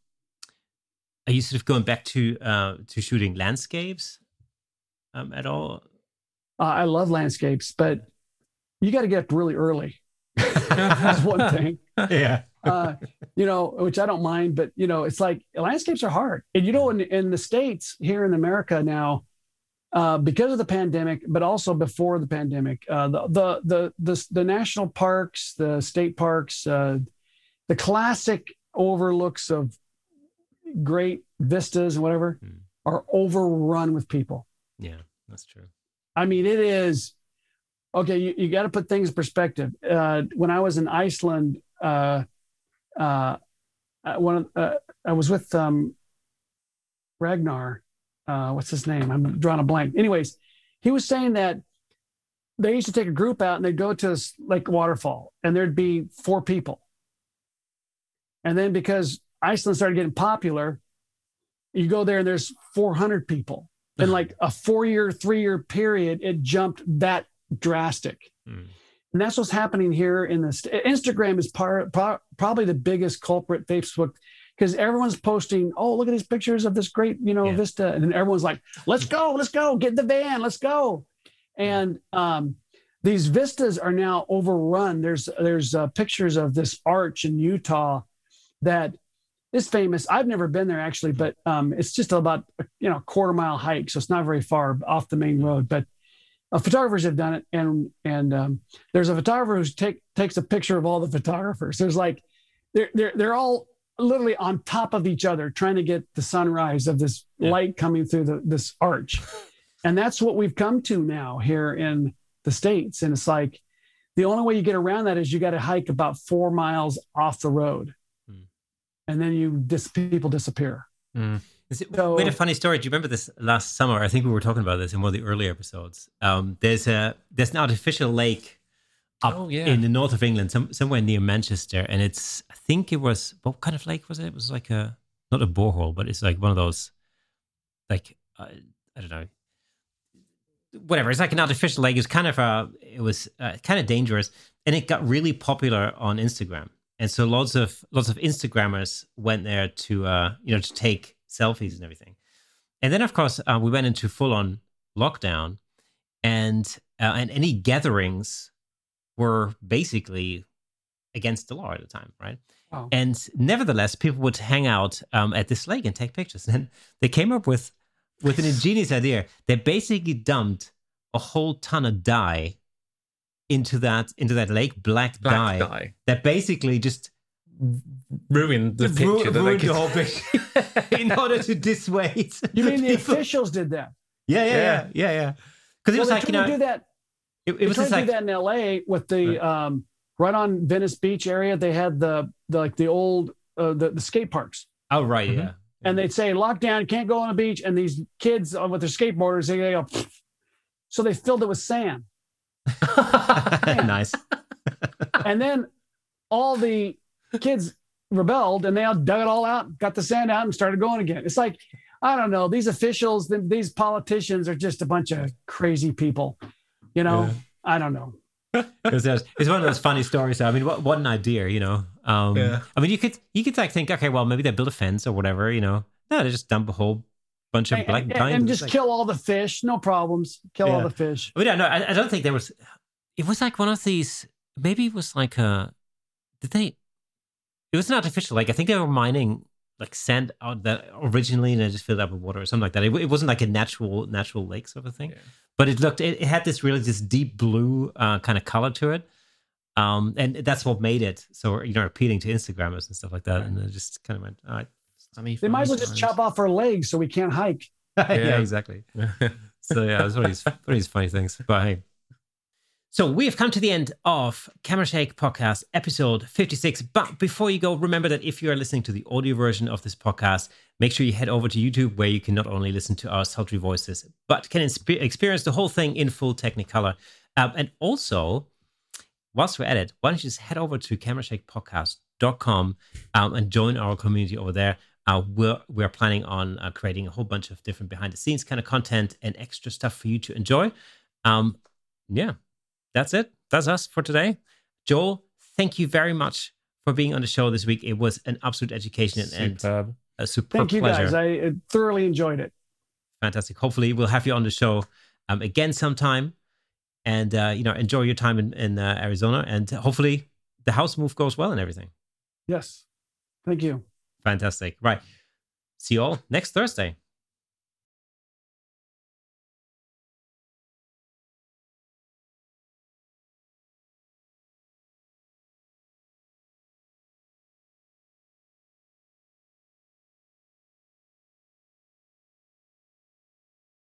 are you sort of going back to uh to shooting landscapes um at all? Uh, I love landscapes, but you got to get up really early. That's one thing. Yeah. Uh, you know, which I don't mind, but you know, it's like landscapes are hard. And you know, in, in the States here in America now, uh, because of the pandemic, but also before the pandemic, uh, the, the, the the the national parks, the state parks, uh, the classic overlooks of great vistas and whatever Hmm. are overrun with people. Yeah, that's true. I mean, it is okay. You, you got to put things in perspective. Uh, when I was in Iceland, uh, one of, uh, I was with um, Ragnar. Uh, what's his name? I'm drawing a blank. Anyways, he was saying that they used to take a group out and they'd go to this lake waterfall, and there'd be four people. And then because Iceland started getting popular, you go there and there's 400 people in like a four year, three year period, it jumped that drastic. Hmm. And that's what's happening here in this. Instagram is part, pro- probably the biggest culprit, Facebook, because everyone's posting, oh, look at these pictures of this great, you know, Yeah. vista. And then everyone's like, let's go, let's go, get in the van, let's go. And um, these vistas are now overrun. There's there's uh, pictures of this arch in Utah that is famous. I've never been there actually, but um, it's just about you know a quarter mile hike, so it's not very far off the main road. But uh, photographers have done it, and and um, there's a photographer who take takes a picture of all the photographers. There's like they're they're they're all literally on top of each other trying to get the sunrise of this Yeah. light coming through the, this arch, and that's what we've come to now here in the states. And it's like the only way you get around that is you got to hike about four miles off the road, Hmm. and then you dis- people disappear. Is it, So- had a funny story. Do you remember this last summer? I think we were talking about this in one of the earlier episodes. Um, there's a there's an artificial lake up Oh, yeah. in the north of England, some, somewhere near Manchester, and it's I think it was what kind of lake was it? It was like a not a borehole, but it's like one of those like uh, I don't know. Whatever, it's like an artificial lake. It was kind of uh it was uh, kind of dangerous, and it got really popular on Instagram. And so lots of lots of Instagrammers went there to uh you know to take selfies and everything. And then of course uh, we went into full on lockdown, and uh, and any gatherings were basically against the law at the time, right? Wow. And nevertheless, people would hang out um, at this lake and take pictures. And they came up with with an ingenious idea. They basically dumped a whole ton of dye into that into that lake, black, Black dye, dye. that basically just Ruined the picture. ruined could- the whole picture in order to dissuade. You mean the people. officials did that? Yeah, yeah, Yeah. yeah, yeah, yeah. Because it Well, was like you know, do that. It, it was tried just to like do that in L.A. with the um, right on Venice Beach area. They had the, the like the old uh, the the skate parks, oh right, Mhm. yeah. and they'd say lockdown, can't go on the beach, and these kids uh, with their skateboarders, they go, "Pfft." so they filled it with sand, nice. and then all the kids rebelled, and they all dug it all out, got the sand out, and started going again. It's like I don't know. These officials, these politicians are just a bunch of crazy people. You know, Yeah. I don't know. It's, just- it's one of those funny stories. I mean, what, what an idea, you know? Um, Yeah. I mean, you could you could like think, okay, well, maybe they build a fence or whatever, you know? No, they just dump a whole bunch of and, black and- dye and just like- kill all the fish. No problems. Kill all the fish. I yeah, no, I, I don't think there was. It was like one of these. Maybe it was like a. Did they? It was an artificial lake. I think they were mining like sand out that originally, and they just filled up with water or something like that. It, it wasn't like a natural natural lake sort of thing, Yeah. but it looked. It, it had this really this deep blue uh, kind of color to it, um, and that's what made it so you know appealing to Instagrammers and stuff like that. Right. And it just kind of went, all right, Sunny They might as well just chop off our legs so we can't hike. yeah, Yeah. exactly. So yeah, it's one of these, one of these funny things. But hey. So we have come to the end of Camera Shake Podcast episode 56. But before you go, remember that if you are listening to the audio version of this podcast, make sure you head over to YouTube where you can not only listen to our sultry voices, but can experience the whole thing in full Technicolor. Um, and also, whilst we're at it, why don't you just head over to camerashakepodcast.com um, and join our community over there. Uh, we're, we're planning on uh, creating a whole bunch of different behind the scenes kind of content and extra stuff for you to enjoy. Um, yeah, that's it. That's us for today. Joel, thank you very much for being on the show this week. It was an absolute education and, and Superb. a super Thank you pleasure. guys. I uh, thoroughly enjoyed it. Fantastic. Hopefully, we'll have you on the show um, again sometime. and uh, you know enjoy your time in, in uh, Arizona, and hopefully the house move goes well and everything. Yes, thank you. Fantastic. Right. See you all next Thursday.